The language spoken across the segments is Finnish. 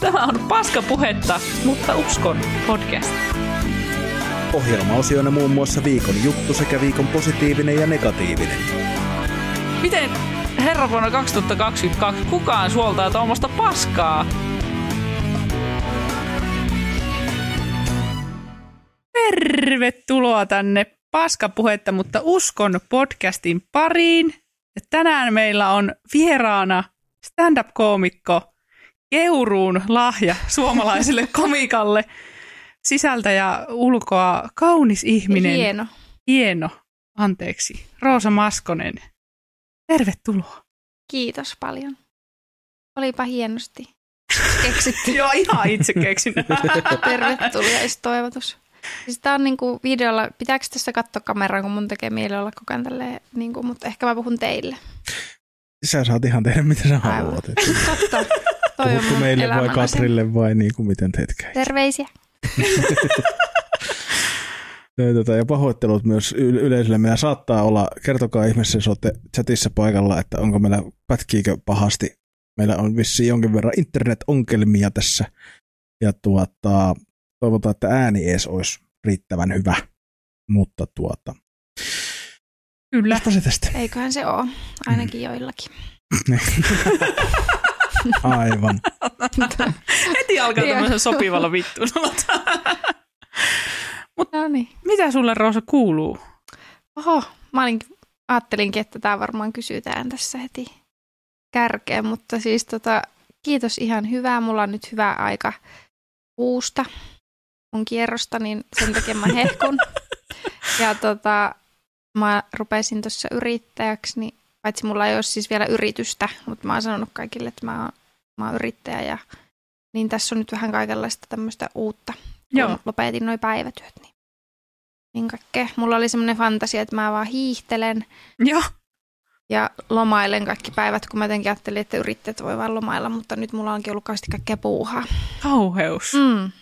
Tämä on paskapuhetta, mutta uskon podcast. Ohjelmaosioina muun muassa viikon juttu sekä viikon positiivinen ja negatiivinen. Miten herra vuonna 2022 kukaan suoltaa tuommoista paskaa? Tervetuloa tänne paskapuhetta, mutta uskon podcastin pariin. Ja tänään meillä on vieraana stand-up-koomikko Keuruun lahja suomalaiselle komikalle. Sisältä ja ulkoa kaunis ihminen. Hieno. Hieno. Anteeksi. Roosa Maskonen. Tervetuloa. Kiitos paljon. Olipa hienosti keksitty. Joo, ihan itse keksin. Tervetuliaistoivotus. Siis tää on niinku videolla, pitääkö tässä katsoa kameraan, kun mun tekee mieli olla koko ajan tälleen, niinku, mutta ehkä mä puhun teille. Sä saat ihan tehdä mitä sä haluat. on Puhutko meille vai. Katrille vai niin kuin miten teetkään? Terveisiä. Ja, tota, ja pahoittelut myös yleisölle. Meillä saattaa olla, kertokaa ihmeessä, jos olette chatissa paikalla, että onko meillä, pätkiikö pahasti. Meillä on vissiin jonkin verran internet-ongelmia tässä. Ja tuota, toivotaan, että ääni ees olisi riittävän hyvä. Mutta tuota, Kyllä. Se tästä? Eiköhän se oo, ainakin joillakin. Aivan. Heti alkaa tämmöisen sopivalla vittuun. No niin. Mitä sulle Roosa kuuluu? Oho, mä olin, ajattelinkin, että tämä varmaan kysytään tässä heti kärkeen, mutta siis tota, kiitos ihan hyvää. Mulla on nyt hyvä aika puusta mun kierrosta, niin sen takia mä hehkun. Ja tota, mä rupesin tuossa yrittäjäksi, niin paitsi mulla ei ole siis vielä yritystä, mutta mä oon sanonut kaikille, että mä oon, mä oon yrittäjä ja niin tässä on nyt vähän kaikenlaista tämmöistä uutta, kun Joo. lopetin noi päivätyöt, niin, niin kaikkea. Mulla oli semmoinen fantasia, että mä vaan hiihtelen Joo. ja lomailen kaikki päivät, kun mä jotenkin ajattelin, että yrittäjät voi vaan lomailla, mutta nyt mulla onkin ollut kauheasti kaikkea puuhaa. Kauheus. Mm.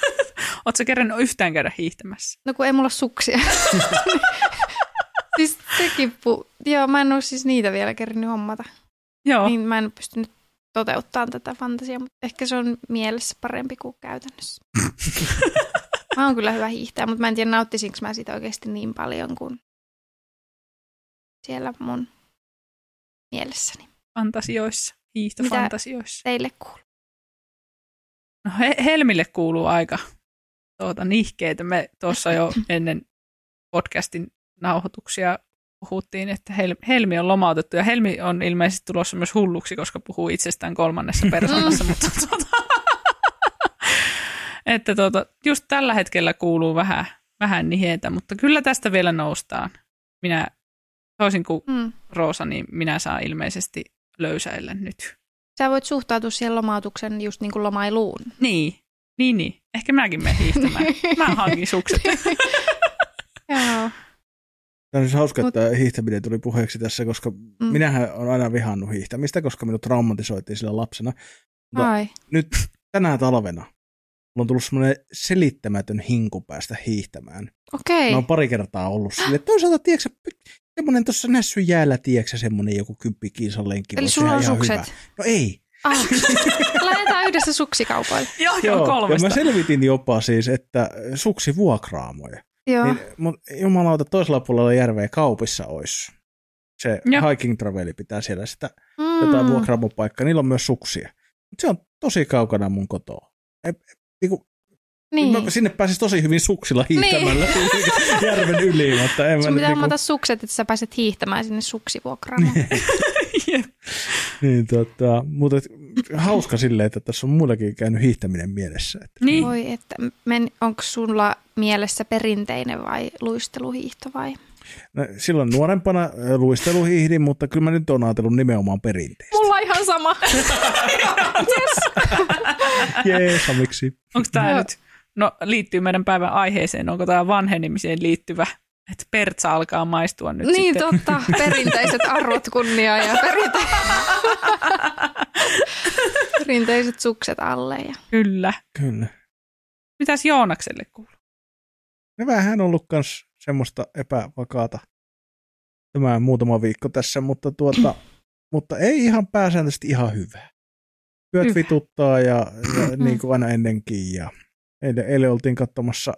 Oletko kerännyt yhtään käydä hiihtämässä? No kun ei mulla suksia. siis sekin pu... Joo, mä en ole siis niitä vielä kerinyt hommata. Joo. Niin mä en pystynyt toteuttamaan tätä fantasiaa, mutta ehkä se on mielessä parempi kuin käytännössä. mä oon kyllä hyvä hiihtäjä, mutta mä en tiedä nauttisinko mä sitä oikeasti niin paljon kuin siellä mun mielessäni. Fantasioissa. Hiihtofantasioissa. Teille kuuluu. No, He- Helmille kuuluu aika tuota, nihkeitä. Me tuossa jo ennen podcastin nauhoituksia puhuttiin, että Hel- Helmi on lomautettu ja Helmi on ilmeisesti tulossa myös hulluksi, koska puhuu itsestään kolmannessa persoonassa, mutta tuota, että tuota, just tällä hetkellä kuuluu vähän, vähän niheitä, mutta kyllä tästä vielä noustaan. Minä, toisin kuin Mm. Roosa, niin minä saan ilmeisesti löysäillä nyt. Sä voit suhtautua siihen lomautuksen just niin kuin lomailuun. Niin, niin, niin. Ehkä mäkin menen hiihtämään. Mä hankin sukset. Joo. Tämä on siis hauska, että hiihtäminen tuli puheeksi tässä, koska Mm. minähän olen aina vihannut hiihtämistä, koska minut traumatisoitiin sillä lapsena. Mutta Ai. nyt tänä talvena mulla on tullut semmoinen selittämätön hinku päästä hiihtämään. Okei. Mä oon pari kertaa ollut sille. Toisaalta, tiedätkö, semmoinen tuossa nässyn jäällä, tiedätkö, semmoinen joku kymppi lenkki. Eli sulla on sukset. hyvä. No ei. Ah. Lähdetään yhdessä suksikaupoille. joo, Joo, joo, ja kolmesta. mä selvitin jopa siis, että suksi vuokraamoja. Joo. Niin, mun, jumalauta, toisella puolella järveä kaupissa olisi. Se Joo. hiking traveli pitää siellä sitä mm. jotain vuokraamopaikkaa. Niillä on myös suksia. Mutta se on tosi kaukana mun kotoa. E, niinku, Niin. mä sinne pääsis tosi hyvin suksilla hiihtämällä järven yli, mutta en mä Sun pitää niinku, sukset, että sä pääset hiihtämään sinne suksivuokraamaan. Jep. niin, tota, mutta hauska silleen, että tässä on muillakin käynyt hiihtäminen mielessä. Että, Niin. Voi, että men, onko sulla mielessä perinteinen vai luisteluhiihto vai? no, silloin nuorempana luisteluhiihdin, mutta kyllä mä nyt oon ajatellut nimenomaan perinteistä. Mulla on ihan sama. Jeesa, miksi? Onko tämä Joo. nyt, no liittyy meidän päivän aiheeseen, onko tämä vanhenemiseen liittyvä, että pertsa alkaa maistua nyt niin sitten. totta, perinteiset arvot kunnia ja perinte- perinteiset sukset alle. Ja... Kyllä. Kyllä. Mitäs Joonakselle kuuluu? Ne vähän ollut kans semmoista epävakaata tämä muutama viikko tässä, mutta, tuota, mutta ei ihan pääsääntöisesti ihan hyvää. Työt Hyvä. vituttaa ja, ja niin kuin aina ennenkin. Ja eilen, eilen oltiin katsomassa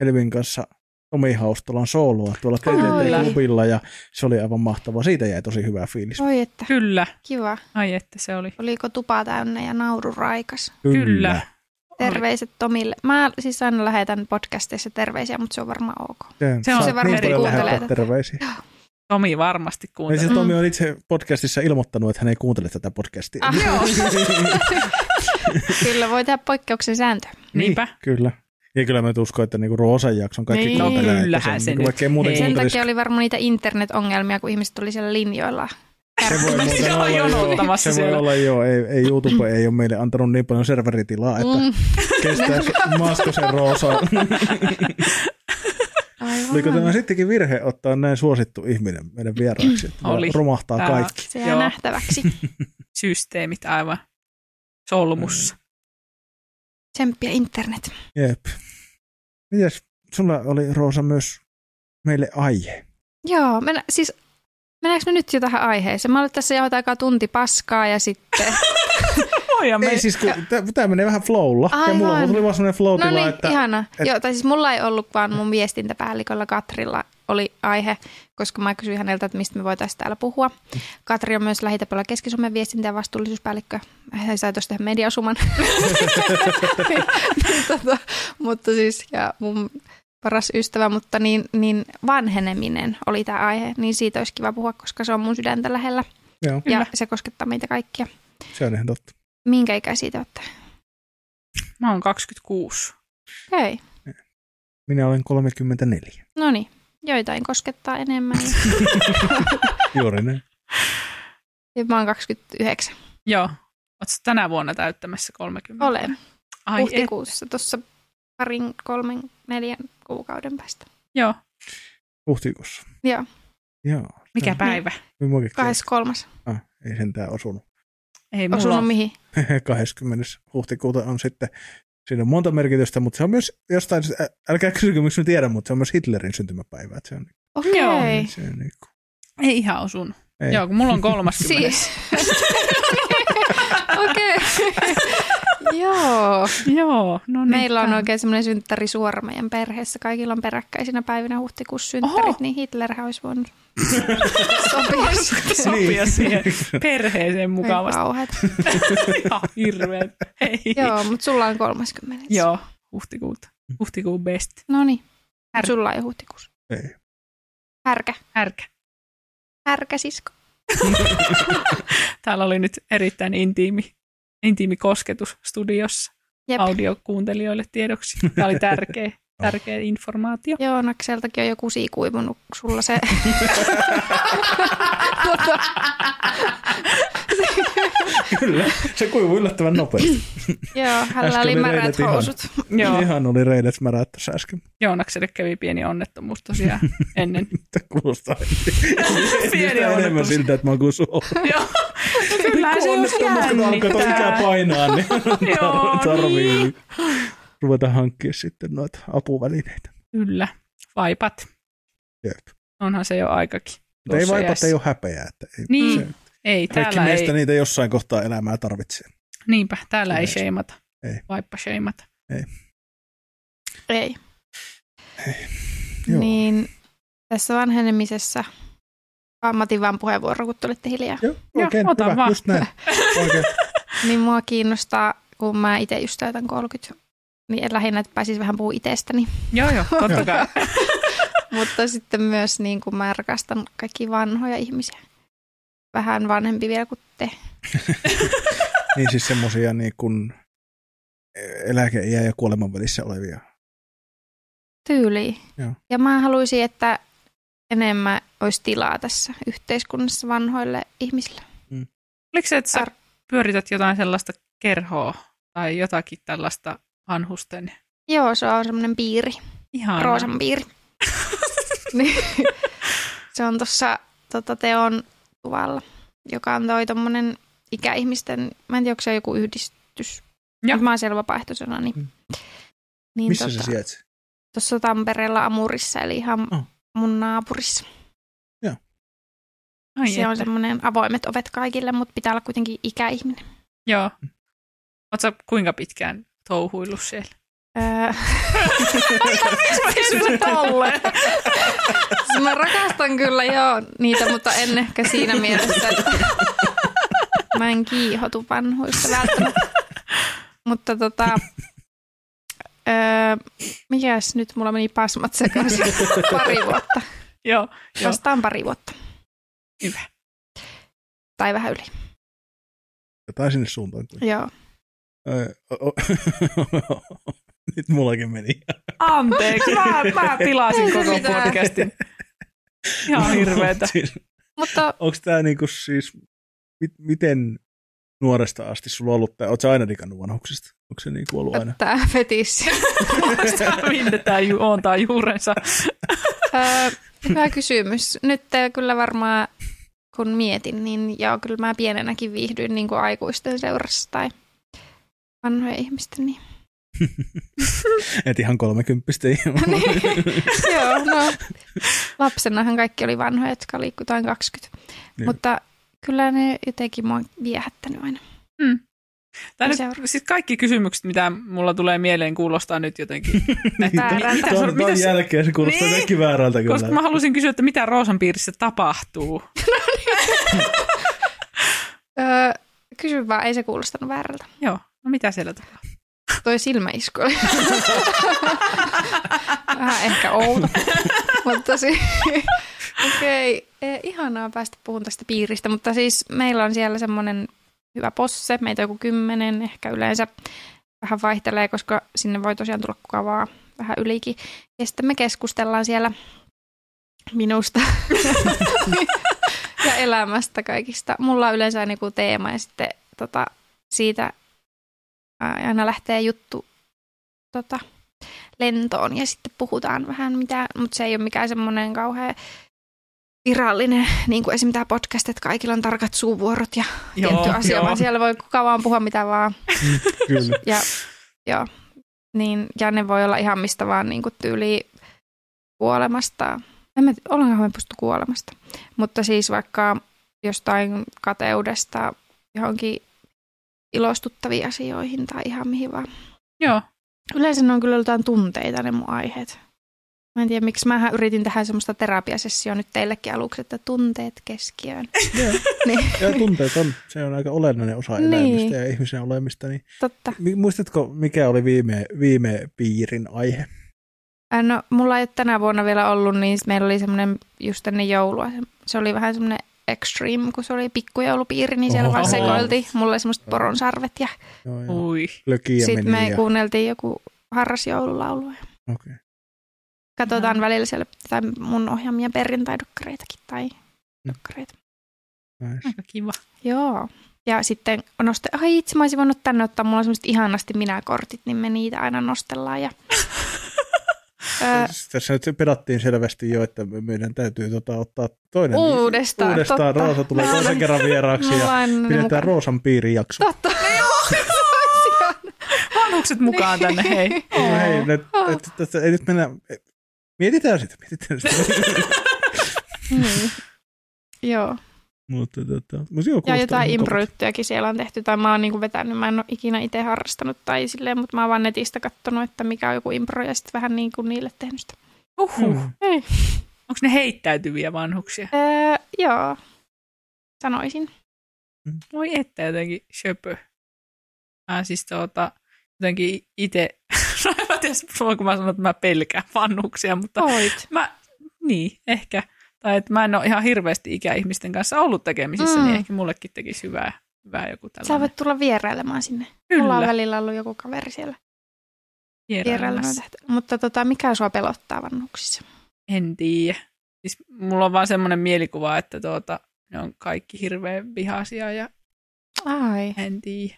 Elvin kanssa Tomi Haustolan sooloa tuolla Kyllä. KTT-klubilla ja se oli aivan mahtavaa. Siitä jäi tosi hyvä fiilis. Oi että, Kyllä. kiva. Ai että se oli. Oliko tupa täynnä ja nauru raikas? Kyllä. Terveiset Tomille. Mä siis aina lähetän podcasteissa terveisiä, mutta se on varmaan ok. Se, Se on saat varmasti niin paljon kuuntelee terveisiä. Tomi varmasti Ja kuuntelee. siis Tomi Mm. on itse podcastissa ilmoittanut, että hän ei kuuntele tätä podcastia. Ah, joo. Kyllä voi tehdä poikkeuksen sääntö. Niinpä. Niin, kyllä. Ja kyllä mä uskon, että niinku Roosan jakson kaikki Niin. kuuntelee, No kyllähän se, se niinku nyt. muuten. Sen takia oli varmaan niitä internet-ongelmia, kun ihmiset tuli siellä linjoilla. Se voi muuten olla, joo. jonottamassa Se voi olla joo. Ei, ei YouTube ei ole meille antanut niin paljon serveritilaa, että Mm. kestäisi Maskosen Roosa. Aivan. Oliko tämä sittenkin virhe ottaa näin suosittu ihminen meidän vieraaksi? että Oli. Romahtaa Tää- kaikki. Se jää Joo. nähtäväksi. Systeemit aivan solmussa. Tsemppiä internet. Jep. Mites sulla oli Roosa myös meille aihe? Joo, mennä, siis mennäänkö me nyt jo tähän aiheeseen? Mä olen tässä jo aikaa tunti paskaa ja sitten... Voidaan me... Ei siis, kun tämä menee vähän flowlla. Ja Aivan. mulla tuli vaan semmoinen flow No niin, että ihana. et- Joo, tai siis mulla ei ollut, vaan mun viestintäpäälliköllä Katrilla oli aihe, koska mä kysyin häneltä, että mistä me voitaisiin täällä puhua. Katri on myös lähitapoilla Keski-Suomen viestintä- ja vastuullisuuspäällikkö. Hän sai tuosta tehdä mediasuman. tota, mutta siis, ja mun paras ystävä, mutta niin, niin vanheneminen oli tämä aihe, niin siitä olisi kiva puhua, koska se on mun sydäntä lähellä joo, Kyllä. ja se koskettaa meitä kaikkia. se on ihan totta. Minkä ikäisiä te olette? Mä oon 26. Hei, Minä olen 34. no niin, joitain koskettaa enemmän. Juuri näin. Ja mä oon 29. Joo. Ootko tänä vuonna täyttämässä 30? Olen Ai huhtikuussa, tuossa parin, kolmen, neljän kuukauden päästä. Joo. Huhtikuussa. Joo, Joo. Mikä päivä? Muakin 23. ah, ei sentään osunut. Ei mulla Osunut on. mihin? 20. huhtikuuta on sitten, siinä on monta merkitystä, mutta se on myös jostain, älkää kysykö, miksi mä tiedän, mutta se on myös Hitlerin syntymäpäivä. Se on, Okei. Joo. Okay. se on niin kuin, Ei ihan osunut. ei. Joo, kun mulla on 30. Siis. Okei. Joo. Joo, no niin. Meillä on oikein semmoinen synttäri suora meidän perheessä. Kaikilla on peräkkäisinä päivinä huhtikuussa synttärit, Oho. niin Hitlerhän olisi voinut sopia sopia siihen perheeseen Ei mukavasti. kauheat. Ihan hirveet. Ei. Joo, mutta sulla on 30. Joo, huhtikuuta. Huhtikuun best. No niin. Härkä. Sulla ei huhtikuussa. ei. Härkä. Härkä. Härkä sisko. Täällä oli nyt erittäin intiimi, intiimi kosketus studiossa Jep. audiokuuntelijoille tiedoksi. Tämä oli tärkeä, tärkeä informaatio. Joo, Nakseltakin on joku siikuivunut sulla se. Tota, Kyllä, se kuivui yllättävän nopeasti. Joo, hänellä oli märät reidet ihan- housut. Joo, Ihan oli reidet märät tässä äsken. Joonakselle kävi pieni onnettomuus tosiaan ennen. Kuulostaa Pieni enemmän onnettomuus. siltä, että mä oon kuin. Joo, kyllä se jos Onnettomuus, kun alkaa ikää jännittää. painaa, niin Joo, tarvii niin. Ruveta hankkia sitten noita apuvälineitä. Kyllä, vaipat. Jep. Onhan se jo aikakin. Mutta ei tuossa vaipat ei ole häpeää. Että ei, Niin, se, ei, kaikki täällä meistä ei. niitä jossain kohtaa elämää tarvitsee. Niinpä, täällä ei Yleensä. sheimata. Ei. Vaippa sheimata. Ei. Joo. Niin tässä vanhenemisessa ammatin vaan puheenvuoro, kun tulitte hiljaa. Joo, oikein ota hyvä, vaan. just näin. Oikein. Niin mua kiinnostaa, kun mä itse just täytän 30, niin lähinnä, että pääsis vähän puhua itsestäni. Joo, joo, totta kai. Mutta sitten myös niin kuin mä rakastan kaikki vanhoja ihmisiä. Vähän vanhempi vielä kuin te. Niin siis semmosia niin kuin eläkeiän ja kuoleman välissä olevia. Tyyliin. Joo. Ja mä haluaisin, että enemmän olisi tilaa tässä yhteiskunnassa vanhoille ihmisille. Oliko se, että sä pyörität jotain sellaista kerhoa tai jotakin tällaista vanhusten? Joo, se on semmoinen piiri. Ihan Roosan piiri. Niin. se on tuossa tota, teon tuvalla, joka on toi tommonen ikäihmisten, mä en tiedä, onko se joku yhdistys. Joo. Mä oon siellä vapaaehtoisena, niin, Mm. niin Missä tota, se sijaitsee? Tuossa Tampereella Amurissa, eli ihan Oh. mun naapurissa. Ai se on että. semmoinen avoimet ovet kaikille, mutta pitää olla kuitenkin ikäihminen. Joo. Oletko kuinka pitkään touhuillut siellä? Tolleen. siis mä rakastan kyllä joo niitä, mutta en ehkä siinä mielessä, että mä en kiihotu vanhuista välttämättä. Mutta tota, öö, mikäs nyt mulla meni pasmat sekaisin? Pari vuotta. Joo, joo. Vastaan pari vuotta. Hyvä. Tai vähän yli. Jotain sinne suuntaan. Joo. Nyt mullakin meni. Anteeksi, mä, mä pilasin koko podcastin. Ihan hirveetä. Siis, Mutta onko tämä niinku siis, mit, miten nuoresta asti sulla on ollut tämä, ootko sä aina digannut vanhuksista? Onko se niinku ollut aina? tämä fetissi. Minne tämä ju- ontaa juurensa? Öö, hyvä kysymys. Nyt kyllä varmaan, kun mietin, niin joo, kyllä mä pienenäkin viihdyin niin kuin aikuisten seurassa tai vanhojen ihmisten. Niin. Et ihan kolmekymppistä. joo, no lapsenahan kaikki oli vanhoja, jotka liikkutaan 20. Joo. Mutta kyllä ne jotenkin mua on viehättänyt aina. Tää nyt, Seuraava. siis kaikki kysymykset, mitä mulla tulee mieleen, kuulostaa nyt jotenkin. että Väärältä. mitä Tuon, sun- tuon mitä jälkeen se kuulostaa Niin. kaikki väärältä kyllä. Koska mä halusin kysyä, että mitä Roosan piirissä tapahtuu. Öö, kysy vaan, ei se kuulostanut väärältä. Joo, no mitä siellä tapahtuu? Toi silmäisku oli vähän ehkä outo. mutta si- okei, okay. ihanaa päästä puhun tästä piiristä, mutta siis meillä on siellä semmoinen hyvä posse, meitä joku kymmenen, ehkä yleensä vähän vaihtelee, koska sinne voi tosiaan tulla kuka vaan vähän ylikin. Ja sitten me keskustellaan siellä minusta ja elämästä kaikista. Mulla on yleensä joku teema ja sitten tota, siitä aina lähtee juttu tota, lentoon ja sitten puhutaan vähän mitä, mutta se ei ole mikään semmoinen kauhean virallinen, niin kuin esimerkiksi tämä podcast, että kaikilla on tarkat suuvuorot ja tietty asia, vaan siellä voi kuka vaan puhua mitä vaan. Kyllä. Ja, joo, niin, ja ne voi olla ihan mistä vaan niin kuin tyyli kuolemasta. En mä tiedä, ollaanko me pysty kuolemasta. Mutta siis vaikka jostain kateudesta johonkin ilostuttaviin asioihin tai ihan mihin vaan. Joo. Yleensä ne on kyllä jotain tunteita ne mun aiheet. Mä en tiedä, miksi mä yritin tehdä semmoista terapiasessioa nyt teillekin aluksi, että tunteet keskiöön. Joo. niin, Ja tunteet on, se on aika olennainen osa Niin. elämistä ja ihmisen olemista. Niin, totta. Muistatko, mikä oli viime, viime piirin aihe? No, mulla ei ole tänä vuonna vielä ollut, niin meillä oli semmoinen just ennen joulua. Se oli vähän semmoinen extreme, kun se oli pikkujoulupiiri, niin siellä Oho. vaan sekoiltiin. Mulla oli semmoiset poronsarvet ja Joo. Ui. Sitten me ja... kuunneltiin joku harrasjoululaulua. okay. Katsotaan Aha. välillä siellä tai mun ohjaamia perjantaidokkareitakin tai Mm. dokkareita. nice. Aika kiva. Joo. Ja sitten noste, ai itse mä olisin voinut tänne ottaa, mulla on semmoiset ihanasti minä-kortit, niin me niitä aina nostellaan. Ja, Siis Tässä nyt pedattiin selvästi jo, että me- meidän täytyy tota, ottaa toinen. Uudestaan, Uudestaan. totta. Roosa tulee toisen kerran vieraaksi ja pidetään. Roosan piirin jakso. Totta. Vanhukset mukaan tänne, hei. No hei, nyt, et, tästä ei nyt mennä... Mietitään sitä, mietitään sitä. Mm. Joo. Mutta tota, mutta joo, Ja jotain ihan improjuttujakin siellä on tehty, tai mä oon niinku vetänyt, mä en ole ikinä itse harrastanut tai silleen, mutta mä oon vaan netistä katsonut, että mikä on joku impro, ja sitten vähän niin kuin niille tehnyt sitä. Uhuh. kovalta. Ei. Onko ne heittäytyviä vanhuksia? Öö, joo, sanoisin. Voi että jotenkin söpö. Mä siis tuota, jotenkin itse, no en mä tiedä, voinko mä sanoa, että mä pelkään vanhuksia, mutta Voit. mä, niin, ehkä. Tai että mä en ole ihan hirveästi ikäihmisten kanssa ollut tekemisissä, Mm. niin ehkä mullekin tekisi hyvää, hyvää joku Sä tällainen. voit tulla vierailemaan sinne. Mulla on Kyllä, välillä ollut joku kaveri siellä vierailemassa. Mutta tota, mikä sua pelottaa vanhuksissa? En tiedä. Siis mulla on vaan semmoinen mielikuva, että tuota, ne on kaikki hirveän vihaisia ja Ai. en tiedä.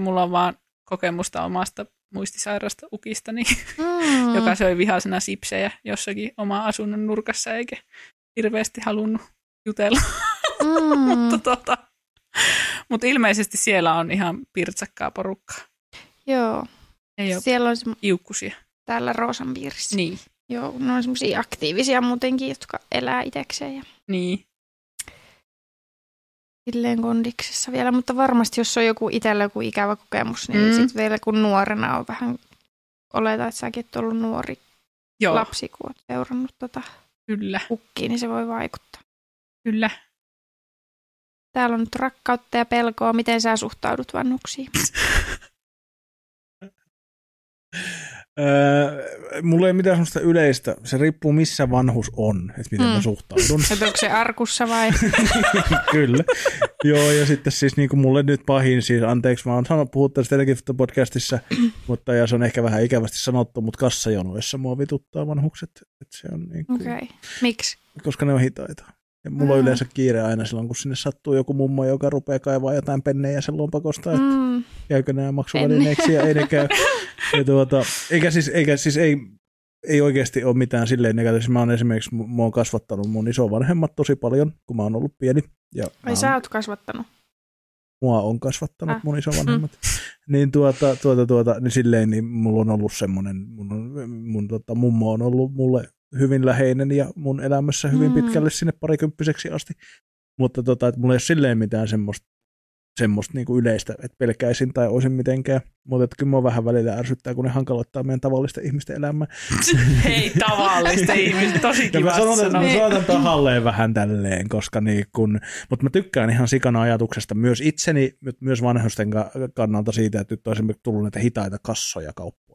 Mulla on vaan kokemusta omasta muistisairasta ukistani, Mm. joka söi vihaisena sipsejä jossakin oma asunnon nurkassa eikä hirveästi halunnut jutella. Mm. mutta, tota, mutta ilmeisesti siellä on ihan pirtsakkaa porukkaa. Joo. Ei ole Siellä on se, iukkusia. täällä Roosan piirissä. Niin, Joo, ne on semmoisia aktiivisia muutenkin, jotka elää itekseen. Ja... niin. silleen kondiksessa vielä, mutta varmasti jos on joku itsellä joku ikävä kokemus, niin Mm. sitten vielä kun nuorena on vähän, oleta, että säkin oot ollut nuori Joo, lapsi, kun oot seurannut tota kyllä, ukkiin, niin se voi vaikuttaa. kyllä. Täällä on nyt rakkautta ja pelkoa. Miten sä suhtaudut vanhuksiin? Öö, mulla ei mitään sellaista yleistä. Se riippuu missä vanhus on, että miten mm. mä suhtaudun. Että onko se arkussa vai? Kyllä. Joo, ja sitten siis niin kuin mulle nyt pahin, siis anteeksi, mä oon sanonut, tästä ennenkin podcastissa, mutta ja se on ehkä vähän ikävästi sanottu, mutta kassajonoissa mua vituttaa vanhukset. Et se on niin kuin, Okei. Okay. Miksi? koska ne on hitaita. Ja mulla on Mm. yleensä kiire aina silloin, kun sinne sattuu joku mummo, joka rupeaa kaivaa jotain pennejä sen lompakosta, että Mm. käykö nämä maksuvälineeksi ja ei ne käy. Ja tuota, eikä siis, eikä siis ei, ei oikeasti ole mitään silleen negatiivista. Mä oon esimerkiksi, mä oon kasvattanut mun isovanhemmat tosi paljon, kun mä oon ollut pieni. Ja Ai oon- sä oot kasvattanut? mua on kasvattanut Ah. mun isovanhemmat. Niin tuota, tuota, tuota, niin silleen, niin mulla on ollut semmoinen, mun, on- mun tota, mummo on ollut mulle hyvin läheinen ja mun elämässä hyvin Mm. pitkälle sinne parikymppiseksi asti. Mutta tota, että mulla ei ole silleen mitään semmoista, semmoista niinku yleistä, että pelkäisin tai olisin mitenkään. Mutta että kyllä mua vähän välillä ärsyttää, kun ne hankaloittaa meidän tavallisten ihmisten elämää. Hei, tavallista ihmistä, tosi kiva mä sanon, että mä saatan tahalleen vähän tälleen, koska niin kun, mutta mä tykkään ihan sikana ajatuksesta myös itseni, mutta myös vanhusten ka- kannalta siitä, että nyt on esimerkiksi tullut näitä hitaita kassoja kauppoihin.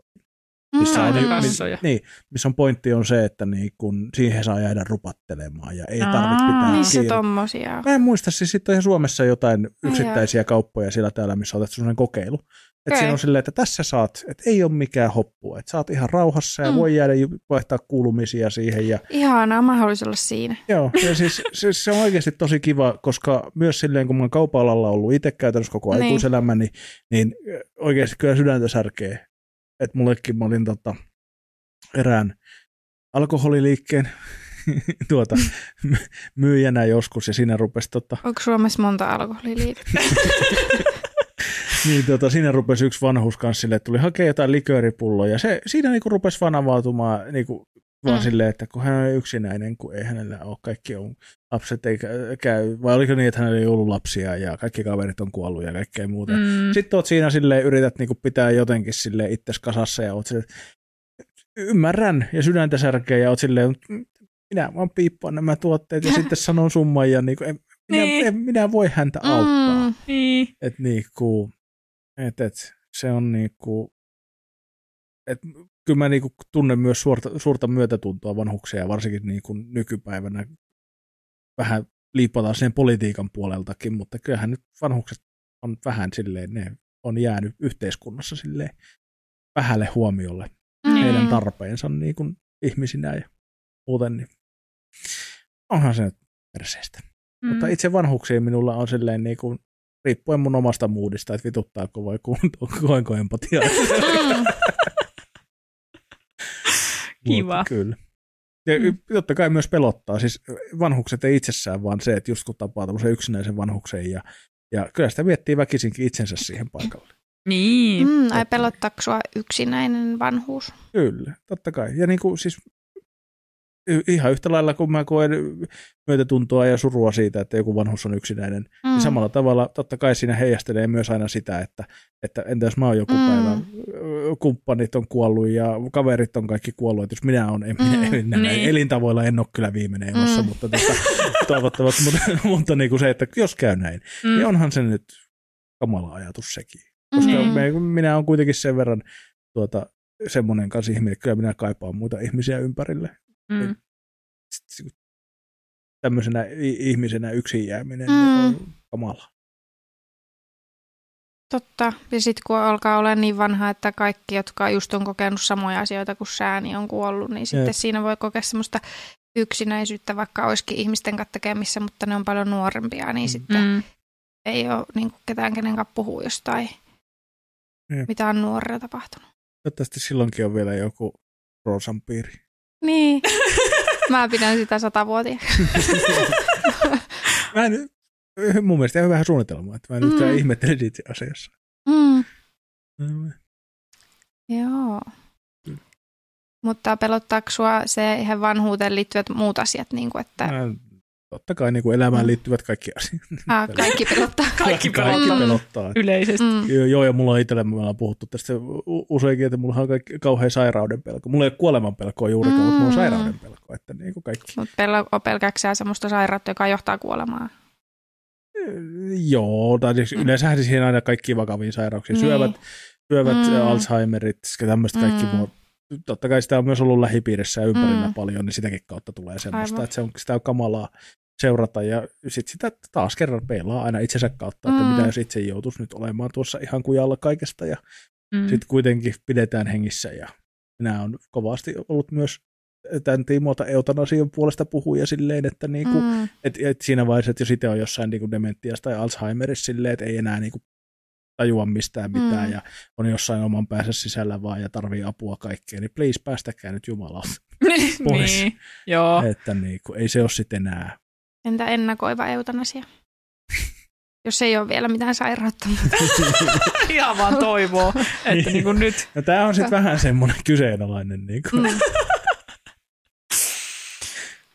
Missä on, Hitaita mi- kassoja. niin, missä on pointti on se, että niin kun siihen saa jäädä rupattelemaan ja ei Aa, tarvitse pitää Missä kiinni. tommosia on? Mä en muista, siis sitten on ihan Suomessa jotain yksittäisiä kauppoja siellä täällä, missä otettu sellainen kokeilu. Että siinä on silleen, että tässä saat, että ei ole mikään hoppu, että saat ihan rauhassa ja Mm. voi jäädä vaihtaa kuulumisia siihen ja Ihanaa, mä haluaisin olla siinä. Joo, ja siis se, se on oikeasti tosi kiva, koska myös silleen, kun mä oon kaupa-alalla ollut itse käytännössä koko Niin. aikuiselämäni, niin oikeasti kyllä sydäntä särkee. Että mullekin mä olin tota, erään alkoholiliikkeen tuota, my- myyjänä joskus, ja siinä rupesi tota, Onko Suomessa monta alkoholiliikettä? niin tota, siinä rupesi yksi vanhus kanssa silleen, että tuli hakea jotain likööripulloa, ja se, siinä niinku rupesi vaan avautumaan niinku, vaan Mm. mm. silleen, että kun hän on yksinäinen, kun ei hänellä ole kaikki on, lapset ei kä- käy, vai oliko niin, että hänellä ei ollut lapsia ja kaikki kaverit on kuollut ja kaikkea muuta. Mm. Mm. Sitten oot siinä silleen, yrität niinku pitää jotenkin sille itses kasassa ja oot silleen, ymmärrän ja sydäntä särkee ja oot silleen, "Mm, minä vaan piippaan nämä tuotteet ja sitten sanon summan ja niinku, en, minä, Niin. en, minä voi häntä auttaa. Mm. Niin. Et niinku, et, et, se on niinku, et, kyllä mä niinku tunnen myös suurta, suurta myötätuntoa vanhuksia ja varsinkin niinku nykypäivänä vähän liipataan sen politiikan puoleltakin, mutta kyllähän nyt vanhukset on vähän silleen, ne on jäänyt yhteiskunnassa silleen vähälle huomiolle Mm. heidän tarpeensa niin kuin ihmisinä ja muuten, niin onhan se nyt perseestä. Mm. Mutta itse vanhuksiin minulla on silleen niin kuin, riippuen mun omasta muudista, että vituttaako vai ku- koenko empatiaa. Mm. Kiva. Mutta kyllä. Ja Mm. totta kai myös pelottaa. Siis vanhukset ei itsessään, vaan se, että just kun tapaa tämmöisen yksinäisen vanhuksen ja, ja kyllä sitä miettii väkisinkin itsensä siihen paikalle. Niin. Mm, ai pelottaako sua yksinäinen vanhuus? Kyllä, totta kai. Ja niin kuin siis ihan yhtä lailla kun mä koen myötätuntoa ja surua siitä, että joku vanhus on yksinäinen, Mm. niin samalla tavalla totta kai siinä heijastelee myös aina sitä, että, että entä jos mä oon joku Mm. mm. päivä, kumppanit on kuollut ja kaverit on kaikki kuollut, että jos minä on, en, Mm. en, näin Niin. elintavoilla en ole kyllä viimeinen elossa, Mm. mutta tota, toivottavasti, mutta, mutta niin kuin se, että jos käy näin, mm. niin onhan se nyt kamala ajatus sekin. Koska Niin. me, minä on kuitenkin sen verran tuota, semmoinen kanssa ihminen, että kyllä minä kaipaan muita ihmisiä ympärille. Mm. Tämmöisenä ihmisenä yksin jääminen Mm. on kamala. Totta. Ja sitten kun alkaa olla niin vanha, että kaikki, jotka just on kokenut samoja asioita kuin sä, niin on kuollut, niin sitten Jep. siinä voi kokea semmoista yksinäisyyttä, vaikka olisikin ihmisten kanssa tekemissä, mutta ne on paljon nuorempia, niin Mm. sitten Mm. ei ole niin kuin ketään, kenen kanssa puhuu jostain, Jep. mitä on nuorella tapahtunut. Toivottavasti silloinkin on vielä joku Roosan piiri. Niin. Mä pidän sitä satavuotia. mä en, mun mielestä ihan vähän suunnitelmaa, että mä en Mm. yhtään ihmettele itse asiassa. Mm. Mm. Joo. Mm. Mutta pelottaako sua se ihan vanhuuteen liittyvät muut asiat, niin kuin että... Mä totta kai niin kuin elämään Mm. liittyvät kaikki asiat. Ah, kaikki pelottaa. Kaikki Kaikki pelottaa. pelottaa. Yleisesti. Mm. Joo, Joo, ja mulla on itsellä, me ollaan puhuttu tästä useinkin, että mulla on kaikki, kauhean sairauden pelko. Mulla ei ole kuoleman pelkoa juurikaan, mm. mutta mulla on Mm. sairauden pelko, että niin kuin kaikki. Mutta pel- pelkääksää semmoista sairautta, joka johtaa kuolemaan. Joo, tai siis yleensähän siis siihen aina kaikki vakaviin sairauksiin. Niin. Syövät, syövät Mm. mm. Alzheimerit, tämmöistä kaikki Mm. mm. Totta kai sitä on myös ollut lähipiirissä ja ympärillä Mm. paljon, niin sitäkin kautta tulee semmoista, Aivan. että se on, sitä on kamalaa seurata ja sitten sitä taas kerran peilaa aina itsensä kautta, että Mm. mitä jos itse joutuisi nyt olemaan tuossa ihan kujalla kaikesta ja Mm. sitten kuitenkin pidetään hengissä ja minä on kovasti ollut myös tämän tiimoilta eutanasian puolesta puhuja silleen, että niinku, mm. Mm. et, et siinä vaiheessa, että jos itse on jossain niinku dementiassa tai Alzheimerissa silleen, että ei enää niinku tajua mistään mitään Mm. ja on jossain oman päänsä sisällä vaan ja tarvii apua kaikkeen, niin please päästäkää nyt Jumalauta. pois. niin, joo. Että niinku, ei se ole sitten enää. Entä ennakoiva eutanasia? Jos ei ole vielä mitään sairautta. Ihan vaan toivoo, että niin kuin nyt. No tämä on sitten vähän semmoinen kyseenalainen. Niinku. Mm.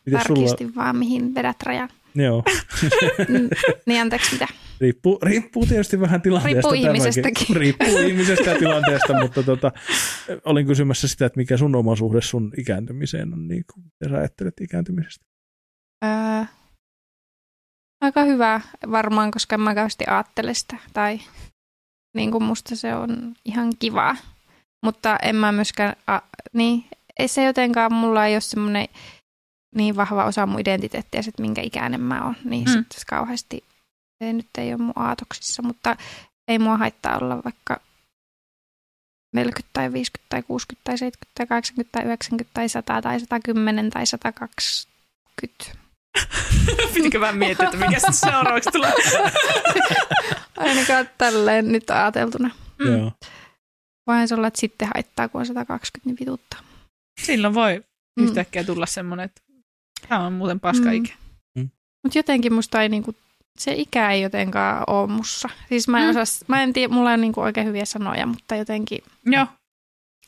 Miten sulla? Tarkistin vaan, mihin vedät rajan. Joo. Mm, niin anteeksi, mitä? Riippuu, riippuu tietysti vähän tilanteesta. Riippuu tämäkin. ihmisestäkin. Riippuu ihmisestä ja tilanteesta, mutta tota, olin kysymässä sitä, että mikä sun oma suhde sun ikääntymiseen on, niin kuin, mitä sä ajattelet ikääntymisestä? Öö, aika hyvä varmaan, koska en mä kauheasti ajattele sitä. Tai niin kuin musta se on ihan kivaa. Mutta en mä myöskään, a, niin ei se jotenkaan, mulla ei ole semmoinen niin vahva osa mun identiteettiä, että minkä ikäinen mä oon. Niin Mm. sitten kauheasti, se nyt ei ole mun aatoksissa, mutta ei mua haittaa olla vaikka 40 tai 50 tai 60 tai 70 tai 80 tai 90 tai 100 tai 110 tai 120. Pitikö vähän miettiä, että mikä sitten seuraavaksi tulee? Ainakaan tälleen nyt ajateltuna. Mm. Joo. Voihan se olla, että sitten haittaa, kun on 120, niin vituttaa. Silloin voi Mm. yhtäkkiä tulla semmoinen, että tämä on muuten paska Mm. ikä. Mutta jotenkin musta ei niinku, se ikä ei jotenkaan ole mussa. Siis mä en, Mm. osaa, mä en tiedä, mulla on niinku oikein hyviä sanoja, mutta jotenkin, Joo,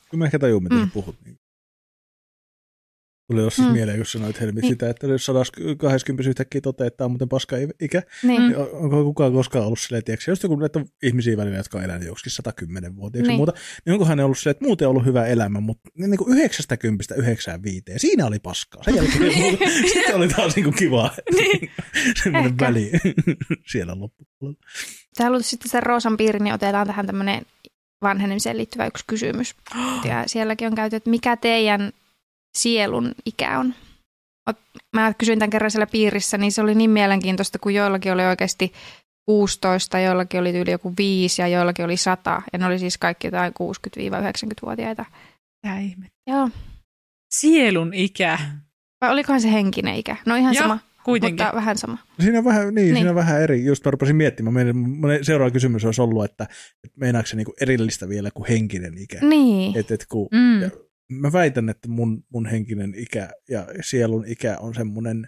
Kyllä mä ehkä tajun, mitä Mm. mm. puhut. Niin. Tuli jossain Mm. mieleen, kun sanoit Helmi Niin. sitä, että jos 120 yhtäkkiä toteaa, että tämä on muuten paska ikä, niin. Niin on- onko kukaan koskaan ollut silleen, tiedätkö, just joku näitä ihmisiä välillä, jotka on elänyt joskin 110 vuotiaaksi Niin. niin. muuta, niin onkohan ne ollut silleen, että muuten on ollut hyvä elämä, mutta niin kuin 90 95, siinä oli paskaa. Sen jälkeen sitten oli taas niin kuin kivaa. Niin. Semmoinen Ehkä. väli siellä loppupuolella. Sä haluat sitten sen Roosan piirin, niin otetaan tähän tämmöinen vanhenemiseen liittyvä yksi kysymys. Ja sielläkin on käyty, että mikä teidän sielun ikä on? Mä kysyin tämän kerran siellä piirissä, niin se oli niin mielenkiintoista, kun joillakin oli oikeasti 16, joillakin oli yli joku 5 ja joillakin oli 100. Ja ne oli siis kaikki jotain 60-90-vuotiaita. Mitä ihme. Joo. Sielun ikä. Vai olikohan se henkinen ikä? No ihan Joo, sama, Kuitenkin. mutta vähän sama. Siinä on vähän, niin, Niin. Siinä on vähän eri. Just mä rupesin miettimään. Meidän, seuraava kysymys olisi ollut, että, että meinaako se niinku erillistä vielä kuin henkinen ikä. Niin. Et, et kun, Mm. ja mä väitän, että mun, mun henkinen ikä ja sielun ikä on semmoinen,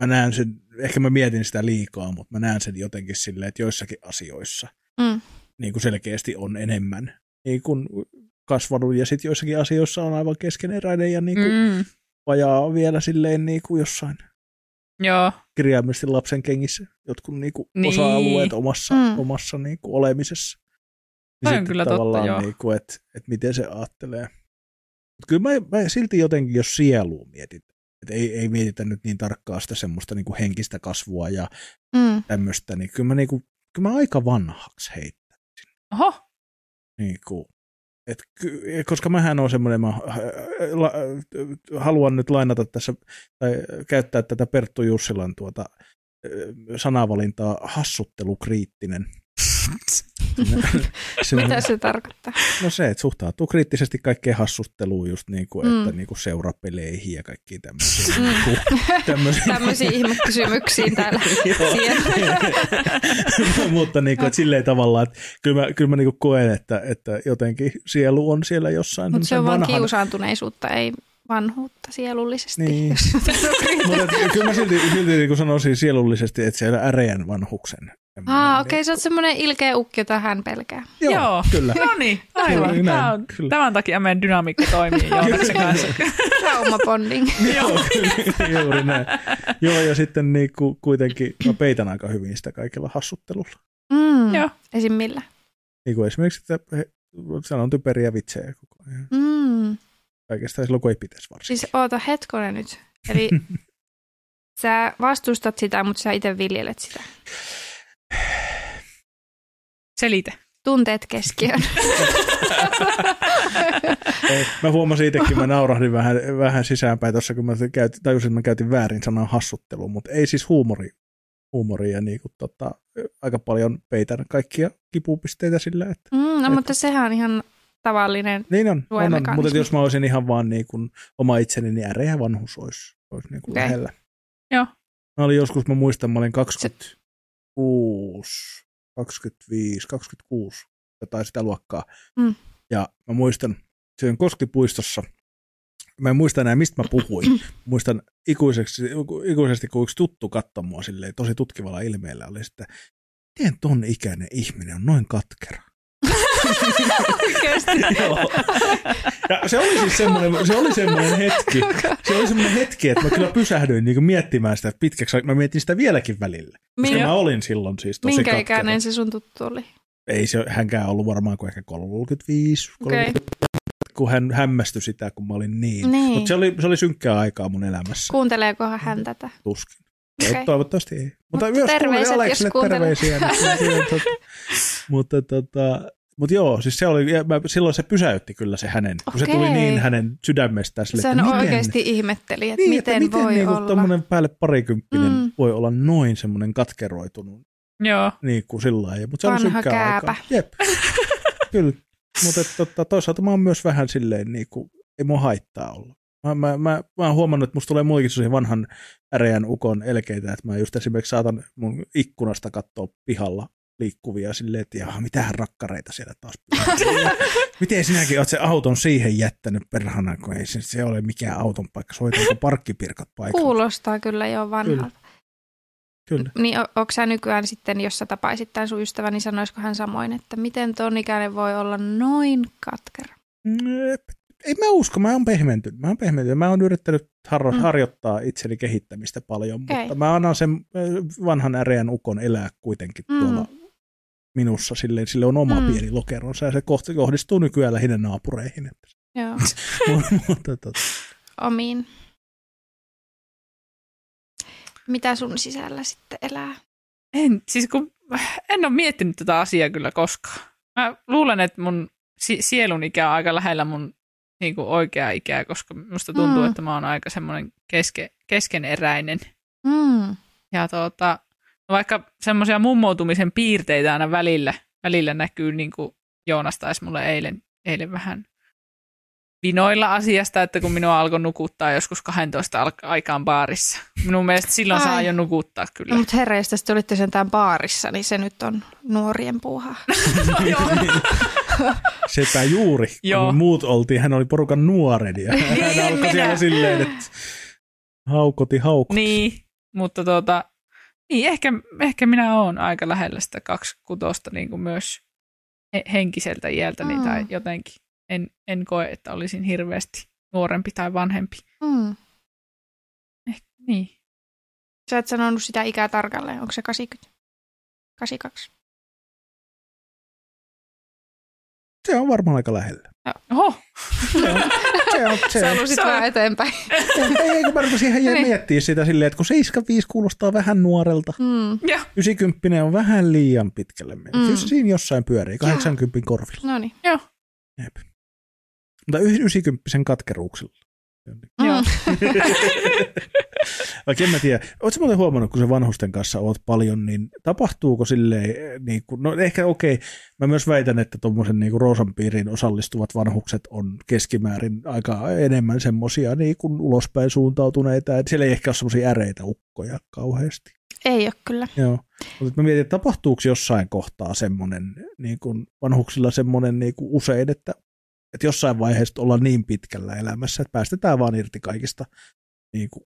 mä näen sen, ehkä mä mietin sitä liikaa, mutta mä näen sen jotenkin silleen, että joissakin asioissa Mm. niin kuin selkeästi on enemmän niin kuin kasvanut ja sitten joissakin asioissa on aivan keskeneräinen ja niin kuin mm. Vajaa vielä silleen niin kuin jossain Joo, kirjaimellisesti lapsen kengissä jotkut niin kuin Niin. osa-alueet omassa, mm. omassa niin kuin olemisessa. Toi on sitten kyllä totta, joo. Niin kuin, että, että miten se ajattelee. Mut kyllä mä, mä, silti jotenkin, jos sielua mietit, että ei, ei mietitä nyt niin tarkkaa sitä semmoista niin kuin henkistä kasvua ja Mm. tämmöistä, niin kyllä mä, niin kuin, kyllä mä aika vanhaksi heittän. oho, Niin kuin, et, ky- koska mähän on semmoinen, mä äh, la, haluan nyt lainata tässä tai käyttää tätä Perttu Jussilan tuota äh, sanavalintaa hassuttelukriittinen. Se- Mitä se tarkoittaa? No se, että suhtautuu kriittisesti kaikkeen hassutteluun just niin kuin, Mm. että niin kuin seurapeleihin ja kaikkiin tämmöisiin. Mm. Niin kuin, tämmöisiin. Tämmöisiin ihmekysymyksiin täällä. Siellä. Mutta niin kuin, että silleen tavallaan, että kyllä mä, kyllä mä niin kuin koen, että, että jotenkin sielu on siellä jossain. Mutta se on vaan vanhan- kiusaantuneisuutta, ei vanhuutta sielullisesti. Niin. Mutta kyllä mä silti, silti niin sanoisin sielullisesti, että siellä äreän vanhuksen Ah, okei, okay, sä oot semmoinen ilkeä ukki, jota hän pelkää. Joo, Joo. kyllä. No niin, aivan. Kyllä, Tämä on, kyllä. tämän takia meidän dynamiikka toimii Joonaksen kanssa. Traumabonding. Joo, kyllä, juuri näin. Joo, ja sitten niin kuin, kuitenkin mä peitän aika hyvin sitä kaikilla hassuttelulla. Mm. Joo. Esim. millä? Niin kuin esimerkiksi, että he, sanon typeriä vitsejä koko ajan. Mm. Kaikesta silloin, kun ei pitäisi varsinkin. Siis oota hetkonen nyt. Eli sä vastustat sitä, mutta sä itse viljelet sitä. Selitä. Tunteet keskiöön. Ei, mä huomasin itsekin, mä naurahdin vähän, vähän sisäänpäin tuossa, kun mä käytin, tajusin, että mä käytin väärin sanaa hassuttelu, mutta ei siis huumori, huumoria, niin kuin, tota, aika paljon peitän kaikkia kipupisteitä sillä, että Mm, no, mutta sehän on ihan tavallinen. niin on, on, on. Mutta jos mä olisin ihan vaan niin kuin, oma itseni, niin äreä vanhus olisi, olisi niin kuin Okei. lähellä. Joo. Mä olin joskus, mä muistan, mä olin 26, 25, 26, jotain sitä luokkaa. Mm. Ja mä muistan, se on Koskipuistossa, mä en muista enää, mistä mä puhuin. muistan ikuiseksi, ikuisesti, kun yksi tuttu katsoi mua silleen, tosi tutkivalla ilmeellä, oli sitten, miten ton ikäinen ihminen on noin katkera? Ja se oli siis semmoinen, se oli semmoinen hetki, se oli semmoinen hetki, että mä kyllä pysähdyin niin pitkäksi pitkäksi, pitkäksi, mä mietin sitä vieläkin välillä. Koska Minkä, mä olin silloin siis tosi minkä katkera. ikäinen se sun tuttu oli? Ei se hänkään ollut varmaan kuin ehkä 35, Okei. 30, kun hän hämmästyi sitä, kun mä olin niin. Niin. Mutta se oli, se oli synkkää aikaa mun elämässä, Kuunteleekohan hän tätä? tuskin. Okay. Toivottavasti ei. Mutta, Mutta myös terveiset, Aleksille terveisiä. Niin, mutta tota, mutta joo, siis se oli, mä, silloin se pysäytti kyllä se hänen, kun se tuli Okei. niin hänen sydämestään sille, että miten, oikeasti ihmetteli, että niin, miten, että miten voi niinku olla. tommonen päälle parikymppinen Mm. voi olla noin semmoinen katkeroitunut Joo. niin kuin sillä lailla. Mutta se Vanha oli synkkää kääpä. aikaa. Jep, kyllä. Mutta tota, toisaalta mä oon myös vähän silleen, niin kuin, ei mua haittaa olla. Mä, mä, mä, mä oon huomannut, että musta tulee muikin sellaisia vanhan äreän ukon elkeitä, että mä just esimerkiksi saatan mun ikkunasta katsoa pihalla liikkuvia silleen, että jaha, mitähän rakkareita siellä taas. Miten sinäkin oot se auton siihen jättänyt perhana, kun ei se, se ole mikään auton paikka, soitanko parkkipirkat paikalle. Kuulostaa kyllä jo vanhalta. Kyllä. Niin o- onko sä nykyään sitten, jos sä tapaisit tämän sun ystävän, niin sanoisiko hän samoin, että miten ton ikäinen voi olla noin katkera? Ei mä usko, mä oon pehmentynyt. Mä oon pehmentynyt. Mä oon yrittänyt harro- Mm. harjoittaa itseni kehittämistä paljon, Okei. mutta mä annan sen äh, vanhan äreän ukon elää kuitenkin Mm. tuolla minussa. Silleen, sille on oma Mm. pieni lokeronsa ja se kohti- kohdistuu nykyään lähinnä naapureihin. Joo, mutta tota, omiin. Mitä sun sisällä sitten elää? En, siis kun, en ole miettinyt tätä asiaa kyllä koskaan. Mä luulen, että mun si- sielun ikä on aika lähellä mun niin kuin oikeaa ikää, koska musta tuntuu, Mm. että mä oon aika semmoinen keske, keskeneräinen. Mm. Ja tuota, vaikka semmoisia mummoutumisen piirteitä aina välillä, välillä näkyy, niin kuin Joonas taisi mulle eilen, eilen vähän vinoilla asiasta, että kun minua alkoi nukuttaa joskus 12 al- aikaan baarissa. Minun mielestä silloin Ai. saa jo nukuttaa kyllä. No, mutta herra, jos tästä olitte sentään baarissa, niin se nyt on nuorien puuhaa. No, joo. sepä juuri, Joo. kun muut oltiin, hän oli porukan nuoren ja Niin, hän alkoi minä. siellä silleen, että haukoti haukoti. Niin, mutta tuota, niin ehkä, ehkä minä olen aika lähellä sitä 26 niin kuin myös he- henkiseltä iältäni Mm. tai jotenkin. En, en koe, että olisin hirveästi nuorempi tai vanhempi. Mm. Eh, niin. Sä et sanonut sitä ikää tarkalleen. Onko se 80? 82? Se on varmaan aika lähellä. Oho, Se on, se on, se Sä vähän eteenpäin. ei, ei, kun mä rupesin ihan Niin. miettiä sitä silleen, että kun 75 kuulostaa vähän nuorelta, Mm. ja, 90 on vähän liian pitkälle mennyt. Mm. Kyllä se siinä jossain pyörii, 80 korvilla. No niin. joo, Jep. Mutta y- 90 katkeruuksilla. Joo. Mm. Vaikka en mä tiedä. Oletko muuten huomannut, kun se vanhusten kanssa oot paljon, niin tapahtuuko silleen, niin kuin, no ehkä okei, mä myös väitän, että tuommoisen niin Roosan piiriin osallistuvat vanhukset on keskimäärin aika enemmän semmoisia niin kuin ulospäin suuntautuneita, että siellä ei ehkä ole semmoisia äreitä ukkoja kauheasti. Ei ole kyllä. Joo. Mutta mä mietin, että tapahtuuko jossain kohtaa semmoinen niin kuin vanhuksilla semmoinen niin kuin usein, että, että jossain vaiheessa ollaan niin pitkällä elämässä, että päästetään vaan irti kaikista niin kuin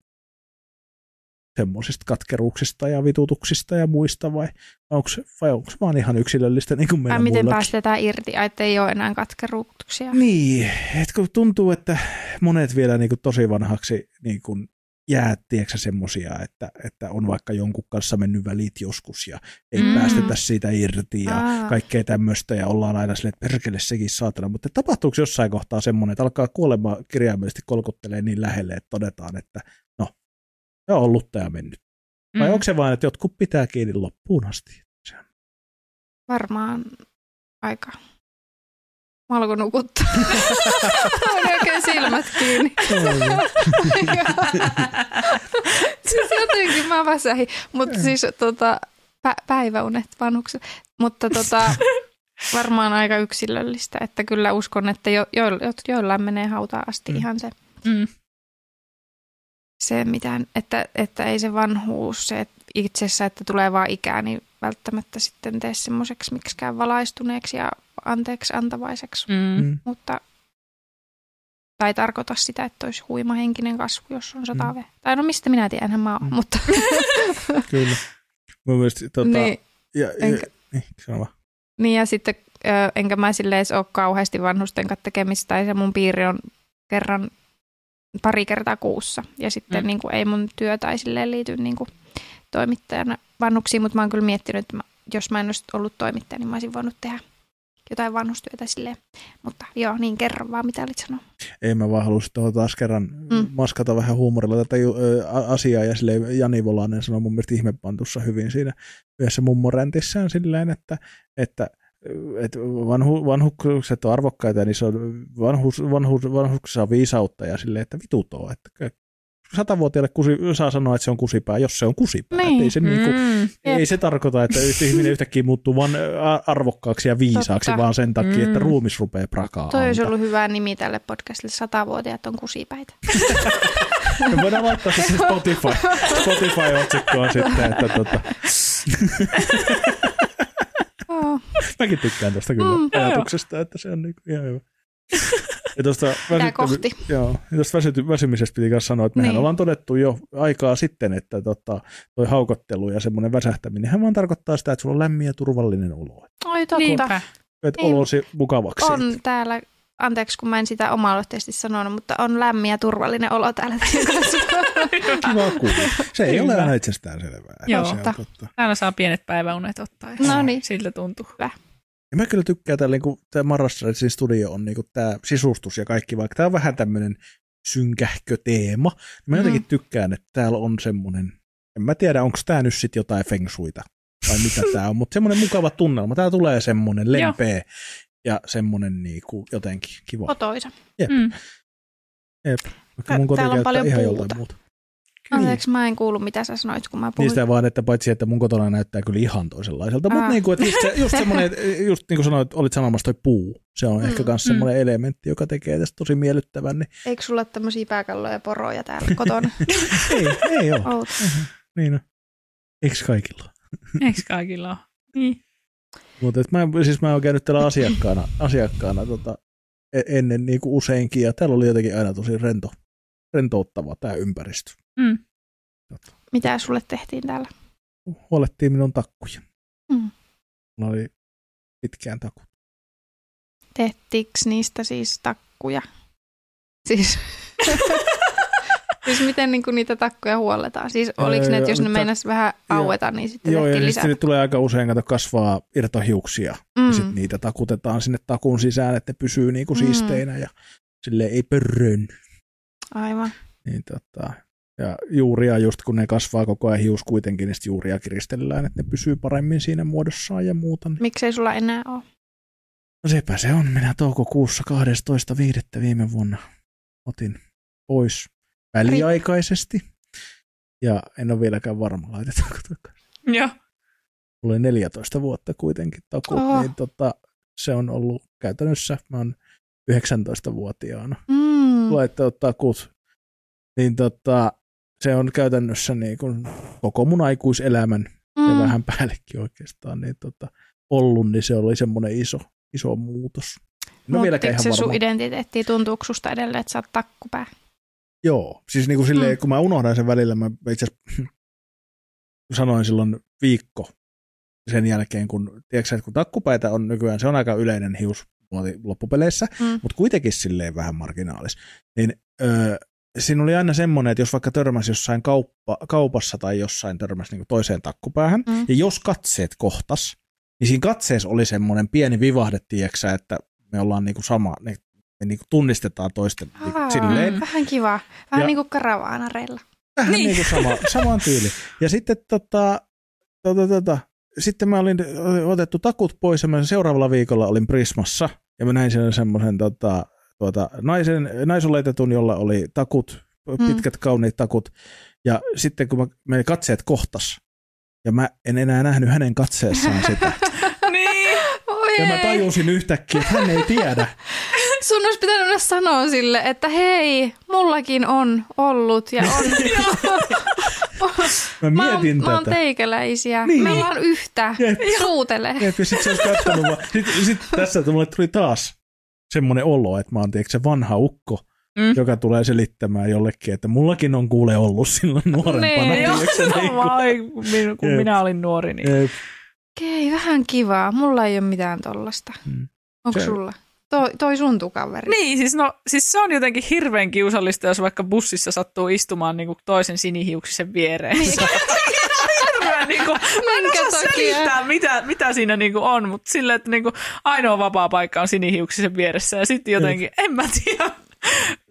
semmoisista katkeruuksista ja vitutuksista ja muista vai onko vai onko vaan ihan yksilöllistä niin kuin meillä miten muillakin? päästetään irti, ai, että ei ole enää katkeruuktuksia. Niin, että kun tuntuu, että monet vielä niin kuin tosi vanhaksi niin kuin jää, tiedätkö semmosia, että, että on vaikka jonkun kanssa mennyt välit joskus ja ei Mm. päästetä siitä irti ja Aa. kaikkea tämmöistä ja ollaan aina silleen, että perkele sekin saatana, mutta tapahtuuko jossain kohtaa semmoinen, että alkaa kuolema kirjaimellisesti kolkuttelee niin lähelle, että todetaan, että no, se on ollutta ja mennyt. Vai Mm. onko se vain, että jotkut pitää kiinni loppuun asti? Varmaan aika. Mä alkoin nukuttaa. Oli oikein silmät kiinni. siis jotenkin mä väsähin. Mutta siis tota, pä- päiväunet vanhukset. Mutta tota, varmaan aika yksilöllistä. Että kyllä uskon, että jo, jo, jo, joillain menee hautaan asti Mm. ihan se, Mm. se mitään, että, että ei se vanhuus, se että itsessä, että tulee vaan ikää, niin välttämättä sitten tee semmoiseksi miksikään valaistuneeksi ja anteeksi antavaiseksi. Mm. Mm. Mutta tai tarkoita sitä, että olisi huima henkinen kasvu, jos on satave. Mm. Tai no mistä minä tiedän, enhän mä oon, Mm. mutta Kyllä. Mun mielestä, tota, niin, ja, ja, enkä- niin, sano vaan. niin ja sitten enkä mä silleen edes ole kauheasti vanhusten kanssa tekemistä, tai se mun piiri on kerran pari kertaa kuussa. Ja sitten Mm. mm. niin kuin, ei mun työ tai silleen liity niin kuin, toimittajana vanhuksiin, mutta mä oon kyllä miettinyt, että mä, jos mä en olisi ollut toimittaja, niin mä olisin voinut tehdä jotain vanhustyötä silleen. Mutta joo, niin kerran vaan, mitä olit sanoa. Ei mä vaan halusin tuohon taas kerran Mm. maskata vähän huumorilla tätä asiaa ja silleen Jani Volanen sanoi mun mielestä ihmepantussa hyvin siinä yhdessä mummorentissään silleen, että, että että vanhu, vanhukset on arvokkaita ja niissä on vanhus, vanhus, vanhuksissa on viisautta ja silleen, että vitut on, että satavuotiaalle kusi, saa sanoa, että se on kusipää, jos se on kusipää. Niin. Että Ei, se niinku, Mm. ei se tarkoita, että ihminen yhtäkkiä muuttuu vaan arvokkaaksi ja viisaaksi, Totta. vaan sen takia, että Mm. ruumis rupeaa prakaa. Toi olisi ollut hyvä nimi tälle podcastille. Satavuotiaat on kusipäitä. Me voidaan laittaa se sinne Spotify, Spotify-otsikkoon sitten, että tota, Oh. mäkin tykkään tästä kyllä mm, ajatuksesta, että se on niinku ihan hyvä. Ja tuosta, joo, ja tuosta väsyty, väsymisestä piti myös sanoa, että mehän Niin. ollaan todettu jo aikaa sitten, että tota, toi haukottelu ja semmoinen väsähtäminen, hän vaan tarkoittaa sitä, että sulla on lämmin ja turvallinen olo. Oi totta. Niinpä. Että olosi mukavaksi. On täällä, anteeksi kun mä en sitä oma sanonut, mutta on lämmin ja turvallinen olo täällä. Kiva kuulla. Se ei Kyllä. ole aina itsestään selvää. Joo. Se on Totta. totta. Täällä saa pienet päiväunet ottaa. ja No niin. Siltä tuntuu. Ja mä kyllä tykkään, että niin tämä Marrastreetsin studio on niin tämä sisustus ja kaikki, vaikka tämä on vähän tämmöinen synkähkö teema. Niin mä Mm. jotenkin tykkään, että täällä on semmoinen, en mä tiedä, onko tämä nyt sitten jotain feng shuita vai mitä tämä on, mutta semmoinen mukava tunnelma. Tää tulee semmoinen lempeä ja semmoinen niinku jotenkin kiva. Kotoisa. Mm. Vaikka mun koti täällä on paljon ihan puuta. joltain muuta. Anteeksi, mä en kuulu mitä sä sanoit, kun mä puhuin. Niistä vaan, että paitsi että mun kotona näyttää kyllä ihan toisenlaiselta, mutta Ah. niinku, että just, se, just semmoinen, just niin kuin sanoit, olit sanomassa toi puu, se on Mm, ehkä myös mm. semmoinen elementti, joka tekee tästä tosi miellyttävän, niin Eikö sulla ole tämmöisiä pääkalloja ja poroja täällä kotona? ei, ei ole. Outo. Niin on. Eikö kaikilla ole? Eikö kaikilla ole? Niin. Mutta et mä, siis mä oon käynyt täällä asiakkaana, asiakkaana tota, e- ennen niin kuin useinkin, ja täällä oli jotenkin aina tosi rento, rentouttava tämä ympäristö. Mm. Mitä sulle tehtiin täällä? Huolettiin minun takkuja. Mm. Oli pitkään takut. Tehtiinkö niistä siis takkuja? Siis, siis miten niinku niitä takkuja huolletaan? Siis oliko ne, että jos ne meinas vähän aueta, niin sitten Joo, ja tehtiin sitten lisää? tulee aika usein, kato kasvaa irtohiuksia, mm. ja sitten niitä takutetaan sinne takun sisään, että ne pysyy niinku Mm. siisteinä ja sille ei pörrön. Aivan. Niin tota, ja juuria just kun ne kasvaa koko ajan hius kuitenkin, niin juuria kiristellään, että ne pysyy paremmin siinä muodossaan ja muuta. Niin- Miksei sulla enää ole? No sepä se on. Minä toukokuussa 12.5. viime vuonna otin pois väliaikaisesti. Ja en ole vieläkään varma, laitetaanko takaisin. Joo. Oli 14 vuotta kuitenkin takut, Oho. niin tota, se on ollut käytännössä, mä oon 19-vuotiaana Mm. laittaa takut, niin tota, se on käytännössä niin kuin koko mun aikuiselämän ja Mm. vähän päällekin oikeastaan niin tota, ollut, niin se oli semmoinen iso, iso muutos. No Muuttiko ihan se sun identiteetti, tuntuuko susta edelleen, että sä oot takkupää? Joo, siis niin kuin silleen, Mm. kun mä unohdan sen välillä, mä itse sanoin silloin viikko sen jälkeen, kun, tiedätkö, että kun takkupäitä on nykyään, se on aika yleinen hius loppupeleissä, Mm. mutta kuitenkin silleen vähän marginaalis. Niin öö, siinä oli aina semmoinen, että jos vaikka törmäsi jossain kauppa, kaupassa tai jossain törmäsi niin toiseen takkupäähän, Mm. ja jos katseet kohtas, niin siinä katseessa oli semmoinen pieni vivahde, tiiäksä, että me ollaan niinku sama, ne, me niinku tunnistetaan toisten niinku Aa, silleen, Vähän kiva. Vähän Ja- niin kuin karavaanareilla. vähän Niin. niin. niinku sama, samaan tyyli. Ja sitten tota, tota, tota, sitten mä olin otettu takut pois ja mä seuraavalla viikolla olin Prismassa ja mä näin siellä semmoisen tota, tuota, naisen, naisoleitetun, jolla oli takut, Mm. pitkät kauniit takut. Ja sitten kun mä, me katseet kohtas ja mä en enää nähnyt hänen katseessaan sitä. niin. Oi Ja mä tajusin yhtäkkiä, että hän ei tiedä. Sun olisi pitänyt sanoa sille, että hei, mullakin on ollut ja on. Mä mä, oon, mietin mä oon tätä. teikäläisiä. Niin. Me ollaan yhtä. Jep. Suutele. Jep, ja sit se olisi kattonut vaan. Sitten sit tässä mulle tuli taas semmoinen olo, että mä oon tiedätkö, se vanha ukko, Mm. joka tulee selittämään jollekin, että mullakin on kuule ollut silloin nuorempana. Niin, Joo, tiedätkö, niin kun Jep. minä olin nuori, niin Jep. Okei, vähän kivaa. Mulla ei ole mitään tollasta. Mm. Onko Se- sulla? Toi, toi sun tukaveri. Niin, siis, no, siis se on jotenkin hirveän kiusallista, jos vaikka bussissa sattuu istumaan niin kuin toisen sinihiuksisen viereen. Niin. Niin kuin, mä en Minkä osaa takia? selittää, mitä, mitä siinä niin kuin on, mutta silleen, että niin kuin ainoa vapaa paikka on sinihiuksisen vieressä ja sitten jotenkin, en mä tiedä,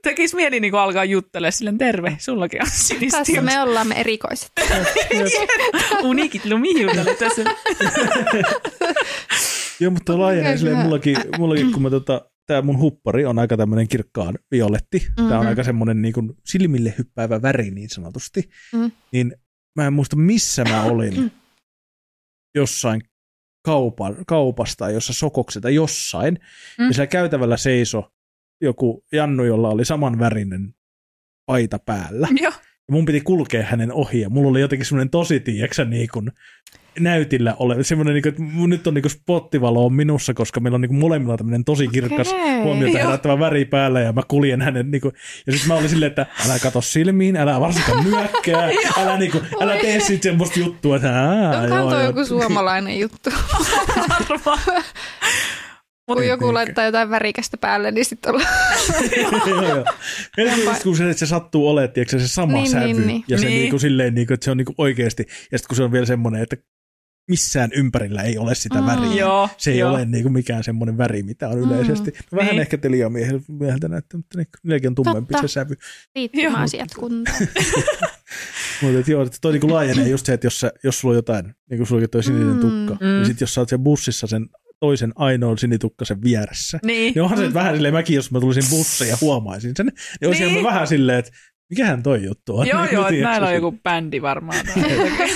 tekisi mieli niin alkaa juttelemaan silleen, terve, sullakin on sinistä Tässä me ollaan me erikoiset. Unikit lumihiutalle tässä. Joo, mutta tuo laajenee silleen mullakin, mullakin kun mä tota, tää mun huppari on aika tämmöinen kirkkaan violetti. Mm-hmm. Tää on aika semmoinen niin kuin silmille hyppäävä väri niin sanotusti. Mm. Niin mä en muista missä mä olin jossain kaupan, kaupasta tai jossain sokoksi tai jossain. Mm. Ja siellä käytävällä seiso joku Jannu, jolla oli saman värinen paita päällä. Joo. Ja mun piti kulkea hänen ohi ja mulla oli jotenkin semmoinen tosi, tiiäksä, niin kuin näytillä ole. Semmoinen, niin kuin, että mun nyt on niin kuin spottivalo on minussa, koska meillä on niin kuin molemmilla tämmöinen tosi kirkas Okei. huomiota herättävä väri päällä ja mä kuljen hänen niin kuin, ja sitten mä olin silleen, että älä kato silmiin, älä varsinkaan nyökkää, älä, niin kuin, älä tee sit semmoista juttua, että joo, toi joo. joku suomalainen juttu? Kun Niin, joku laittaa jotain värikästä päälle, niin sitten ollaan... joo, joo. Erityisesti kun se, että se sattuu olemaan, tiedätkö, se sama Niin, sävy, niin, niin. ja se Niin. niin kuin, silleen, niin kuin, että se on niin kuin oikeasti, ja sitten kun se on vielä semmoinen, että missään ympärillä ei ole sitä Mm. väriä. Joo, Se ei joo. ole niin kuin mikään semmoinen väri, mitä on Mm. yleisesti. No, vähän Niin. ehkä teliomieheltä näyttää, mutta ne- niilläkin on tummempi Totta. se sävy. Liittymä Joo. asiat kuntoon. Mutta et joo, että toi niinku laajenee just se, että jos, sä, jos sulla on jotain, niin kuin sulla on toi sininen Mm. tukka, Mm. niin sit jos sä oot sen bussissa sen toisen ainoan sinitukkasen vieressä, Niin. niin onhan se nyt vähän silleen mäkin, jos mä tulisin bussiin ja huomaisin sen, niin olisin Niin. vähän silleen, että mikähän toi juttu on. Joo, Niin, joo, että näillä on joku bändi varmaan. tai jotenkin.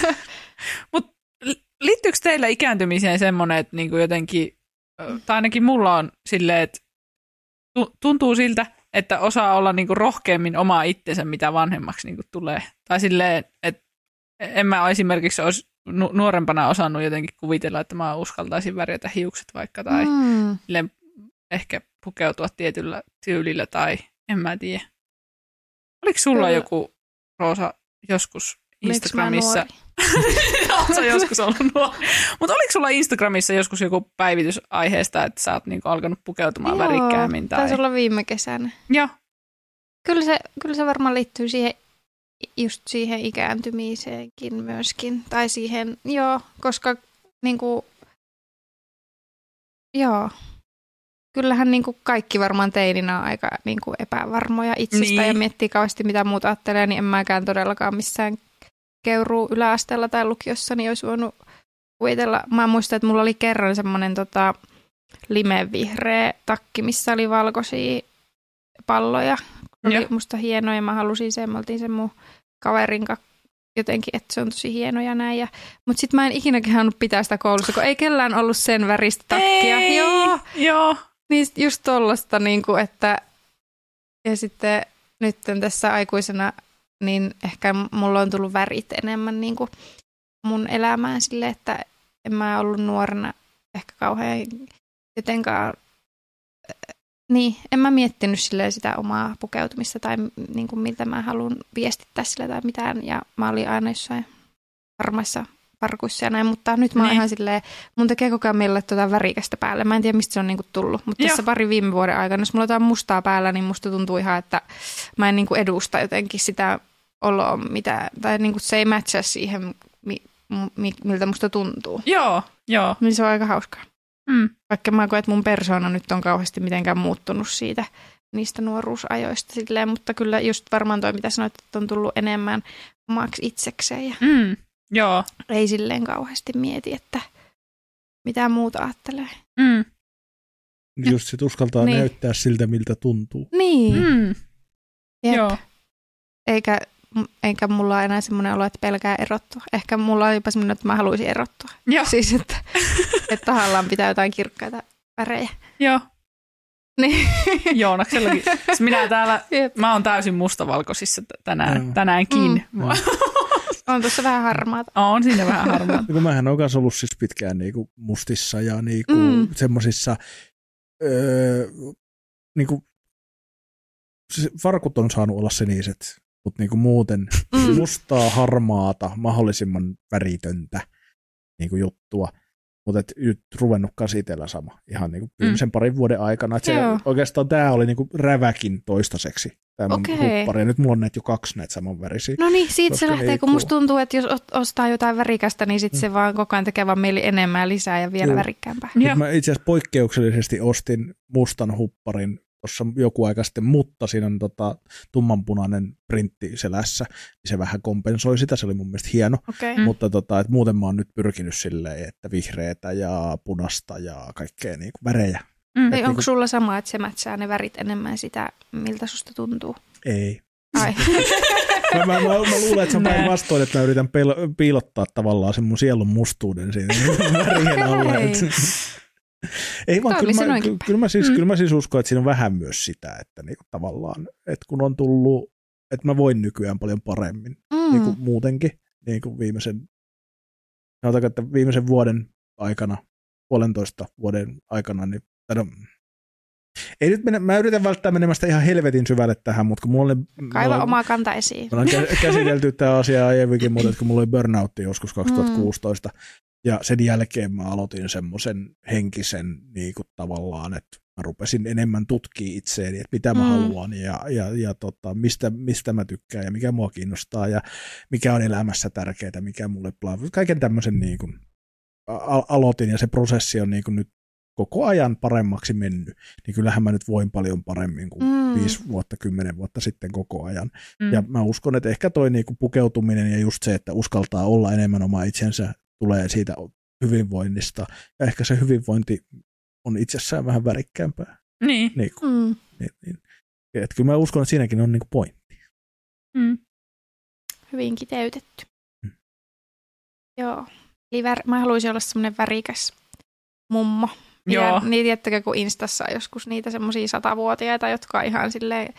Mut li- liittyykö teillä ikääntymiseen semmoinen, että niinku jotenkin, tai ainakin mulla on silleen, että tu- tuntuu siltä, että osaa olla niinku rohkeammin oma itsensä, mitä vanhemmaksi niinku tulee. Tai silleen, että en mä esimerkiksi olisi nu- nuorempana osannut jotenkin kuvitella, että mä uskaltaisin värjätä hiukset vaikka, tai mm. Ehkä pukeutua tietyllä tyylillä, tai en mä tiedä. Oliko sulla Kyllä. joku, Roosa, joskus Instagramissa? Oletko joskus ollut nuori? Mutta oliko sulla Instagramissa joskus joku päivitys aiheesta, että sä oot niinku alkanut pukeutumaan Joo, värikkäämmin? Tai... Taisi olla viime kesänä. Joo, Kyllä se, kyllä se varmaan liittyy siihen, just siihen ikääntymiseenkin myöskin. Tai siihen, joo, koska niinku, joo, kyllähän niinku kaikki varmaan teininä on aika niinku epävarmoja itsestään Niin. ja miettii kauheasti mitä muut ajattelee, niin en mäkään todellakaan missään keuruu yläasteella tai lukiossa, niin olisi voinut kuvitella. Mä muistan, että mulla oli kerran semmoinen tota, limevihreä takki, missä oli valkoisia palloja. Oli Joo. musta hienoja, ja mä halusin sen, me oltiin sen mun kaverin kanssa jotenkin, että se on tosi hieno ja näin. Ja, mutta sitten mä en ikinä kehannut pitää sitä koulussa, kun ei kellään ollut sen väristä takkia. Ei, Joo, joo. niin just tollasta, niin kuin, että ja sitten nyt tässä aikuisena, niin ehkä mulla on tullut värit enemmän niin kuin mun elämään sille, että en mä ollut nuorena ehkä kauhean jotenkaan, niin, en mä miettinyt silleen sitä omaa pukeutumista tai niin kuin miltä mä haluan viestittää sillä tai mitään. Ja mä olin aina jossain harmaissa farkuissa ja näin, mutta nyt mä oon Niin. ihan silleen, mun tekee koko ajan meille tuota värikästä päälle. Mä en tiedä, mistä se on niinku tullut, mutta Joo. tässä pari viime vuoden aikana, jos mulla on jotain mustaa päällä, niin musta tuntuu ihan, että mä en niinku edusta jotenkin sitä oloa, mitä, tai niinku se ei matchaa siihen, mi, mi, miltä musta tuntuu. Joo, joo. Niin se on aika hauskaa. Mm. Vaikka mä koen, että mun persoona nyt on kauheasti mitenkään muuttunut siitä niistä nuoruusajoista silleen, mutta kyllä just varmaan toi, mitä sanoit, että on tullut enemmän omaksi itsekseen ja Mm. Joo. ei silleen kauheasti mieti, että mitä muuta ajattelee. Mm. Just sit uskaltaa Niin. näyttää siltä, miltä tuntuu. Niin, mm. Jep. Joo. Eikä, eikä mulla ole enää semmoinen olo, että pelkää erottua. Ehkä mulla on jopa semmoinen, että mä haluaisin erottua. Joo. Siis, että, että tahallaan pitää jotain kirkkaita värejä. Joo. Niin. Joonaksellakin. Siis Minä täällä, Jep. mä oon täysin mustavalkoisissa tänään, Joo. tänäänkin. Mm. Mm. On tuossa vähän harmaata. on siinä vähän harmaa. Ja kun mähän olen ollut siis pitkään niinku mustissa ja niinku Mm. mm. semmosissa, öö, niinku, se farkut on saanut olla siniset, mutta niinku muuten Mm. mustaa, harmaata, mahdollisimman väritöntä niinku juttua. Mutta nyt ruvennut kanssa itsellä sama ihan niinku viimeisen parin vuoden aikana. Et se, oikeastaan tämä oli niinku räväkin toistaiseksi, tämä mun Okei. huppari. Ja nyt mulla on näitä jo kaksi näitä samanvärisiä. No niin, siitä se lähtee, kun musta tuntuu, että jos ostaa jotain värikästä, niin sitten se vaan koko ajan tekee vaan mieli enemmän lisää ja vielä Joo. värikkäämpää. Joo. Mä itse asiassa poikkeuksellisesti ostin mustan hupparin tuossa joku aika sitten, mutta siinä on tota, tummanpunainen printti selässä, niin se vähän kompensoi sitä, se oli mun mielestä hieno, Okei. mm. mutta tota, et muuten mä oon nyt pyrkinyt silleen, että vihreätä ja punasta ja kaikkea niin kuin värejä. Mm. Ei, Et onko niinku- sulla sama, että se mätsää ne värit enemmän sitä, miltä susta tuntuu? Ei. Ai. Mä, mä, mä, mä luulen, että se on päinvastoin, että mä yritän pel- piilottaa tavallaan sen mun sielun mustuuden siinä värien alla. Ei vaan, kyllä mä, noinkin ky- kyllä, mä siis, Mm. kyllä mä siis uskon, että siinä on vähän myös sitä, että niinku tavallaan, että kun on tullut, että mä voin nykyään paljon paremmin, mm. niin kuin muutenkin, niin kuin viimeisen, sanotaanko, että viimeisen vuoden aikana, puolentoista vuoden aikana, niin, no, ei nyt mene, mä yritän välttää menemästä ihan helvetin syvälle tähän, mutta kun mulla oli... Kaiva mulla- oma kanta esiin. me ollaan kä- käsitelty tämä asia aiemminkin, mutta että kun mulla oli burnoutti joskus 2016, ja sen jälkeen mä aloitin semmoisen henkisen niin kuin tavallaan, että mä rupesin enemmän tutkia itseäni, että mitä mä Mm. haluan ja, ja, ja tota, mistä, mistä mä tykkään ja mikä mua kiinnostaa ja mikä on elämässä tärkeää, mikä mulle bla, kaiken tämmöisen niin kuin, aloitin ja se prosessi on niin kuin nyt koko ajan paremmaksi mennyt, niin kyllähän mä nyt voin paljon paremmin kuin mm. viisi vuotta, kymmenen vuotta sitten koko ajan. Mm. Ja mä uskon, että ehkä toi niinku pukeutuminen ja just se, että uskaltaa olla enemmän oma itsensä, tulee siitä hyvinvoinnista. Ja ehkä se hyvinvointi on itsessään vähän värikkäämpää. Niin. Niin, kuin, Mm. niin, niin. Et kyllä mä uskon, että siinäkin on niinku pointti. Mm. Hyvin kiteytetty. Mm. Joo. Eli vär- mä haluaisin olla semmoinen värikäs mummo. Joo. Ja, niin tiedättekö, kun Instassa on joskus niitä semmoisia satavuotiaita, jotka on ihan silleen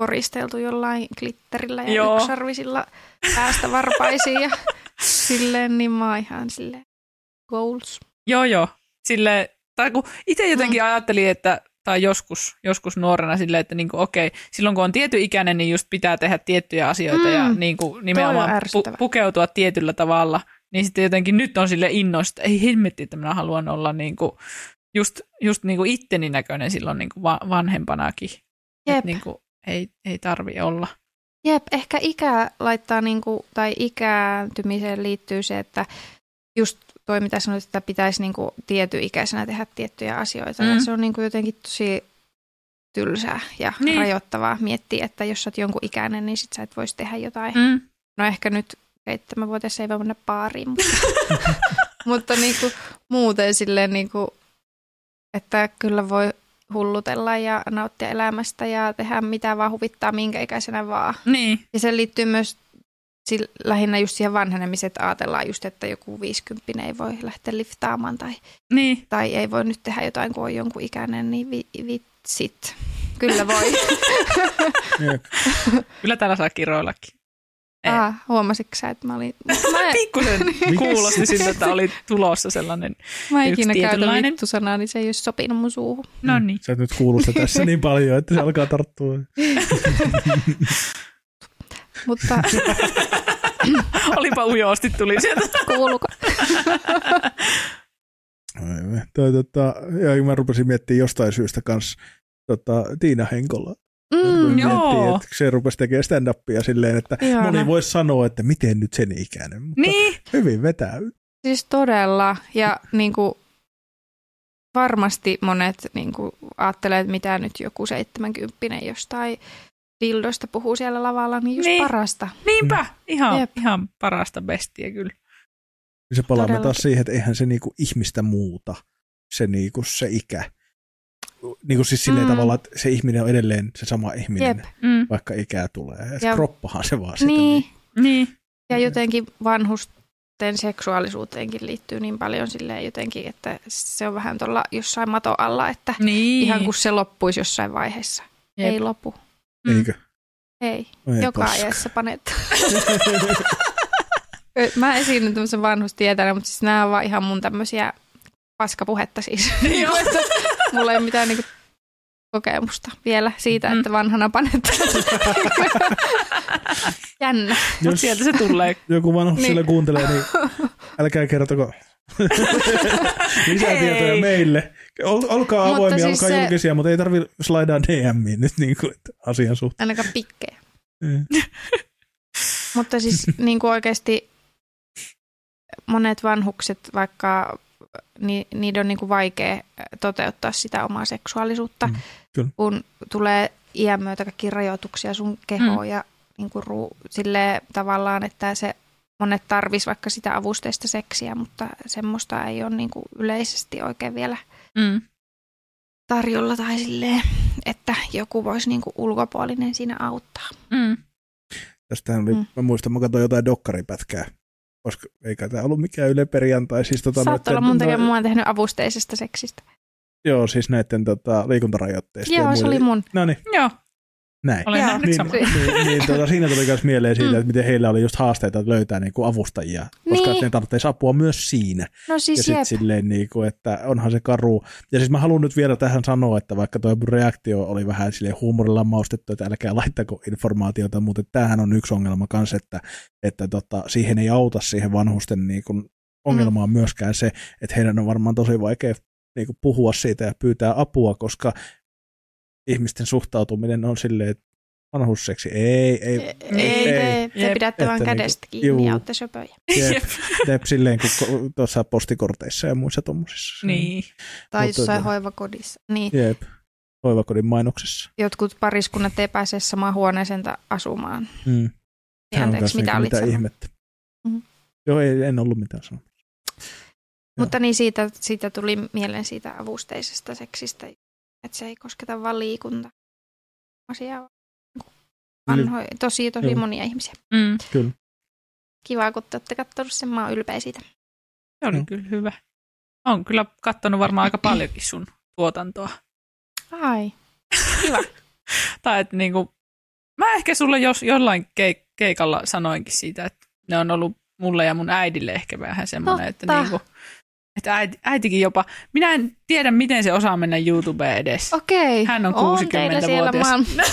koristeltu jollain glitterillä ja Joo. yksarvisilla päästä varpaisiin ja silleen, niin mä oon ihan silleen goals. Joo, joo. Sille, tai kun itse jotenkin mm. ajattelin, että tai joskus, joskus nuorena silleen, että niinku, okei, silloin kun on tiety ikäinen, niin just pitää tehdä tiettyjä asioita Mm. ja niinku, nimenomaan pu- pukeutua tietyllä tavalla. Niin sitten jotenkin nyt on sille innoista, ei hemmetti, että minä haluan olla niinku, just, just niinku itteni näköinen silloin niinku va- vanhempanakin. Jep. Et niinku, ei, ei tarvi olla. Jep, ehkä ikä laittaa, niinku, tai ikääntymiseen liittyy se, että just toi mitä sanoit, että pitäisi niinku tietyikäisenä tehdä tiettyjä asioita. Mm. Ja se on niinku jotenkin tosi tylsää ja Niin. niin. rajoittavaa miettiä, että jos sä oot jonkun ikäinen, niin sit sä et voisi tehdä jotain. Mm. No ehkä nyt seitsemänvuotias ei voi mennä baariin, mutta, mutta niinku, muuten silleen, niinku, että kyllä voi hullutella ja nauttia elämästä ja tehdä mitä vaan huvittaa minkä ikäisenä vaan. Niin, Ja se liittyy myös sil- lähinnä just siihen vanhenemiseen, että ajatellaan just, että joku 50 ei voi lähteä liftaamaan tai, niin. tai ei voi nyt tehdä jotain, kun on jonkun ikäinen, niin vi, vitsit. Kyllä voi. Kyllä täällä saa kiroillakin. Ei. ah, huomasitko sä, että mä olin... Mä, en- Pikkusen kuulosti siltä, että oli tulossa sellainen. mä ikinä käytä tietynlainen. vittusanaa, niin se ei olisi sopinut mun suuhun. No niin. Sä et nyt kuulu sitä tässä niin paljon, että se alkaa tarttua. Mutta Olipa ujosti tuli sieltä. Kuuluuko? Aivan. Toi, tota, ja mä rupesin miettimään jostain syystä kanssa tota, Tiina Henkola. Mm, joo. miettimään, että se rupesi tekemään stand-upia silleen, että Ihana. moni voisi sanoa, että miten nyt sen ikäinen, mutta Niin, hyvin vetää. Siis todella. Ja niin kuin, varmasti monet niin kuin, ajattelee, että mitä nyt joku 70 jostain dildosta puhuu siellä lavalla, niin just Niin. parasta. niinpä. Ihan, Jep. ihan parasta bestiä kyllä. Se palaamme taas siihen, että eihän se niinku ihmistä muuta, se, niinku, se ikä. Niinku siis silleen Mm. tavalla, että se ihminen on edelleen se sama ihminen, Jep. Mm. vaikka ikää tulee. Ja, Ja- kroppahan se vaan sitten. Niin. Niin. Ja jotenkin vanhusten seksuaalisuuteenkin liittyy niin paljon silleen jotenkin, että se on vähän tuolla jossain mato alla, että Niin. ihan kun se loppuisi jossain vaiheessa. Jep. Ei lopu. Mm. Eikö? Ei. Oi Joka paska. ajassa panet. Mä esiinnyn tämmöisen vanhustietänä, mutta siis nämä on vaan ihan mun tämmöisiä paskapuhetta siis. Joo. Mulla ei ole mitään niinku kokemusta vielä siitä, Mm. että vanhana panetaan. Jännä. Mut sieltä se tulee. joku vanhus Niin. siellä kuuntelee, niin älkää kertoko lisätietoja Ei. meille. Ol, olkaa Mutta avoimia, siis olkaa se- julkisia, mutta ei tarvi slaidaa DMiin nyt niin kuin, että asian suhteen. Ainakaan pikkejä. Mm. Mutta siis niin kuin oikeasti monet vanhukset, vaikka ni, niiden on niin kuin vaikea toteuttaa sitä omaa seksuaalisuutta, Mm, kyllä. kun tulee iän myötä kaikki rajoituksia sun kehoon Mm. ja niin kuin ruu, silleen tavallaan, että se monet tarvis vaikka sitä avusteista seksiä, mutta semmoista ei ole niin kuin yleisesti oikein vielä Mm. tarjolla tai silleen, että joku voisi niin kuin ulkopuolinen siinä auttaa. Mm. Tästähän oli, Mm. mm. mä muistan, mä katsoin jotain dokkaripätkää, koska eikä tämä ollut mikään Yle perjantai. Siis tota, Saattaa olla mun takia, mä oon tehnyt avusteisesta seksistä. Joo, siis näiden tota, liikuntarajoitteista. Joo, se oli mun. No niin, Joo, näin. olen Joo. nähnyt Niin, samaa. niin, niin tota, siinä tuli myös mieleen siitä, Mm. että miten heillä oli just haasteita löytää niinku avustajia, koska Niin. ne tarvitsisi apua myös siinä. No Ja siis sitten jep. silleen, niinku, että onhan se karu. Ja siis mä haluan nyt vielä tähän sanoa, että vaikka tuo reaktio oli vähän silleen huumorilla maustettu, että älkää laittako informaatiota, mutta tämähän on yksi ongelma kanssa, että, että tota, siihen ei auta siihen vanhusten niinku, ongelmaan mm. myöskään se, että heidän on varmaan tosi vaikea niinku, puhua siitä ja pyytää apua, koska ihmisten suhtautuminen on silleen, että vanhusseksi ei, ei, Ei, Niin. ei, ei. te, te pidätte vaan niinku- kädestä kiinni juu. ja olette söpöjä. Jep. Jep. Jep, silleen kuin tuossa postikorteissa ja muissa tuommoisissa. Niin. Tai Mutta- jossain hoivakodissa. Niin, Jep, hoivakodin mainoksessa. jotkut pariskunnat ei pääse samaan huoneeseen ta- asumaan. Mm. Niin on anteeksi, kans mitä niinku olit mitä sanonut? ihmettä. Mhm. Joo, ei, en ollut mitään sanonut. Mutta niin siitä, siitä tuli mieleen siitä avusteisesta seksistä, että se ei kosketa vain liikunta asiaa. Vanhoja, tosi, tosi Joo. monia ihmisiä. Mm. Kyllä. Kiva, kun te olette katsonut sen, mä oon ylpeä siitä. Se oli Joo. kyllä hyvä. On kyllä katsonut varmaan aika paljonkin sun tuotantoa. Ai, Tai että niinku, mä ehkä sulle jos, jollain keik- keikalla sanoinkin siitä, että ne on ollut mulle ja mun äidille ehkä vähän semmoinen, että, Totta. niinku, että äiti, äitikin jopa, minä en tiedä miten se osaa mennä YouTubeen edes. okei. Hän on On teillä siellä 60-vuotias.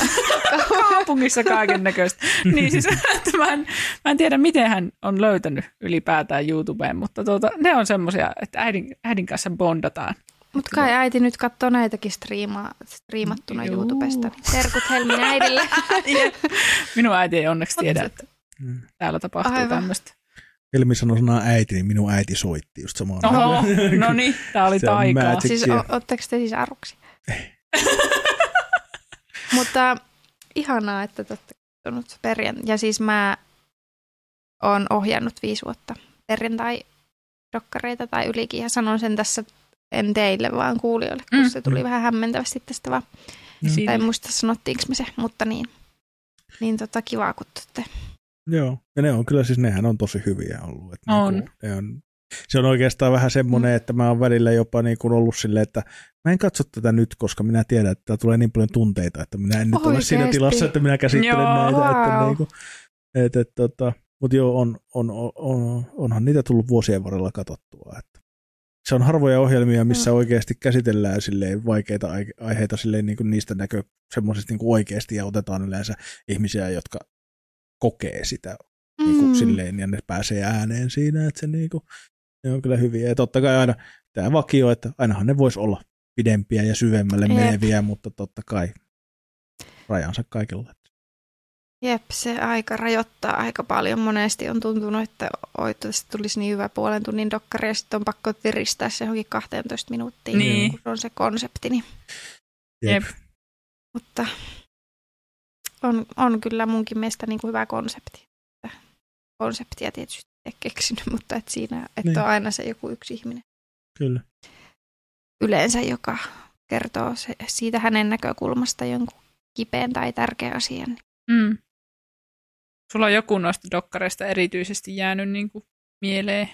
Kaupungissa kaiken näköistä. niin siis, että mä, en, mä en tiedä, miten hän on löytänyt ylipäätään YouTubeen, mutta tuota, ne on semmoisia, että äidin, äidin kanssa bondataan. Mutta kai äiti nyt katsoo näitäkin striimaa, striimattuna Juu. YouTubesta. Terkut Helmin äidille. Minun äiti ei onneksi tiedä, että täällä tapahtuu tämmöistä. Helmi sanoi sanaa äiti, niin minun äiti soitti just samaan. Oho, no niin, tää oli taikaa. siis ootteko te siis aruksi? Mutta ihanaa, että te olette katsonut perjan. Ja siis mä oon ohjannut viisi vuotta perjantai-dokkareita tai ylikin. Ja sanon sen tässä en teille, vaan kuulijoille, kun Mm. se tuli vähän hämmentävästi tästä vaan. Siinä- Tai en muista sanottiinko me se, mutta niin. Niin tota kivaa, kun te Joo, ja ne on kyllä siis, nehän on tosi hyviä ollut. Että On. Niinku, ne on. Se on oikeastaan vähän semmoinen, että mä oon välillä jopa niin kuin ollut silleen, että mä en katso tätä nyt, koska minä tiedän, että tää tulee niin paljon tunteita, että minä en nyt ole siinä Oikeesti? tilassa, että minä käsittelen Joo, näitä. Että wow. niinku, et, et, tota, mutta joo, on, on, on, on, onhan niitä tullut vuosien varrella katsottua. Että se on harvoja ohjelmia, missä Mm. oikeasti käsitellään silleen vaikeita ai- aiheita silleen niin kuin niistä näkö semmoisesta niin kuin oikeasti ja otetaan yleensä ihmisiä, jotka kokee sitä mm. niin kuin, silleen, ja ne pääsee ääneen siinä, että se, niin kuin, ne on kyllä hyviä. Ja totta kai aina tämä vakio, että ainahan ne vois olla pidempiä ja syvemmälle Jep. meneviä, mutta totta kai rajansa kaikilla. Jep, se aika rajoittaa aika paljon. Monesti on tuntunut, että oi, tästä tulisi niin hyvä puolen tunnin dokkari ja sitten on pakko tiristää se johonkin 12 minuuttiin, Niin. kun se on se konsepti. Niin. Jep. Mutta on, on kyllä munkin mielestä niin kuin hyvä konsepti. Konseptia tietysti ei keksinyt, mutta et siinä että Niin. on aina se joku yksi ihminen Kyllä. yleensä, joka kertoo se, siitä hänen näkökulmasta jonkun kipeän tai tärkeän asian. Mm. Sulla on joku noista dokkareista erityisesti jäänyt niin kuin mieleen,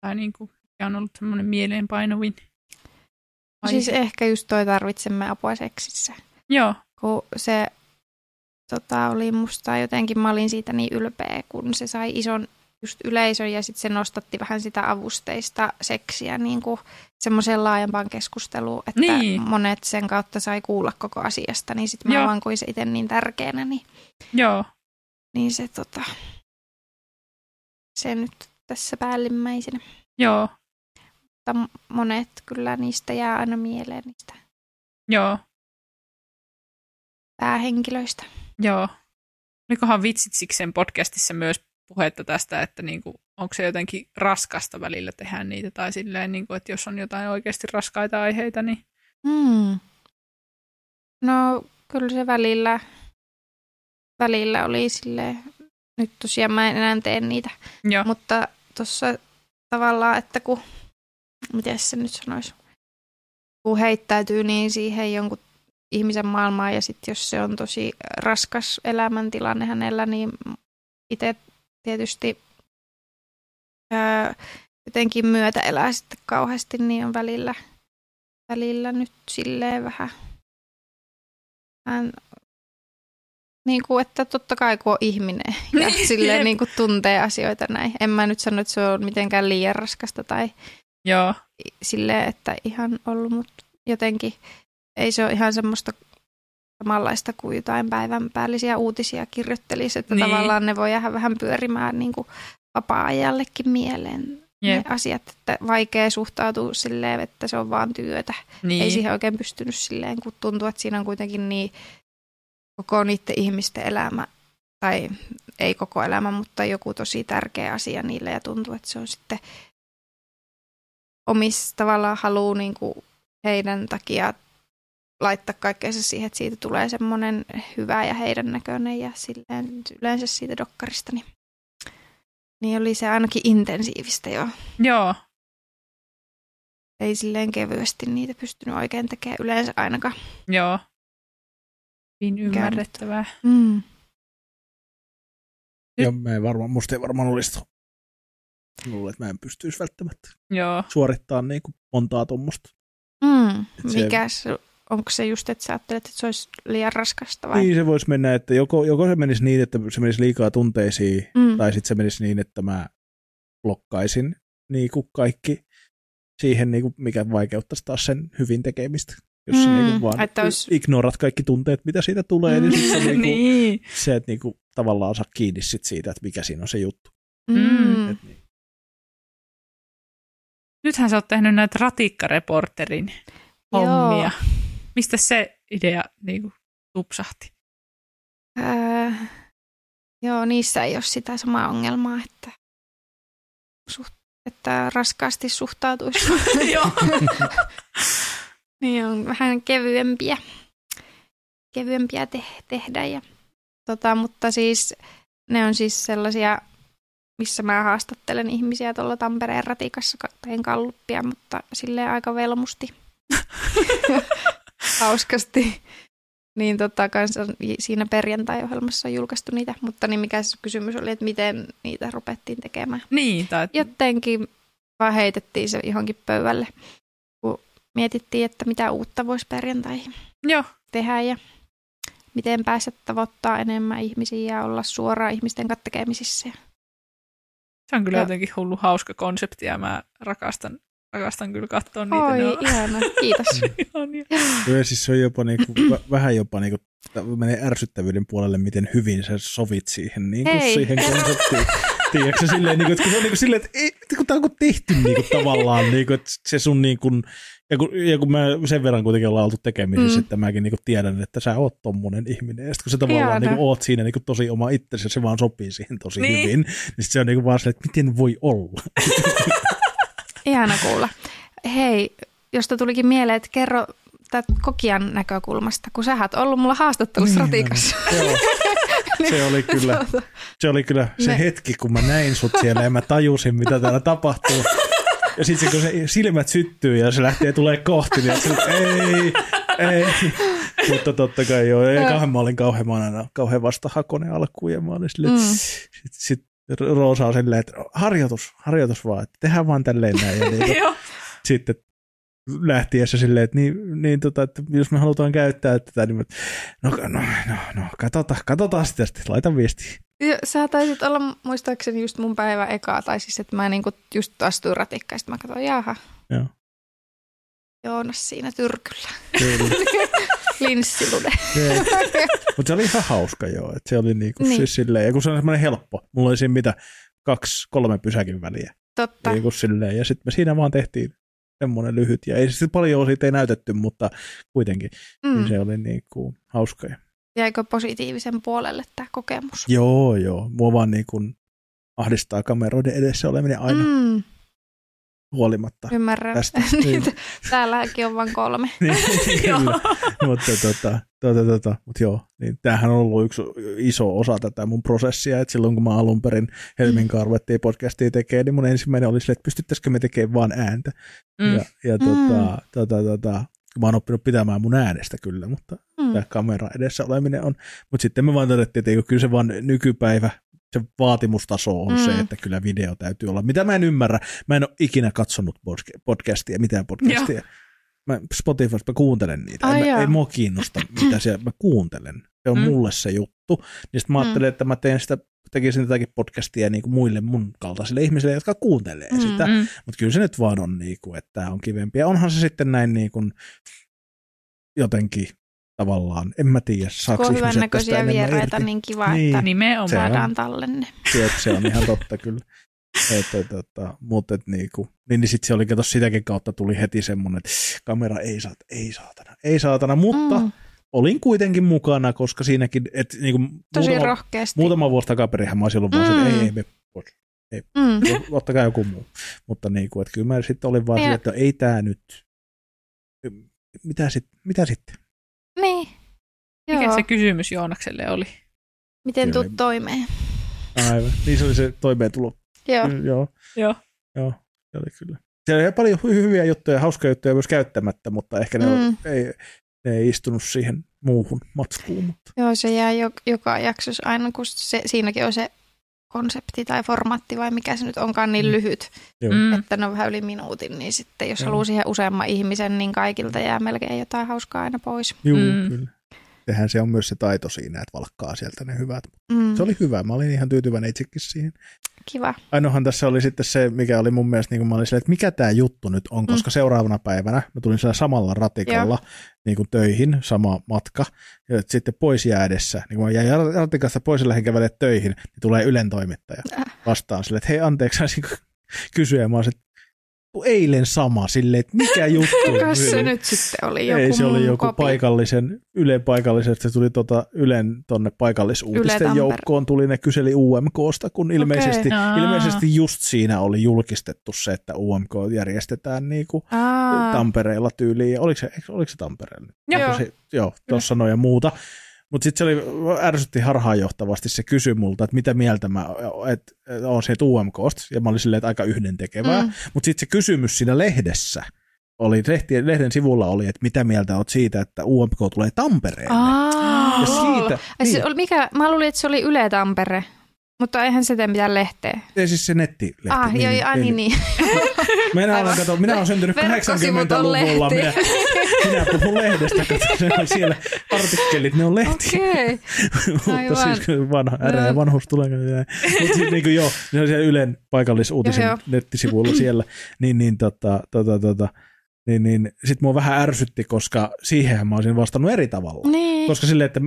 tai niin kuin, mikä on ollut semmoinen mieleenpainuvin? aihe? Siis ehkä just toi tarvitsemme apua seksissä. Joo, kun se tota, oli musta jotenkin, mä olin siitä niin ylpeä, kun se sai ison just yleisön ja sitten se nostatti vähän sitä avusteista seksiä niin kuin semmoiseen laajempaan keskusteluun, että Niin. monet sen kautta sai kuulla koko asiasta, niin sitten mä vaan koin se itse niin tärkeänä, niin, joo, niin se tota, se nyt tässä päällimmäisenä. joo, Mutta monet kyllä niistä jää aina mieleen niistä joo, päähenkilöistä. Joo. Olikohan Vitsitsiksen podcastissa myös puhetta tästä, että niin kuin, onko se jotenkin raskasta välillä tehdä niitä, tai silleen, niin kuin, että jos on jotain oikeasti raskaita aiheita, niin Hmm. No kyllä se välillä, välillä oli sille nyt tosiaan mä en enää tee niitä, joo, mutta tuossa tavallaan, että kun, miten se nyt sanoisi, kun heittäytyy niin siihen jonkun ihmisen maailmaan ja sitten jos se on tosi raskas elämäntilanne hänellä, niin itse tietysti ää, jotenkin myötä elää sitten kauheasti, niin on välillä, välillä nyt silleen vähän, vähän niin kuin, että totta kai kun on ihminen ja Niin, silleen niin kuin tuntee asioita näin. En mä nyt sano, että se on mitenkään liian raskasta tai joo, silleen, että ihan ollut, mutta jotenkin ei se ole ihan semmoista samanlaista kuin jotain päivän päällisiä uutisia kirjoittelisi, että Niin. niin. tavallaan ne voi jäädä vähän pyörimään niin kuin vapaa-ajallekin mieleen Jep. ne asiat, että vaikea suhtautua silleen, että se on vaan työtä. niin, Ei siihen oikein pystynyt silleen, kun tuntuu, että siinä on kuitenkin niin koko niiden ihmisten elämä, tai ei koko elämä, mutta joku tosi tärkeä asia niille ja tuntuu, että se on sitten omissa tavallaan haluu niin kuin heidän takia laittaa kaikkeensa siihen, että siitä tulee semmoinen hyvä ja heidän näköinen ja silleen yleensä siitä dokkarista, niin, niin oli se ainakin intensiivistä jo. joo, Ei silleen kevyesti niitä pystynyt oikein tekemään yleensä ainakaan. joo. Hyvin ymmärrettävää. Mm. Ja mä en varmaan, musta ei varmaan olisi Luulen, että mä en pystyisi välttämättä Joo, suorittamaan niin kuin montaa tuommoista. Mm. Se- Mikä se, onko se just, että sä ajattelet, että se olisi liian raskasta vai? Niin se voisi mennä, että joko, joko se menisi niin, että se menisi liikaa tunteisiin, Mm. tai sitten se menisi niin, että mä blokkaisin niin kuin kaikki siihen, niin kuin, mikä vaikeuttaisi taas sen hyvin tekemistä. Jos sä Mm, niin kuin vaan että ois- ignorat kaikki tunteet, mitä siitä tulee, niin sitten se, niin kuin, niin. se että niin kuin, tavallaan saa kiinni sit siitä, että mikä siinä on se juttu. Mm. Et niin. Nythän sä oot tehnyt näitä ratikkareporterin hommia. Joo. Mistä se idea niin kuin, tupsahti? Öö, joo, niissä ei ole sitä samaa ongelmaa, että, suht, että raskaasti suhtautuisi. Joo. niin on vähän kevyempiä, kevyempiä te- tehdä. Ja, tota, mutta siis ne on siis sellaisia, missä mä haastattelen ihmisiä tuolla Tampereen ratikassa, ka- teen kalluppia, mutta silleen aika velmusti. Hauskasti. Niin tota, kanssa siinä perjantai-ohjelmassa on julkaistu niitä, mutta niin mikä se kysymys oli, että miten niitä rupettiin tekemään. niin, tai Jotenkin vaan heitettiin se johonkin pöydälle, kun mietittiin, että mitä uutta voisi perjantaihin joo, tehdä ja miten päästä tavoittaa enemmän ihmisiä ja olla suoraan ihmisten kanssa tekemisissä. se on kyllä Ja- jotenkin hullu hauska konsepti ja mä rakastan, rakastan kyllä katsoa niitä. Oi, ne ihana, kiitos. ihania. Ja siis se on jopa niinku, vä- vähän jopa niinku menee ärsyttävyyden puolelle, miten hyvin sä sovit siihen, niin kuin Hei. siihen konseptiin. Tiedätkö silleen, niin kuin, että kun se on niin kuin silleen, että ei, kun tämä on kuin tehty niin kuin, tavallaan, niin kuin, että se sun niin kuin, ja kun, ja kun mä sen verran kuitenkin ollaan oltu tekemisissä, Mm. että mäkin niin kuin tiedän, että sä oot tommonen ihminen. Ja sitten kun sä tavallaan niin kuin, oot siinä niin kuin, tosi oma itsesi ja se vaan sopii siihen tosi Niin. hyvin, niin sit se on niin kuin, vaan silleen, että miten voi olla. Ihana kuulla. Hei, josta tulikin mieleen, että kerro tätä kokijan näkökulmasta, kun sä oot ollut mulla haastattelussa Niin, ratikassa. Joo. Se oli kyllä, se oli kyllä se hetki, kun mä näin sut siellä ja mä tajusin, mitä täällä tapahtuu. Ja sitten kun se silmät syttyy ja se lähtee tulee kohti, niin sit, ei, ei. Mutta totta kai joo. Kauhean mä olin kauhean, mä aina kauhean alkuun ja mä olin silleen, Mm. mm. sit, sit Roosa on silleen, että harjoitus, harjoitus vaan, että tehdään vaan tälleen näin. Ja niin, sitten lähtiessä silleen, että, niin, niin tota, että jos me halutaan käyttää tätä, niin no, no, no, no katsotaan, katsotaan sitä sitten, laita viestiä. Ja Sä taisit olla muistaakseni just mun päivä ekaa, tai siis että mä niinku just astuin ratikkaan, sitten mä katsoin, jaha, Joo. Joonas siinä tyrkyllä. Kyllä. Linssilude. Mutta se oli ihan hauska joo, että se oli niinku Niin. niin. siis silleen, ja kun se on semmoinen helppo, mulla oli siinä mitä kaksi, kolme pysäkin väliä, Totta. niin kuin silleen, ja sitten me siinä vaan tehtiin semmoinen lyhyt, ja ei sitten paljon siitä ei näytetty, mutta kuitenkin, mm. Mm. niin se oli niinku hauska. Jäikö positiivisen puolelle tämä kokemus? Joo, joo, mua vaan niinku ahdistaa kameroiden edessä oleminen aina mm. Mm, huolimatta. ymmärrän. Tästä, niin. Täälläkin on vain kolme. Niin, Joo. kyllä. mutta tota, tota, tota, mut joo, niin tämähän on ollut yksi iso osa tätä mun prosessia, että silloin kun mä alun perin Helmin kanssa ruvettiin podcastia tekemään, niin mun ensimmäinen oli silleen, että pystyttäisikö me tekemään vaan ääntä. Mm. Ja, ja Mm. tota, tota, tota, mä oon oppinut pitämään mun äänestä kyllä, mutta Mm. tämä kamera edessä oleminen on. Mutta sitten me vaan todettiin, että eikö kyllä se vaan nykypäivä, se vaatimustaso on Mm. se, että kyllä video täytyy olla. Mitä mä en ymmärrä, mä en ole ikinä katsonut podca- podcastia, mitään podcastia. Mä Spotifysta mä kuuntelen niitä. Ai Ei, mä, ei mua kiinnosta, mitä siellä, mä kuuntelen. Se on Mm. mulle se juttu. Niin sitten mä Mm. ajattelin, että mä teen sitä, tekisin tätäkin podcastia niin kuin muille mun kaltaisille ihmisille, jotka kuuntelee Mm. sitä. Mm. Mutta kyllä se nyt vaan on, niin kuin, että tämä on kivempi. Ja onhan se sitten näin niin kuin, jotenkin tavallaan, en mä tiedä, saako Kun on ihmiset tästä vieraita, irti. niin kiva, Niin. että Nimenomaan. Se on. tallenne. Se, se on ihan totta kyllä. Että, tota, mutta et niinku, niin, niin sitten se oli, kato sitäkin kautta tuli heti semmoinen, että kamera ei saata, ei saatana, ei saatana, mutta mm. Olin kuitenkin mukana, koska siinäkin, että niinku, tosi muutama, rohkeasti. muutama vuosi takaperihän mä olisin ollut vaan, mm. että Mm. ei, ei, me, pois. Mm. ottakaa joku muu. Mutta niinku, että kyllä mä sitten olin vaan silleen, että ei tää nyt, mitä, sit, mitä sitten? Niin. Mikä Joo. se kysymys Joonakselle oli? Miten tuut toimeen? Aivan, niin se oli se toimeentulo. Joo. Joo. Joo. Joo, se oli kyllä. Siellä oli paljon hy- hyviä juttuja, hauskoja juttuja myös käyttämättä, mutta ehkä ne, Mm. mm. ei, ne ei istunut siihen muuhun matskuun. Mutta. Joo, se jää jo, joka jaksossa aina, kun se, siinäkin on se konsepti tai formaatti vai mikä se nyt onkaan niin Mm. lyhyt, Joo. Mm. että ne on vähän yli minuutin, niin sitten jos Joo. haluaa siihen useamman ihmisen, niin kaikilta jää melkein jotain hauskaa aina pois. Juu, Mm. mm. kyllä. Sehän se on myös se taito siinä, että valkkaa sieltä ne hyvät. Mm. Se oli hyvä, mä olin ihan tyytyväinen itsekin siihen. Kiva. Ainoahan tässä oli sitten se, mikä oli mun mielestä, niin kuin mä olin silleen, että mikä tämä juttu nyt on, koska seuraavana päivänä mä tulin sillä samalla ratikalla niin kuin töihin, sama matka, ja sitten pois jäädessä, niin kun mä jäin ratikasta pois ja lähdin töihin, niin tulee Ylen toimittaja Äh. vastaan silleen, että hei anteeksi, kysyä, ja mä olisin, eilen sama, silleen, että mikä juttu. Kuka se Niin. nyt sitten oli? Joku Ei, se oli joku kopi. paikallisen, Ylen paikallisen, se tuli tota Ylen tonne Yle paikallisuutisten Tampere. joukkoon, tuli ne kyseli UMKsta, kun ilmeisesti, Aa. ilmeisesti just siinä oli julkistettu se, että UMK järjestetään niinku Aa, Tampereella tyyliin, ja oliko se, oliko se Tampereella? Joo. Se, joo, tuossa noin ja muuta. Mutta sitten se oli, ärsytti harhaanjohtavasti, se kysyi multa, että mitä mieltä mä et, et, on siitä UMKsta, ja mä olin silleen, että aika yhdentekevää. Mm. Mutta sitten se kysymys siinä lehdessä, oli, lehtien, lehden sivulla oli, että mitä mieltä oot siitä, että UMK tulee Tampereelle. Aa, Ja siitä, se niin, oli, mikä, mä luulin, että se oli Yle Tampere, mutta eihän se tee mitään lehteä. ei siis se nettilehti. Ah, joo, joo, ah, niin, niin. Minä olen, Aivan. kato, minä olen syntynyt Verkkosivut on 80-luvulla, lehti. minä, minä puhun lehdestä, kato, siellä artikkelit, ne on lehti. Okei. mutta Aivan. siis vanha, äreä Joo. vanhuus tulee. Mutta siis niin kuin joo, ne on siellä Ylen paikallisuutisen Joo, joo. nettisivuilla siellä, niin, niin tota, tota, tota, niin, niin sit mua vähän ärsytti, koska siihen mä olisin vastannut eri tavalla. Niin. Koska silleen, että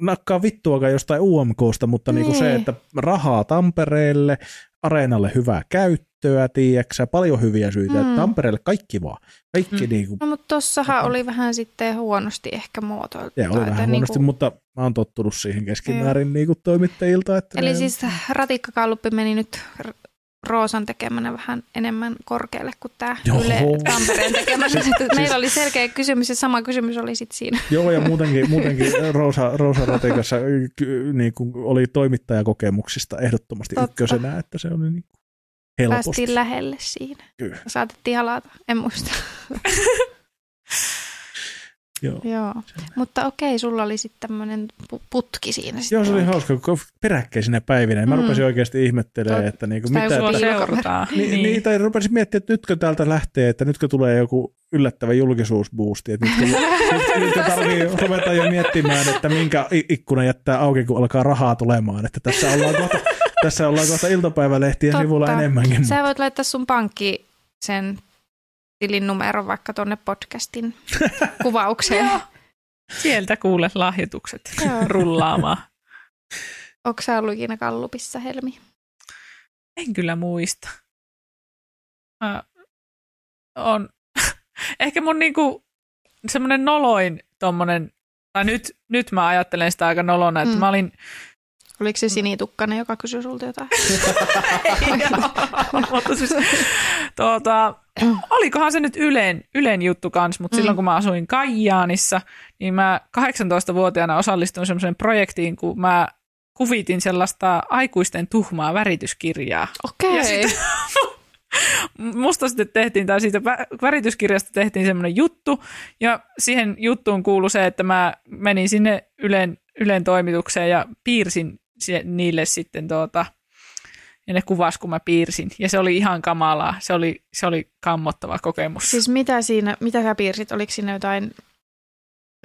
nakkaa vittuakaan jostain UMKsta, mutta niin. Niinku se, Niin. että rahaa Tampereelle, areenalle hyvää käyttöä, tiedäksä, paljon hyviä syitä. Mm. Tampereelle kaikki vaan. Kaikki Mm. mm. niinku, No, mutta tossahan oli vähän sitten huonosti ehkä muotoiltu. ja oli vähän huonosti, niinku- mutta mä oon tottunut siihen keskimäärin niinku toimittajilta. Että Eli ne- siis ratikkakalluppi meni nyt Roosan tekemänä vähän enemmän korkealle kuin tämä Joo. Yle Tampereen tekemänä. Siis- meillä oli selkeä kysymys ja sama kysymys oli sitten siinä. Joo, ja muutenkin, muutenkin Roosa, Roosa Ratikassa niin kuin oli toimittajakokemuksista ehdottomasti Totta. ykkösenä, että se oli niin helposti. Päästiin lähelle siinä. Kyllä. Saatettiin halata, en muista. Joo. Joo, mutta okei, sulla oli sitten tämmöinen pu- putki siinä. Joo, se oli sitten. hauska, kun peräkkäisinä päivinä. Mä Mm. rupesin oikeasti ihmettelemään, että niin kuin mitä... seurataan. Niin, niin. niin, tai rupesin miettimään, että nytkö täältä lähtee, että nytkö tulee joku yllättävä julkisuusboosti, että nytkö, nyt, nytkö tarvii ruveta jo miettimään, että minkä ikkuna jättää auki, kun alkaa rahaa tulemaan, että tässä ollaan kohta, tässä ollaan kohta iltapäivälehtien Totta. sivulla enemmänkin. Sä voit laittaa sun pankki sen tilin numeron vaikka tonne podcastin kuvaukseen. Joo. Sieltä kuulet lahjoitukset rullaamaan. Onko sä ollut ikinä Kallupissa, Helmi? En kyllä muista. Mä on, ehkä mun niinku semmoinen noloin tommonen, tai nyt, nyt mä ajattelen sitä aika nolona, että mm. mä olin Oliko se sinitukkainen, joka kysyi sulta jotain? mutta siis, tuota, olikohan se nyt Ylen, Ylen juttu kans, mutta Mm. silloin kun mä asuin Kaijaanissa, niin mä 18-vuotiaana osallistuin semmoiseen projektiin, kun mä kuvitin sellaista aikuisten tuhmaa värityskirjaa. Okei. Ja sitten musta sitten tehtiin, tai siitä vä- värityskirjasta tehtiin semmoinen juttu, ja siihen juttuun kuului se, että mä menin sinne Ylen, Ylen toimitukseen ja piirsin sie- niille sitten tuota, ja ne kuvas, kun mä piirsin. Ja se oli ihan kamalaa. Se oli, se oli kammottava kokemus. Siis mitä siinä, mitä sä piirsit? Oliko siinä jotain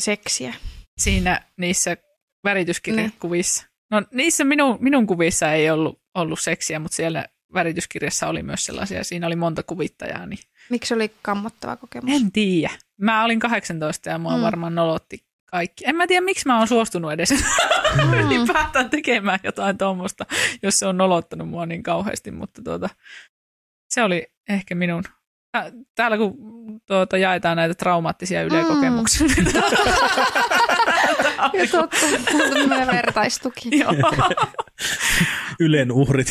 seksiä? Siinä niissä Niin. värityskirjakuvissa. No niissä minun, minun kuvissa ei ollut, ollut seksiä, mutta siellä värityskirjassa oli myös sellaisia. Siinä oli monta kuvittajaa, niin Miksi se oli kammottava kokemus? En tiedä. Mä olin 18 ja mua Mm. varmaan nolotti kaikki. En mä tiedä, miksi mä oon suostunut edes. ylipäätään tekemään jotain tuommoista, jos se on nolottanut mua niin kauheasti, mutta tuota, se oli ehkä minun. Tä- Täällä kun tuota, jaetaan näitä traumaattisia ylekokemuksia. Mm. Ja totta, tämmöinen vertaistuki. Joo. Ylen uhrit.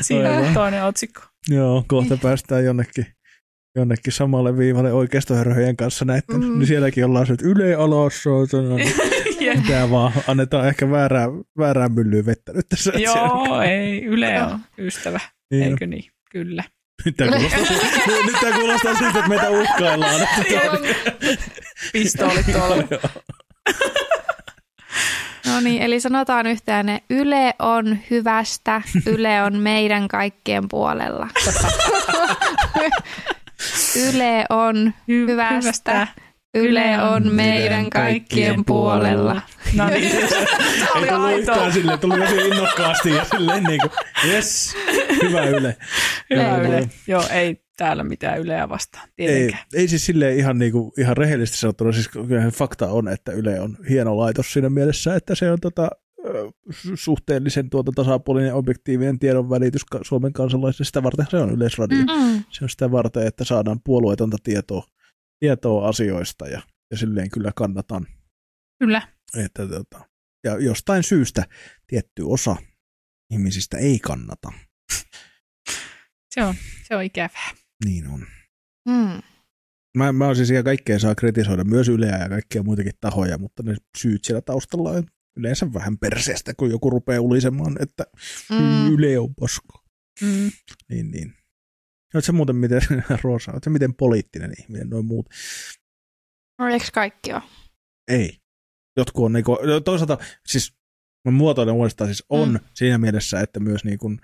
Siinä on toinen otsikko. Joo, kohta päästään jonnekin, jonnekin samalle viivalle oikeistoherrojen kanssa näiden. Mm. Niin sielläkin ollaan se, että Yle alas, saatana. Jep. Mitä vaan, annetaan ehkä väärää, väärää myllyä vettä nyt tässä. että Joo, ei, Yle on ystävä, Niin, eikö niin? Kyllä. Nyt tämä kuulostaa, nyt kuulostaa siltä, että meitä uhkaillaan. Että Pistoolit tuolla. No niin, eli sanotaan yhtään ne, Yle on hyvästä, Yle on meidän kaikkien puolella. Yle on Hy- hyvästä, Yle on meidän kaikkien puolella. No niin. Ei tullut yhtään silleen, tuli tosi innokkaasti ja silleen niin kuin, yes, hyvä Yle. Hyvä Joo, yle. joo. Ei täällä mitään Yleä vastaan, Ei, tietenkään. ei siis silleen ihan, niinku, ihan rehellisesti sanottuna, siis kyllähän fakta on, että Yle on hieno laitos siinä mielessä, että se on tota, suhteellisen tuota, tasapuolinen ja objektiivinen tiedon välitys Suomen kansalaisille. Sitä varten se on Yleisradio. Mm. Mm. Se on sitä varten, että saadaan puolueetonta tietoa, tietoa asioista ja, ja silleen kyllä kannatan. Kyllä. Että, tota, ja jostain syystä tietty osa ihmisistä ei kannata. Se on, se on ikävää. Niin on. Mm. Mä, mä siis ihan kaikkea saa kritisoida, myös Yleä ja kaikkia muitakin tahoja, mutta ne syyt siellä taustalla on yleensä vähän perseestä, kun joku rupeaa ulisemaan, että Mm. Yle on paska. Mm. Niin, niin. Oletko muuten miten, Roosa, oletko miten poliittinen ihminen, noin muut? No, eikö kaikki ole? Ei. Jotkut on niinku, no toisaalta, siis mä muotoilen uudestaan, siis on Mm. siinä mielessä, että myös niinku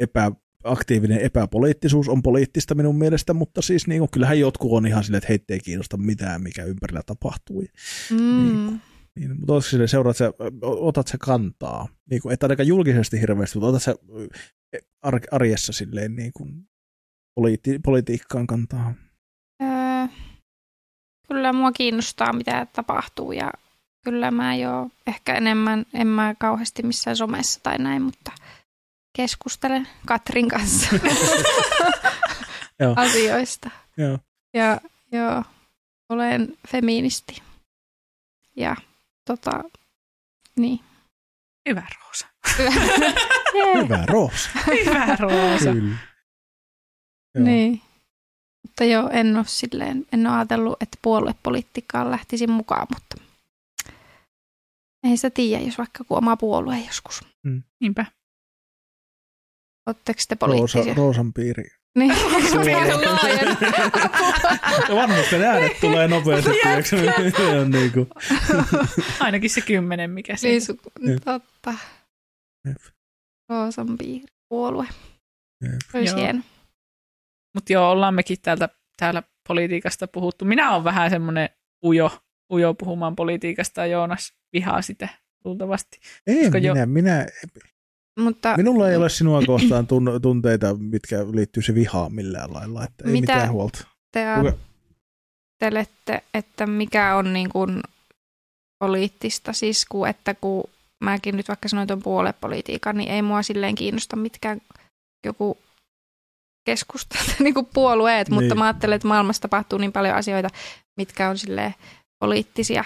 epä, aktiivinen epäpoliittisuus on poliittista minun mielestä, mutta siis niinku, kyllähän jotkut on ihan silleen, että heitä ei kiinnosta mitään, mikä ympärillä tapahtuu. Mm. Niin, mutta otatko sille, seuraat sä, otat sä kantaa, niin kuin, et ainakaan julkisesti hirveästi, mutta otat sä ar- arjessa silleen niin kuin politi- politiikkaan kantaa? Öö, kyllä mua kiinnostaa, mitä tapahtuu ja kyllä mä jo ehkä enemmän, en mä kauheasti missään somessa tai näin, mutta keskustelen Katrin kanssa asioista. Joo. Ja joo, olen feministi. Ja tota, niin. Hyvä Roosa. Hyvä, Roos. Hyvä Roosa. Kyllä. Joo. Niin. Mutta joo, en ole silleen, en ole ajatellut, että puoluepolitiikkaan lähtisin mukaan, mutta ei sitä tiedä, jos vaikka kun oma puolue joskus. Niinpä. Oletteko te Roosa, poliittisia? Roosan piiri. Niin, piirre laajen. Ja vanhusten äänet tulee nopeasti. on niin kuin, Ainakin se kymmenen, mikä se niin, su- totta. Roosan piiri, puolue. Olisi hieno. Mutta joo, ollaan mekin täältä, täällä politiikasta puhuttu. Minä olen vähän semmoinen ujo, ujo puhumaan politiikasta ja Joonas vihaa sitä luultavasti. ei, Koska jo- minä, minä, Mutta minulla ei ole sinua kohtaan tun, tunteita, mitkä liittyy se vihaan millään lailla. Että ei Mitä- mitään huolta. te ajattelette, että mikä on niin kuin poliittista, siis kun, että kun mäkin nyt vaikka sanoin tuon puoluepolitiikan, niin ei mua silleen kiinnosta mitkään joku keskusta niin kuin puolueet, niin. mutta mä ajattelen, että maailmassa tapahtuu niin paljon asioita, mitkä on silleen poliittisia.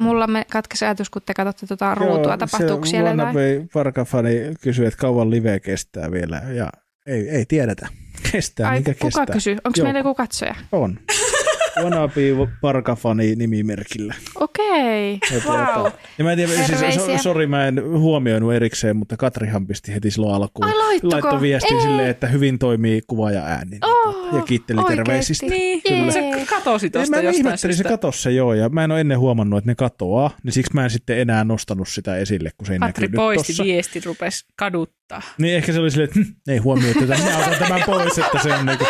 Mulla me katkaisi ajatus, kun te katsotte tuota ruutua, tapahtuuko se siellä jotain? Wannabe Parkafani kysyi, että kauan live kestää vielä. Ja ei, ei tiedetä. Kestää, Ai, mikä kuka kestää. kysyy? Onko Joo. meillä joku katsoja? On. Wannabe Parkafani nimimerkillä. Okei, Ja wow. tuota- Ja mä en tiedä, siis, Terveisiä. so, sori mä en huomioinut erikseen, mutta Katrihan pisti heti silloin alkuun. Ai? Laittoi viestin silleen, että hyvin toimii kuva ja ääni. Niin Oh, tuota, ja kiitteli oikeesti? terveisistä. Niin, Jee. se katosi Ei, tuosta mä jostain ihmettelin, se katosi se joo, ja mä en ole ennen huomannut, että ne katoaa, niin siksi mä en sitten enää nostanut sitä esille, kun se ei Katri näkynyt poisti tossa. viesti, rupesi kaduttaa. Niin ehkä se oli silleen, että hm, ei huomioi tätä, minä otan tämän pois, että se on niinku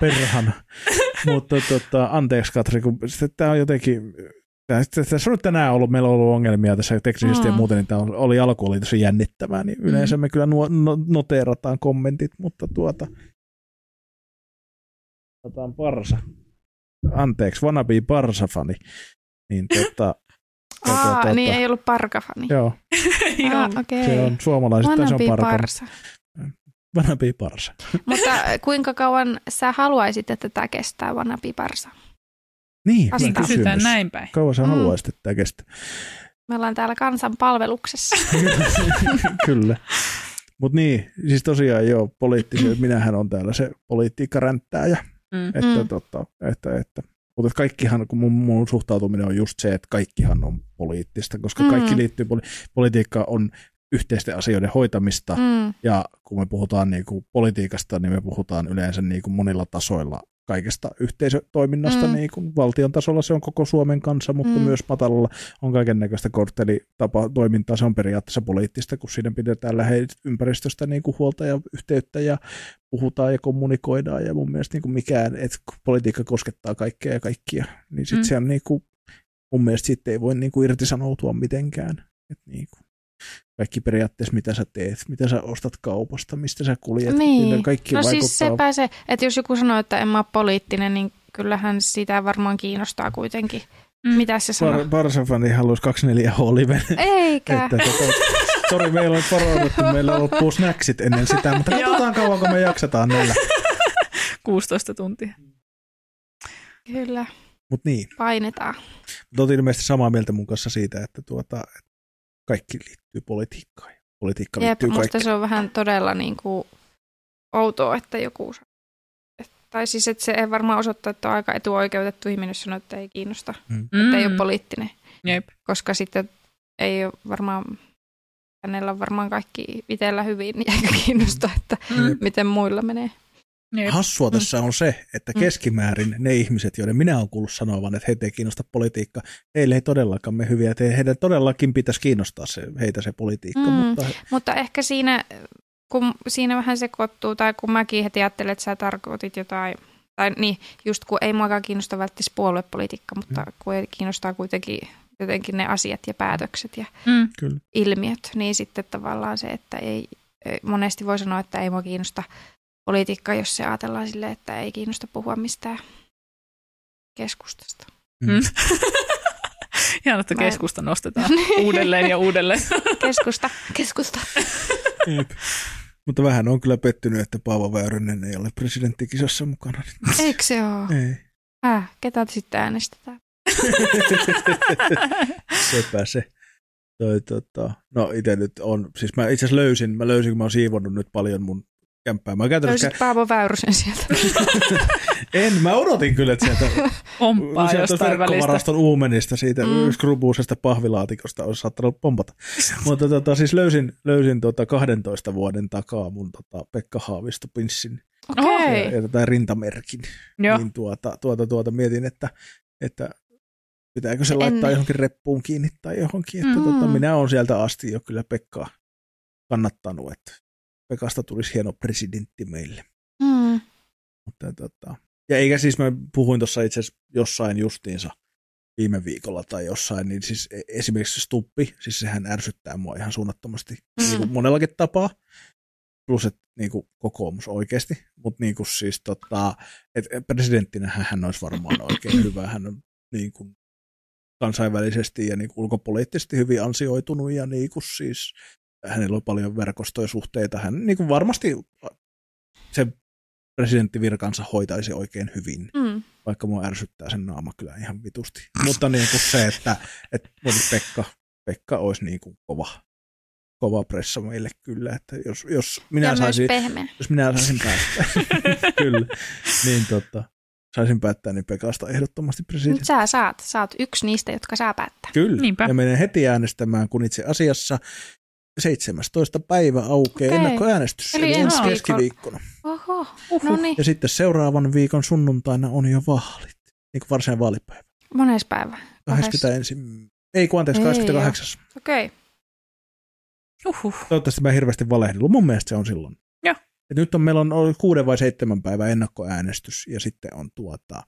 perhana. Mutta tota, anteeksi Katri, kun tämä on jotenkin, tässä on nyt tänään ollut, meillä on ollut ongelmia tässä teknisesti ja Mm. muuten, niin tämä oli alku oli tosi jännittävää, niin yleensä me kyllä nuo, no, noteerataan kommentit, mutta tuota, otetaan parsa. Anteeksi, wannabe parsafani. Niin tota, Aa, tota, niin tota, ei ollut parkafani. joo, Ah, okei. se on suomalaiset, se on Wannabe parka. parsa. Wannabe parsa. Mutta kuinka kauan sä haluaisit, että tämä kestää Wannabe parsa? Niin, Vastaan. kysytään näin päin. Kauan sä Mm. haluaisit, että tämä kestää? Me ollaan täällä kansan palveluksessa. Kyllä. Mutta niin, siis tosiaan joo, poliittisia, minähän on täällä se politiikkaränttääjä, Mm. että, Mm. tota, että, että mutta että kaikkihan, kun mun, mun suhtautuminen on just se, että kaikkihan on poliittista, koska Mm. kaikki liittyy, poli- politiikka on yhteisten asioiden hoitamista, Mm. ja kun me puhutaan niin kuin politiikasta, niin me puhutaan yleensä niin kuin monilla tasoilla kaikesta yhteisötoiminnasta, Mm. niin kuin valtion tasolla se on koko Suomen kanssa, mutta Mm. myös matalalla on kaiken näköistä korttelitapa toimintaa, se on periaatteessa poliittista, kun siinä pidetään lähe- ympäristöstä niin kuin huolta ja yhteyttä ja puhutaan ja kommunikoidaan ja mun mielestä niin kuin mikään, että kun politiikka koskettaa kaikkea ja kaikkia, niin sitten Mm. mm. se on niin kuin, mun mielestä sitten ei voi niin kuin irtisanoutua mitenkään. Et niin kuin, kaikki periaatteessa, mitä sä teet, mitä sä ostat kaupasta, mistä sä kuljet, Niin. kaikki No vaikuttaa. siis sepä se, että jos joku sanoo, että en mä ole poliittinen, niin kyllähän sitä varmaan kiinnostaa kuitenkin. Mm. Mitä se sanoo? Bar- Barsafani halusi 24H liven. Eikä. että, tota, sori, meillä on varoitettu, meillä loppuu snacksit ennen sitä, mutta katsotaan kauanko me jaksetaan näillä. 16 tuntia. Kyllä, Mutta niin, painetaan. mutta olet ilmeisesti samaa mieltä mun kanssa siitä, että tuota, että kaikki liittyy politiikkaan. ja Politiikka Jep, liittyy musta kaikkeen. se on vähän todella niin kuin outoa, että joku... Tai siis, että se ei varmaan osoittaa, että on aika etuoikeutettu ihminen, jos sanoo, että ei kiinnosta, Mm. että ei ole poliittinen. Jep. Koska sitten ei ole varmaan, hänellä on varmaan kaikki itsellä hyvin, niin eikä kiinnosta, että Mm. miten muilla menee. Jep. Hassua tässä on se, että Mm. keskimäärin ne ihmiset, joiden minä olen kuullut sanovan, että heitä ei kiinnosta politiikka, heille ei todellakaan me hyviä, että heidän todellakin pitäisi kiinnostaa se, heitä se politiikka, Mm. mutta Mutta ehkä siinä, kun siinä vähän sekoittuu, tai kun mäkin heti ajattelin, että sä tarkoitit jotain, tai niin, just kun ei muakaan kiinnosta välttämättä puoluepolitiikka, mutta Mm. kun ei kiinnostaa kuitenkin jotenkin ne asiat ja päätökset ja Mm. kyllä. ilmiöt, niin sitten tavallaan se, että ei, monesti voi sanoa, että ei mua kiinnosta politiikka, jos se ajatellaan silleen, että ei kiinnosta puhua mistään keskustasta. Mm. Mm. Ihan, että Mä en- keskusta nostetaan uudelleen ja uudelleen. Keskusta, keskusta. Jep. Mutta vähän on kyllä pettynyt, että Paavo Väyrynen ei ole presidenttikisassa mukana. Eikö se ole? Ei. Äh, ketä sitten äänestetään? Sepä se. Toi, tota, no itse nyt on, siis mä itse asiassa löysin, mä löysin, kun mä oon siivonnut nyt paljon mun kämppää. Mä käytännössä, Löysit Paavo Väyrysen sieltä. en, mä odotin kyllä, että sieltä, Pomppaa sieltä jostain välistä. verkkovaraston uumenista, siitä Mm. skrubuusesta pahvilaatikosta olisi saattanut pompata. Mutta tota, siis löysin, löysin tota 12 vuoden takaa mun tota Pekka Haavisto pinssin Okei. ja, ja tätä rintamerkin. Joo. Niin tuota, tuota, tuota mietin, että, että pitääkö se laittaa En- johonkin reppuun kiinni tai johonkin. Että Mm. tota, minä olen sieltä asti jo kyllä Pekkaa kannattanut, että Pekasta tulisi hieno presidentti meille. Mm. Mutta, tota, ja eikä siis, mä puhuin tuossa itse asiassa jossain justiinsa viime viikolla tai jossain, niin siis e- esimerkiksi stuppi, siis sehän ärsyttää mua ihan suunnattomasti Mm. niin kuin monellakin tapaa. Plus, että niin kuin kokoomus oikeasti, mutta niin kuin siis tota, et presidenttinä hän olisi varmaan oikein hyvä. Hän on niin kuin kansainvälisesti ja niin kuin ulkopoliittisesti hyvin ansioitunut ja niin kuin siis hänellä on paljon verkostoja suhteita. Hän niin kuin varmasti se presidenttivirkansa hoitaisi oikein hyvin, Mm. vaikka mua ärsyttää sen naama kyllä ihan vitusti. Mutta niin kuin se, että, että Pekka, Pekka olisi niin kuin kova, kova pressa meille kyllä, että jos, jos minä ja saisin, jos minä saisin päättää, kyllä, niin tota, saisin päättää, niin Pekasta ehdottomasti Nyt presidentti. sä saat. Sä oot yksi niistä, jotka saa päättää. Kyllä, Niinpä. ja menen heti äänestämään, kun itse asiassa 17. päivä aukeaa Okei. ennakkoäänestys, Eli eli, ensi keskiviikkona. Oho, no niin. Ja sitten seuraavan viikon sunnuntaina on jo vaalit, niin kuin varsinainen vaalipäivä. Mones päivä? 21. Ei kun anteeksi, Ei 28. Okei. Uhuh. Toivottavasti mä en hirveästi valehdellut. Mun mielestä se on silloin. Joo. Et nyt on, meillä on ollut kuuden vai seitsemän päivää ennakkoäänestys ja sitten on tuota,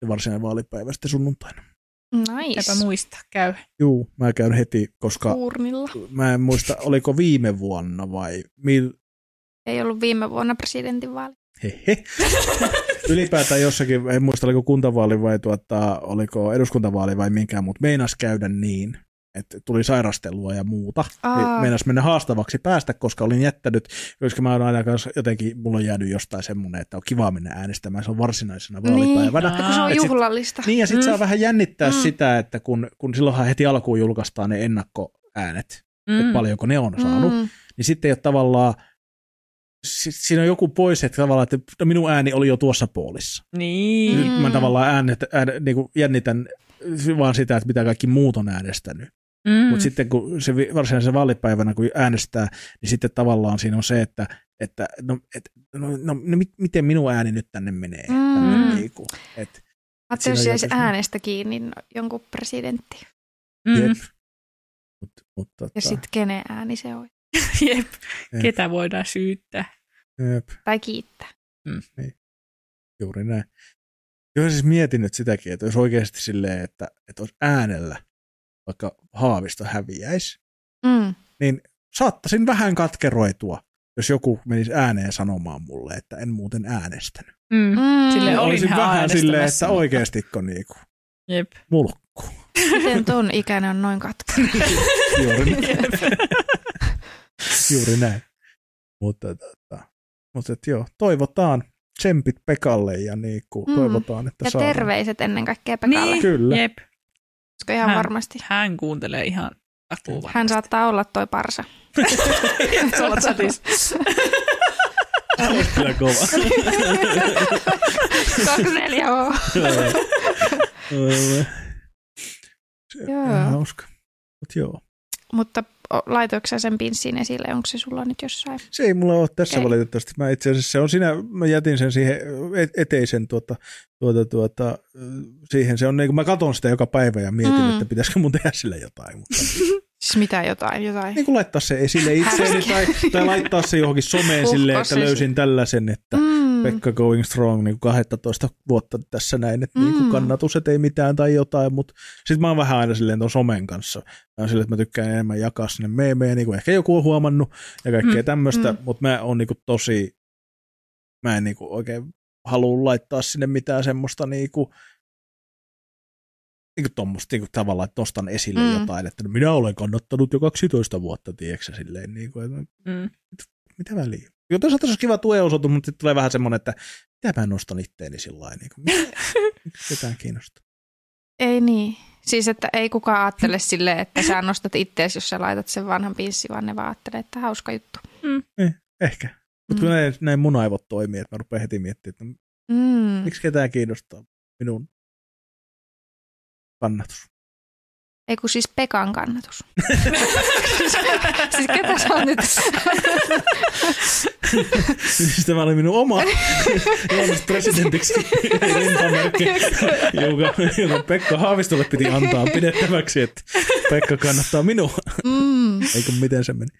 se varsinainen vaalipäivä sitten sunnuntaina. Nice. Eipä muista, käy. Juu, mä käyn heti, koska Uurnilla. mä en muista, oliko viime vuonna vai mil... Ei ollut viime vuonna presidentinvaali. Hehe. Ylipäätään jossakin, en muista oliko kuntavaali vai tuota, oliko eduskuntavaali vai minkään, mutta meinas käydä niin, että tuli sairastelua ja muuta. Niin meinas mennä haastavaksi päästä, koska olin jättänyt, koska mä oon aina kanssa jotenkin, mulla on jäänyt jostain semmoinen, että on kiva mennä äänestämään, se on varsinaisena vaalipäivänä. Aa. Kun se on Et sit- juhlallista. Niin, ja sitten Mm. saa vähän jännittää Mm. sitä, että kun, kun silloinhan heti alkuun julkaistaan ne ennakkoäänet, mm. että paljonko ne on saanut, mm. Niin sitten ei ole tavallaan, si- siinä on joku pois, että tavallaan, että no minun ääni oli jo tuossa poolissa. Niin. Nyt mä tavallaan äänet, äänet, niin kuin jännitän vaan sitä, että mitä kaikki muut on äänestänyt. Mm. Mm. Mutta sitten kun se vi- varsinaisen vaalipäivänä, kun äänestää, niin sitten tavallaan siinä on se, että, että no, et, no, no, no mit, miten minun ääni nyt tänne menee. Mm. Tänne, niin kuin, et, Ajattelin, jos jäisi äänestä kiinni no, jonkun presidentti. Mm. jep. Mut, mut, tota, Ja sitten kenen ääni se on. Jep. Jep. Ketä voidaan syyttää? jep, Tai kiittää. juuri näin. Joo, siis mietin nyt sitäkin, että jos oikeasti silleen, että, että olisi äänellä, vaikka Haavisto häviäisi, Mm. niin saattaisin vähän katkeroitua, jos joku menisi ääneen sanomaan mulle, että en muuten äänestänyt. Mm. Mm. Silleen oli- Olisin vähän silleen, että mutta- oikeastiko niinku Jep. mulkku. Miten ton ikäinen on noin katkera? Juuri näin. Juuri näin. Mutta, tota, mutta et joo, toivotaan tsempit Pekalle ja niinku, Mm. toivotaan, että Ja saadaan. terveiset ennen kaikkea Pekalle. Niin. Kyllä. Jep. Koska ihan Hän- varmasti. Hän kuuntelee ihan takuuva. Hän saattaa olla toi parsa. Tuolla chatissa. Olisi kyllä kova. 24 oo. Se on Joo. hauska. Mut joo. Mutta o- laitoitko sä sen pinssin esille? Onko se sulla nyt jossain? Se ei mulla ole tässä okay. valitettavasti. Mä itse asiassa se on siinä, mä jätin sen siihen et- eteisen tuota, tuota, tuota, siihen. Se on niin kuin mä katon sitä joka päivä ja mietin, Mm. että pitäisikö mun tehdä sille jotain. Mutta Siis mitä jotain, jotain. niin kuin laittaa se esille itseeni tai, tai laittaa se johonkin someen silleen, että se löysin tällaisen, että Mm. Pekka going strong niin 12 vuotta tässä näin, että mm. niin kannatus, että ei mitään tai jotain, mutta sitten mä oon vähän aina silleen tuon somen kanssa. Mä oon silleen, että mä tykkään enemmän jakaa sinne meemejä, niin kuin ehkä joku on huomannut ja kaikkea mm. tämmöistä, mm. mutta mä oon niin kuin tosi, mä en niin kuin oikein halua laittaa sinne mitään semmoista niin kuin, niin kuin tommoista niin kuin tavallaan, että nostan esille mm. jotain, että no minä olen kannattanut jo 12 vuotta, tiedätkö silleen, niin kuin, että, mm. mitä väliä. Joo, toisaalta se olisi kiva tueosoitus, mutta sitten tulee vähän semmoinen, että mitä mä nostan itteeni sillä lailla, niin ketään kiinnostaa. Ei niin. Siis, että ei kukaan ajattele silleen, että sä nostat itteesi, jos sä laitat sen vanhan pinssi, vaan ne vaan ajattelee, että hauska juttu. Mm. Eh, ehkä. Mutta mm. kun näin, näin mun aivot toimii, että mä rupean heti miettimään, että mm. miksi ketään kiinnostaa minun kannatus. Ei kun siis Pekan kannatus. siis ketä sä oot nyt? siis tämä oli minun oma presidentiksi rintamerkki, joka, joka Pekka Haavistolle piti antaa pidettäväksi, että Pekka kannattaa minua. Mm. Eikö miten se meni?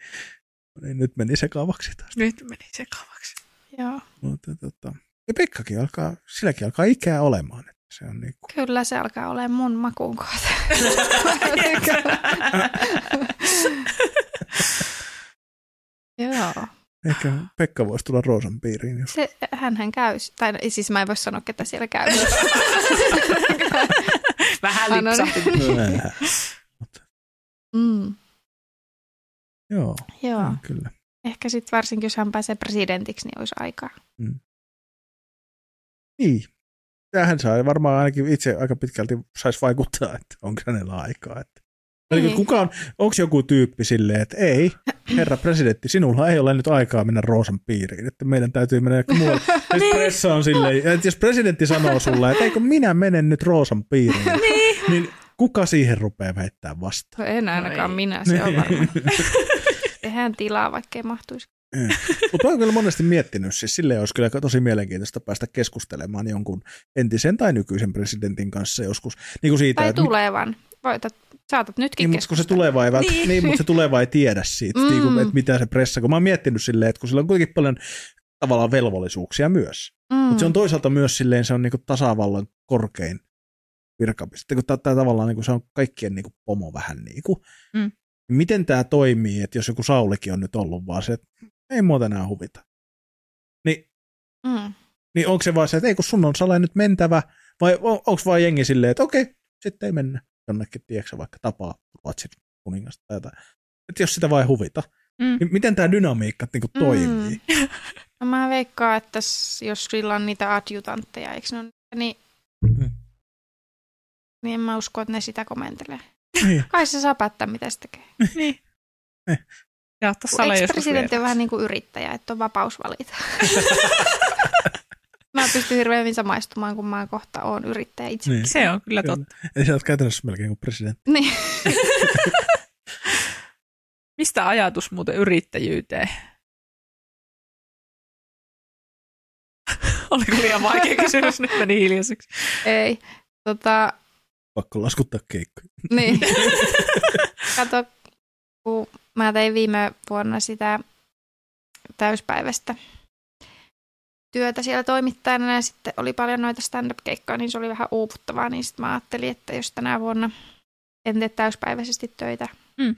Niin nyt meni sekaavaksi taas. Nyt meni sekaavaksi. Joo. Mutta, tota, ja Pekkakin alkaa, silläkin alkaa ikää olemaan. Se on niin kuin... Kyllä se alkaa olemaan mun makuun kohta. Joo. Ehkä Pekka voisi tulla Roosan piiriin. Jos... Se, hänhän käy, tai siis mä en voi sanoa, että siellä käy. Vähän lipsahti. mm. Joo, Joo. kyllä. Ehkä sitten varsinkin, jos hän pääsee presidentiksi, niin olisi aikaa. Mm. Niin, tähän saa varmaan ainakin itse aika pitkälti saisi vaikuttaa, että onko hänellä aikaa. Että. Niin. Kukaan, onko joku tyyppi silleen, että ei, herra presidentti, sinulla ei ole nyt aikaa mennä Roosan piiriin, että meidän täytyy mennä muualle. Ja niin. pressa on silleen, että jos presidentti sanoo sulle, että eikö minä menen nyt Roosan piiriin, niin. niin kuka siihen rupeaa väittää vastaan? No en ainakaan no minä, se on niin. varmaan. Eihän tilaa, vaikka ei mahtuisi. Mutta olen kyllä monesti miettinyt, siis sille olisi kyllä tosi mielenkiintoista päästä keskustelemaan jonkun entisen tai nykyisen presidentin kanssa joskus. Niin kuin siitä, tai että, tulevan. Voitat, saatat nytkin niin, mutta se tuleva ei, niin. niin, mutta se tuleva ei tiedä siitä, mm. niin kuin, että mitä se pressa, kun mä oon miettinyt silleen, että kun sillä on kuitenkin paljon tavallaan velvollisuuksia myös, mm. mutta se on toisaalta myös silleen, se on niin kuin tasavallan korkein virkapiste, kun tämä tavallaan niin kuin, se on kaikkien niin kuin pomo vähän niin kuin. Mm. Miten tämä toimii, että jos joku Saulikin on nyt ollut vaan se, että ei muuta enää huvita. Niin, mm. niin onko se vaan se, että ei kun sun on sale nyt mentävä, vai on, onko vaan jengi silleen, että okei, sitten ei mennä jonnekin, tiedätkö vaikka tapaa Ruotsin kuningasta tai jotain. Että jos sitä vai huvita, mm. niin miten tämä dynamiikka niin mm. toimii? No mä veikkaan, että jos sillä on niitä adjutantteja, eikö ne on, niin, mm. niin en mä usko, että ne sitä komentelee. Niin. Kai se saa päättää, mitä se tekee. niin. Ja Ex-presidentti on vähän niin kuin yrittäjä, että on vapaus valita. mä pystyn hirveän hyvin samaistumaan, kun mä kohta oon yrittäjä itse. Niin. Se on kyllä totta. Ei se ole käytännössä melkein kuin presidentti. Niin. Mistä ajatus muuten yrittäjyyteen? Oliko liian vaikea kysymys? Nyt meni hiljaiseksi. Ei. Tota... Pakko laskuttaa keikkoja. Niin. Kato, kun mä tein viime vuonna sitä täyspäivästä työtä siellä toimittajana ja sitten oli paljon noita stand-up-keikkoja, niin se oli vähän uuputtavaa, niin sitten mä ajattelin, että jos tänä vuonna en tee täyspäiväisesti töitä, mm.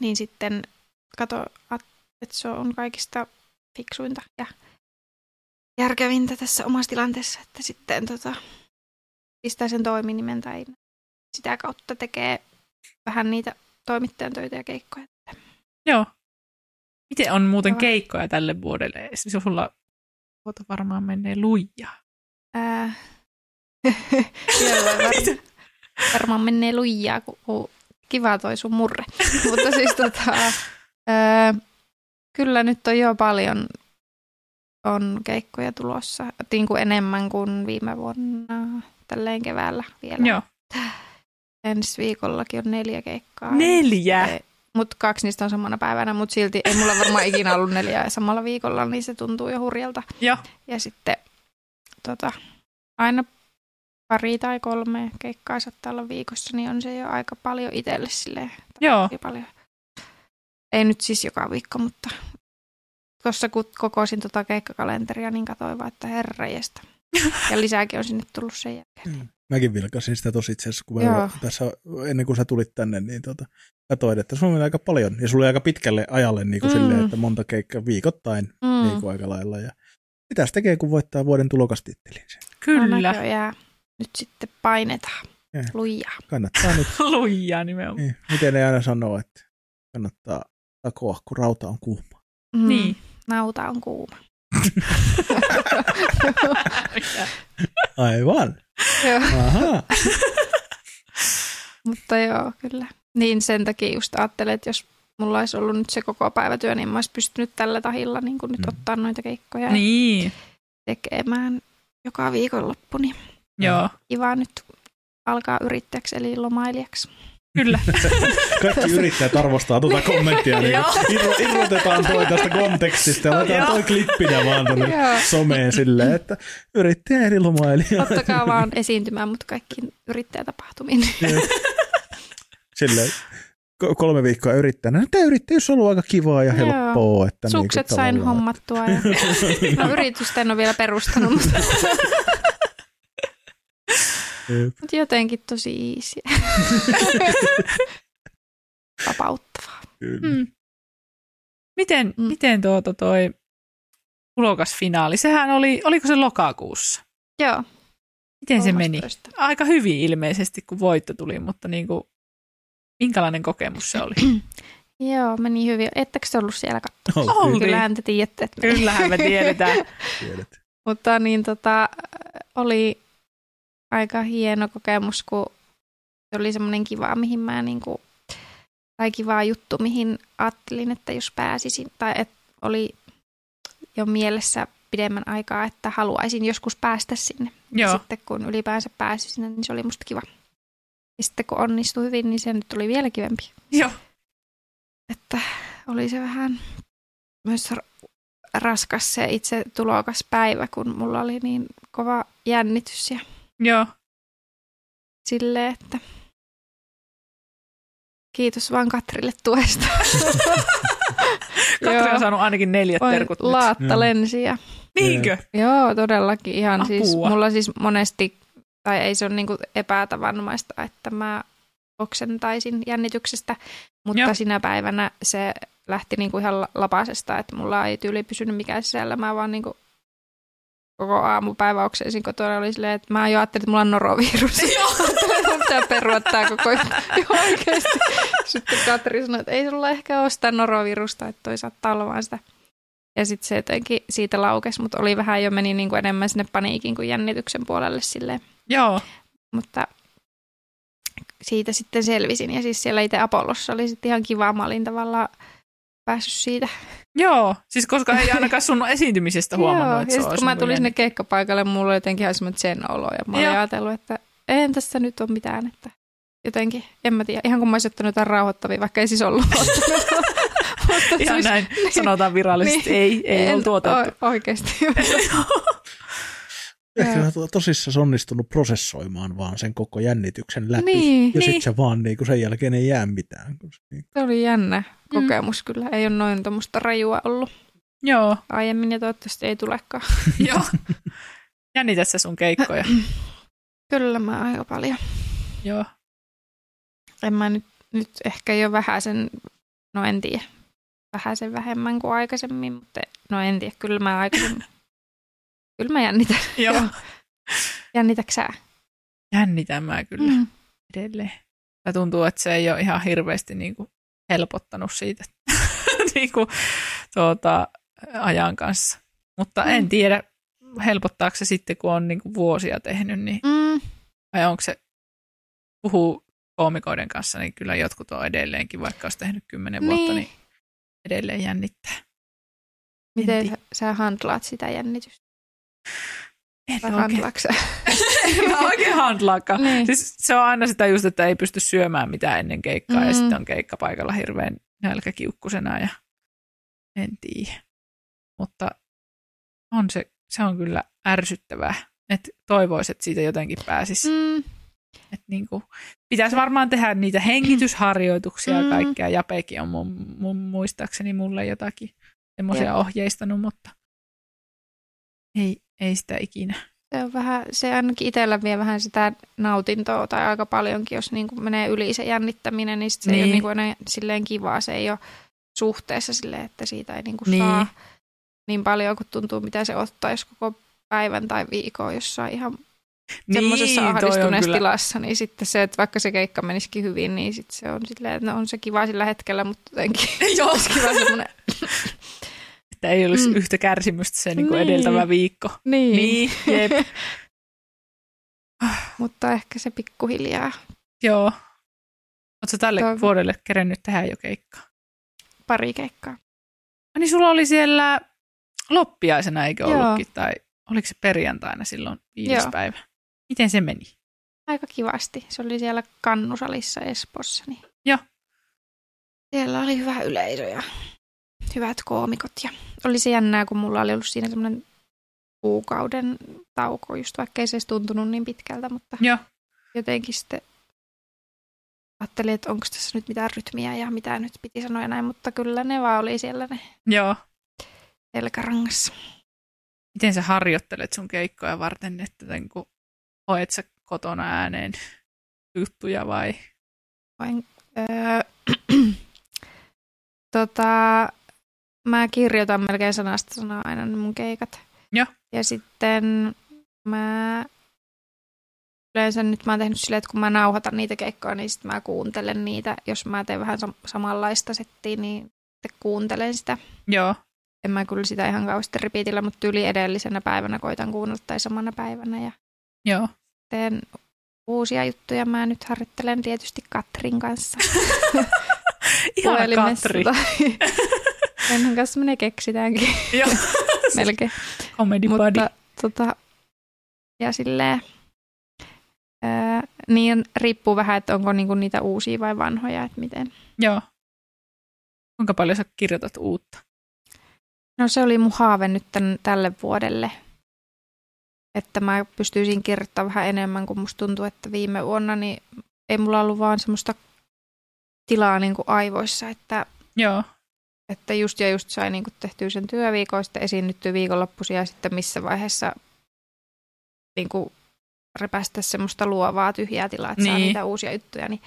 niin sitten kato, että se on kaikista fiksuinta ja järkevintä tässä omassa tilanteessa, että sitten tota, pistää sen toiminimen tai sitä kautta tekee vähän niitä toimittajan töitä ja keikkoja. Joo. Miten on muuten Joo. keikkoja tälle vuodelle? Siis sulla vuota varmaan menee lujaa. Ää... var... varmaan menee lujaa, kun kiva toi sun murre. Mutta siis tota, ää, kyllä nyt on jo paljon on keikkoja tulossa, niin kuin enemmän kuin viime vuonna, tälleen keväällä vielä. Joo. Ensi viikollakin on neljä keikkaa. Neljä? Mutta kaksi niistä on samana päivänä, mutta silti ei mulla varmaan ikinä ollut neljä samalla viikolla, niin se tuntuu jo hurjalta. Joo. Ja sitten tota, aina pari tai kolme keikkaa saattaa olla viikossa, niin on se jo aika paljon itselle silleen. Joo. Paljon. Ei nyt siis joka viikko, mutta tuossa kun kokosin tota keikkakalenteria, niin katsoin vaan, että herrejesta. Ja lisääkin on sinne tullut sen jälkeen. Mäkin vilkasin sitä tosi itse asiassa, kun mä tässä, ennen kuin sä tulit tänne, niin tota, katsoin, että se on aika paljon. Ja sulla oli aika pitkälle ajalle niin kuin Mm. silleen, että monta keikkaa viikoittain Mm. niin kuin aika lailla. Ja mitäs tekee, kun voittaa vuoden tulokastittelin sen? No Kyllä. näköjään. Nyt sitten painetaan. Joo. Lujaa. Kannattaa nyt, Lujaa nimenomaan. niin, miten ne aina sanoo, että kannattaa takoa, kun rauta on kuuma. Mm. Niin. Nauta on kuuma. Aivan. Joo. Aha. Mutta joo, kyllä. Niin sen takia just ajattelen, että jos mulla olisi ollut nyt se koko päivätyö, niin mä olisi pystynyt tällä tahilla niin kun nyt Mm. ottaa noita keikkoja ja Niin, tekemään joka viikonloppu. Niin joo, kiva nyt alkaa yrittäjäksi eli lomailijaksi. Kyllä. Kaikki yrittäjät arvostaa tuota kommenttia, niin irro, irrotetaan toi tästä kontekstista ja laitetaan toi klippinä vaan tuonne Joo. someen silleen, että yrittäjä eri lomailija. Ottakaa vaan esiintymään mut kaikkiin yrittäjätapahtumiin. Silleen ko- kolme viikkoa yrittäjänä. Tämä yrittäjyys on ollut aika kivaa ja Joo. helppoa. Että Sukset niinku sain tavallaan- hommattua. Ja... No yritystä en ole vielä perustanut, mutta. Mutta jotenkin tosi easy. Vapauttavaa. Kyllä. Mm. Miten, Mm. miten tuota toi tulokasfinaali, sehän oli, oliko se lokakuussa? Joo. Miten se meni? 13. Aika hyvin ilmeisesti, kun voitto tuli, mutta niin kuin, minkälainen kokemus se oli? Joo, meni hyvin. Ettekö se ollut siellä katsoa? Oltiin. Kyllähän te tiedätte, että meni. Kyllähän me tiedetään. tiedät. Mutta niin tota, oli aika hieno kokemus, kun se oli semmoinen kiva, mihin mä niinku, tai kiva juttu, mihin ajattelin, että jos pääsisin, tai että oli jo mielessä pidemmän aikaa, että haluaisin joskus päästä sinne. Ja Joo, Sitten kun ylipäänsä pääsi sinne, niin se oli musta kiva. Ja sitten kun onnistui hyvin, niin se nyt oli vielä kivempi. joo. Että oli se vähän myös ra- raskas se itse tulokas päivä, kun mulla oli niin kova jännitys ja joo. silleen, että kiitos vaan Katrille tuesta. Katri on saanut ainakin neljät Oi, terkut nyt. laatta Joo. lensi ja Niinkö? Joo, todellakin ihan Apua. siis, mulla siis monesti, tai ei se ole niinku epätavannomaista, että mä oksentaisin jännityksestä, mutta Joo. Sinä päivänä se lähti niinku ihan la- lapasesta, että mulla ei tyyli pysynyt mikään sisällä, mä vaan niinku koko aamupäivä oksensin kotona, oli silleen, että mä jo ajattelin, että mulla on norovirus. Pitää perua tää koko Joo, oikeesti. Sitten Katri sanoi, että ei sulla ehkä ole sitä norovirusta, että toi saattaa olla vaan sitä ja sitten se jotenkin siitä laukesi, mutta oli vähän jo meni niin kuin enemmän sinne paniikin kuin jännityksen puolelle silleen. Joo, Mutta siitä sitten selvisin. Ja siis siellä itse Apollossa oli sitten ihan kiva. Mä olin tavallaan päässyt siitä. joo. Siis koska ei ainakaan sun esiintymisestä huomannut, Joo, että ja kun mä tulin sinne keikkapaikalle, mulla oli jotenkin ihan semmoinen sen olo. Ja mä olin Joo. ajatellut, että en tässä nyt ole mitään. Että jotenkin, en mä tiedä. Ihan kun mä olisin ottanut jotain rauhoittavia, vaikka ei siis ollut Ihan siis- näin sanotaan virallisesti. Niin. Ei, ei en- ole tuotettu. o- Oikeasti. Ehkä Joo. sä oot tosissaan onnistunut prosessoimaan vaan sen koko jännityksen läpi. Niin, ja niin. sit se vaan niin kuin sen jälkeen ei jää mitään. kun se niin- Se oli jännä Mm. kokemus kyllä. Ei ole noin tuommoista rajua ollut Joo, aiemmin ja toivottavasti ei tulekaan. joo. Jännitä se sun keikkoja. Kyllä mä aika paljon. joo. En mä nyt, nyt ehkä jo vähäsen, no en tiedä, vähäsen vähemmän kuin aikaisemmin, mutta no en tiedä, kyllä mä aikaisemmin, kyllä mä jännitän. Joo. Joo. Jännitäksä sä? Jännitän mä kyllä Mm. edelleen. Ja tuntuu, että se ei ole ihan hirveästi niin kuin helpottanut siitä niin kuin, tuota, ajan kanssa. Mutta en Mm. tiedä, helpottaako se sitten, kun on niin kuin vuosia tehnyt, niin, Mm. vai onko se, puhuu koomikoiden kanssa, niin kyllä jotkut on edelleenkin, vaikka olisi tehnyt kymmenen vuotta, Niin. niin edelleen jännittää. Miten En sä, sä handlaat sitä jännitystä? En en mä oikein handlaakaan. niin. Siis se on aina sitä just, että ei pysty syömään mitään ennen keikkaa mm. ja sitten on keikkapaikalla hirveän nälkäkiukkusena ja en tiedä. Mutta on se, se on kyllä ärsyttävää, että toivoisi, että siitä jotenkin pääsisi. Mm. Että niin kuin, pitäisi varmaan tehdä niitä hengitysharjoituksia ja Mm. kaikkea. Japekin on mun, mun, muistaakseni mulle jotakin semmoisia ohjeistanut, mutta ei, ei sitä ikinä. Se on vähän, se ainakin itsellä vie vähän sitä nautintoa tai aika paljonkin, jos niin kuin menee yli se jännittäminen, niin sit se niin. ei ole Niin. kuin enää silleen kivaa. Se ei ole suhteessa silleen, että siitä ei niin kuin Niin. saa niin paljon, kun tuntuu, mitä se ottaa, jos koko päivän tai viikon jossain ihan semmoisessa Niin, on ahdistuneessa tilassa, niin sitten se, että vaikka se keikka menisikin hyvin, niin sitten se on silleen, että no on se kiva sillä hetkellä, mutta jotenkin Joo. olisi kiva semmoinen, Että ei olisi Mm. yhtä kärsimystä se niin kuin Niin. edeltävä viikko. niin, Niin, jep. mutta ehkä se pikkuhiljaa Joo. Oletko tälle Toivon. vuodelle kerennyt tehdä jo keikkaa? pari keikkaa. Ah, Niin sulla oli siellä loppiaisena, eikö Joo. ollutkin? Tai oliko se perjantaina silloin viides Joo. päivä? Miten se meni? Aika kivasti. Se oli siellä Kannusalissa Espoossa. Niin Joo. Siellä oli hyvä yleisö ja hyvät koomikot. Ja oli se jännää, kun mulla oli ollut siinä semmoinen kuukauden tauko, just vaikka ei se edes tuntunut niin pitkältä, mutta Joo. jotenkin sitten ajattelin, että onko tässä nyt mitään rytmiä ja mitä nyt piti sanoa ja näin, mutta kyllä ne vaan oli siellä ne Joo. selkärangassa. Miten sä harjoittelet sun keikkoja varten, että niin kuin, hoet sä kotona ääneen juttuja vai? Voin, öö, tota, mä kirjoitan melkein sanasta sanaa aina ne mun keikat. Joo. Ja sitten mä yleensä nyt mä oon tehnyt silleen, että kun mä nauhoitan niitä keikkoja, niin sitten mä kuuntelen niitä. Jos mä teen vähän sam- samanlaista settiä, niin sitten kuuntelen sitä. Joo. En mä kyllä sitä ihan kauheasti repeatillä, mutta yli edellisenä päivänä koitan kuunnella tai samana päivänä. Ja Joo. teen uusia juttuja. Mä nyt harjoittelen tietysti Katrin kanssa. Puhelimessa Katri. Tai... Enhän kanssa me ne keksitäänkin Joo. melkein. Comedy. Mutta tota, ja silleen, ää, niin riippuu vähän, että onko niinku niitä uusia vai vanhoja, että miten. Joo. Kuinka paljon sä kirjoitat uutta? No se oli mun haave nyt tän, tälle vuodelle, että mä pystyisin kirjoittamaan vähän enemmän, kun musta tuntuu, että viime vuonna niin ei mulla ollut vaan semmoista tilaa niin kuin aivoissa, että, Joo. Että just ja just sai niin kuin tehtyä sen työviikon, sitten esiinnyttyä viikonloppuisia ja sitten missä vaiheessa niin kuin repästä semmoista luovaa tyhjää tilaa, että niin. saa niitä uusia juttuja, niin,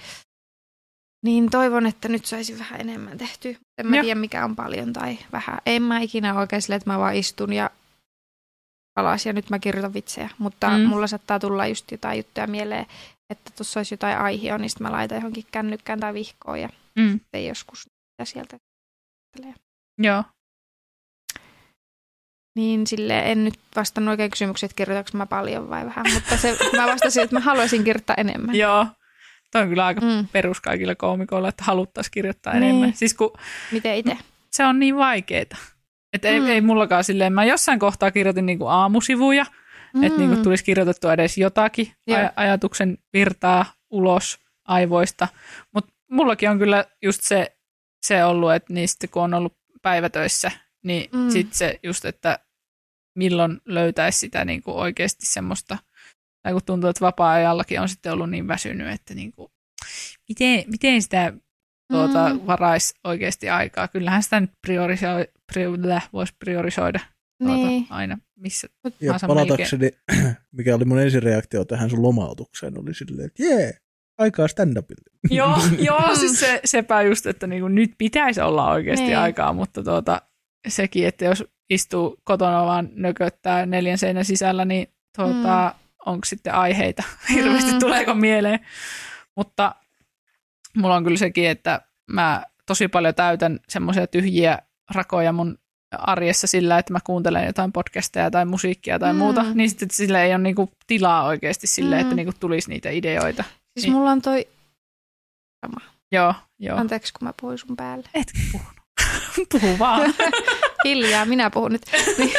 niin toivon, että nyt saisi vähän enemmän tehtyä. En mä Joo. tiedä, mikä on paljon tai vähän. En mä ikinä oikein sille, että mä vaan istun ja alas ja nyt mä kirjoitan vitsejä, mutta Mm. mulla saattaa tulla just jotain juttuja mieleen, että tuossa olisi jotain aihioa, niin sitten mä laitan johonkin kännykkään tai vihkoon ja Mm. sitten joskus sieltä tulee. Joo. Niin sille en nyt vastannut oikein kysymyksiä, että kirjoitanko mä paljon vai vähän, mutta se, mä vastasin, että mä haluaisin kirjoittaa enemmän. Joo. Toi on kyllä aika Mm. perus kaikilla koomikoilla, että haluttaisiin kirjoittaa Niin. enemmän. Siis kun Miten itse? se on niin vaikeeta. Että ei, Mm. ei mullakaan silleen, mä jossain kohtaa kirjoitin niinku aamusivuja, mm. että niinku tulisi kirjoitettua edes jotakin Joo. aj- ajatuksen virtaa ulos aivoista. Mutta mullakin on kyllä just se, se ollut, että niistä kun on ollut päivätöissä, niin mm. Sitten se just, että milloin löytäisi sitä niinku oikeasti semmoista, tai kun tuntuu, että vapaa-ajallakin on sitten ollut niin väsynyt, että niinku, miten, miten sitä tuota, Mm. varaisi oikeasti aikaa. Kyllähän sitä nyt priorisoi, prior, voisi priorisoida tuota, Niin. aina missä Ja tahansa melkein. palatakseni, mikä oli mun ensireaktio tähän sun lomautukseen, oli silleen, että jee, aikaa stand-upille. Joo, joo siis se, sepä just, että niinku nyt pitäisi olla oikeasti Niin. aikaa, mutta tuota, sekin, että jos istuu kotona vaan nököttää neljän seinän sisällä, niin tuota, mm. onko sitten aiheita hirveästi, Mm. tuleeko mieleen. Mutta mulla on kyllä sekin, että mä tosi paljon täytän semmoisia tyhjiä rakoja mun arjessa sillä, että mä kuuntelen jotain podcasteja tai musiikkia tai Mm. muuta, niin sitten sillä ei ole niinku tilaa oikeasti sille, Mm. että niinku tulisi niitä ideoita. Siis Niin. mulla on toi, Joo, joo. anteeksi kun mä puhuin sun päälle. Et puhunut. Puhu vaan. Hiljaa, minä puhun nyt. Niin,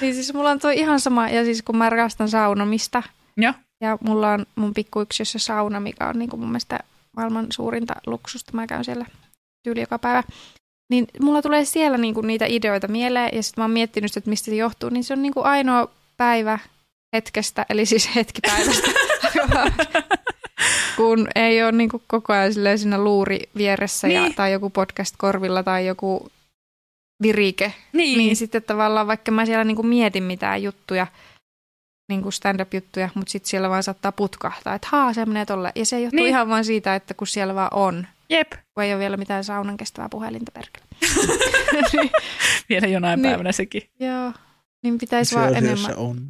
niin siis mulla on toi ihan sama, ja siis kun mä rakastan saunomista, Joo. ja mulla on mun pikkuyksiössä sauna, mikä on niin kuin mun mielestä maailman suurinta luksusta. Mä käyn siellä tyyli joka päivä. Niin mulla tulee siellä niin kuin niitä ideoita mieleen, ja sitten mä oon miettinyt, että mistä se johtuu, niin se on niin kuin ainoa päivä hetkestä, eli siis hetki päivästä, kun ei ole niin kuin koko ajan siinä luuri vieressä niin. ja, Niin. tai joku podcast korvilla tai joku virike. Niin. Niin sitten tavallaan vaikka mä siellä niinku mietin mitään juttuja, niinku stand-up-juttuja, mutta sitten siellä vaan saattaa putkahtaa, että haa, se menee tolle. Ja se johtuu Niin. niin. ihan vaan siitä, että kun siellä vaan on, Jep. kun ei ole vielä mitään saunan kestävää puhelinta perkele. Vielä jonain Niin. päivänä sekin. Joo, niin pitäisi Se vaan enemmän. on.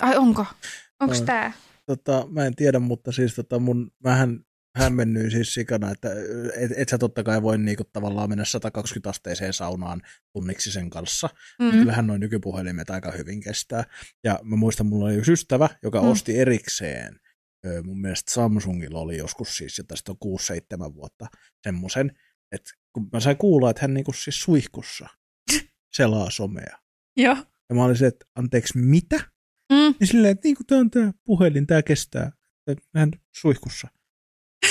Ai onko? Onko On. tää? Tota, mä en tiedä, mutta siis tota mun, mähän hämmennyin siis sikana, että et, et sä totta kai voi niinku tavallaan mennä 120 asteiseen saunaan tunniksi sen kanssa. Mm. Kyllähän noin nykypuhelimet aika hyvin kestää. Ja mä muistan, mulla oli yksi ystävä, joka Mm. osti erikseen, mun mielestä Samsungilla oli joskus siis, ja tästä on 6-7 vuotta, semmoisen, että kun mä sain kuulla, että hän niinku siis suihkussa selaa somea. Joo. Ja mä olin se, että anteeksi, mitä? Mm. Niin silleen, että niinku tää on tää puhelin, tää kestää. Että Hän suihkussa.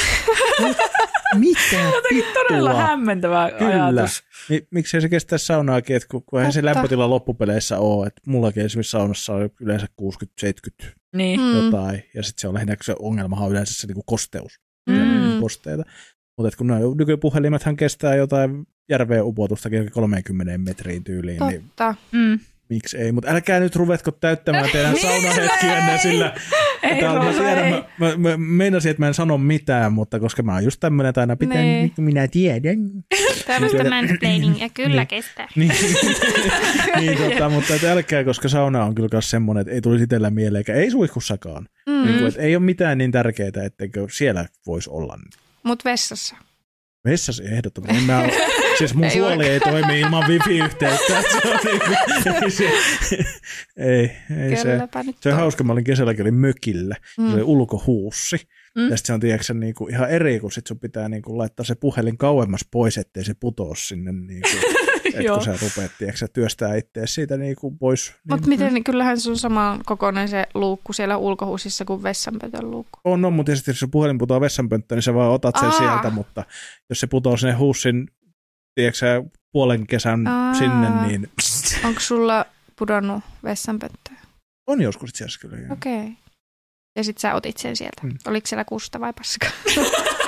Mitä Jotenkin todella hämmentävä Kyllä. ajatus. Mi- miksei se kestää saunaakin, että kun, kun eihän se lämpötila loppupeleissä ole, että mullakin esimerkiksi saunassa on yleensä 60-70 Niin. Mm. jotain, ja sitten se on lähinnä, kun se ongelmahan on yleensä se niinku kosteus, Mm. mm. kosteita. Mutta kun nuo nykypuhelimethan kestää jotain järveen upotustakin 30 metriin tyyliin, niin Totta. Mm. Miksi ei. Mutta älkää nyt ruvetko täyttämään teidän Niin, saunahetkiänne sillä, Ei, on- mä, tiedän, ei. mä, mä, mä, meinasin, että mä en sano mitään, mutta koska mä oon just tämmönen, että aina pitää, Niin. niin. minä tiedän. Tämmöistä Niin. mansplainingia kyllä Niin. kestää. niin, niin tota, mutta et älkää, koska sauna on kyllä myös semmoinen, että ei tulisi itsellä mieleen, eikä ei suihkussakaan. Mm. Niin kuin, että ei ole mitään niin tärkeää, etteikö siellä voisi olla. Mut vessassa. Vessassa ehdottomasti. En mä ole, siis mun Ei suoli ei toimi ilman wifi-yhteyttä. Se on niin kuin, ei, se, ei, ei se. Kylläpä Se on hauska, mä olin kesälläkin olin mökillä, mm. se oli ulkohuussi. Mm. Mm. Ja sitten se on tiedätkö, niinku ihan eri, kun sit sun pitää niinku laittaa se puhelin kauemmas pois, ettei se putoa sinne. Niinku, et Joo. kun sä rupeat tiedätkö, työstää itseäsi siitä niinku pois. Mutta Niin, miten, niin kyllähän se on sama kokoinen se luukku siellä ulkohuusissa kuin vessanpötön luukku. on, on, mutta tietysti jos se puhelin putoaa vessanpönttöön, niin sä vaan otat sen Aa. sieltä, mutta jos se putoaa sinne huussin, tiedätkö, sä, puolen kesän Aa. sinne, niin Onko sulla pudonnut vessanpönttöön? on joskus itse asiassa kyllä. Okei. Okay. Ja sit sä otit sen sieltä. Mm. Oliko siellä kusta vai paska?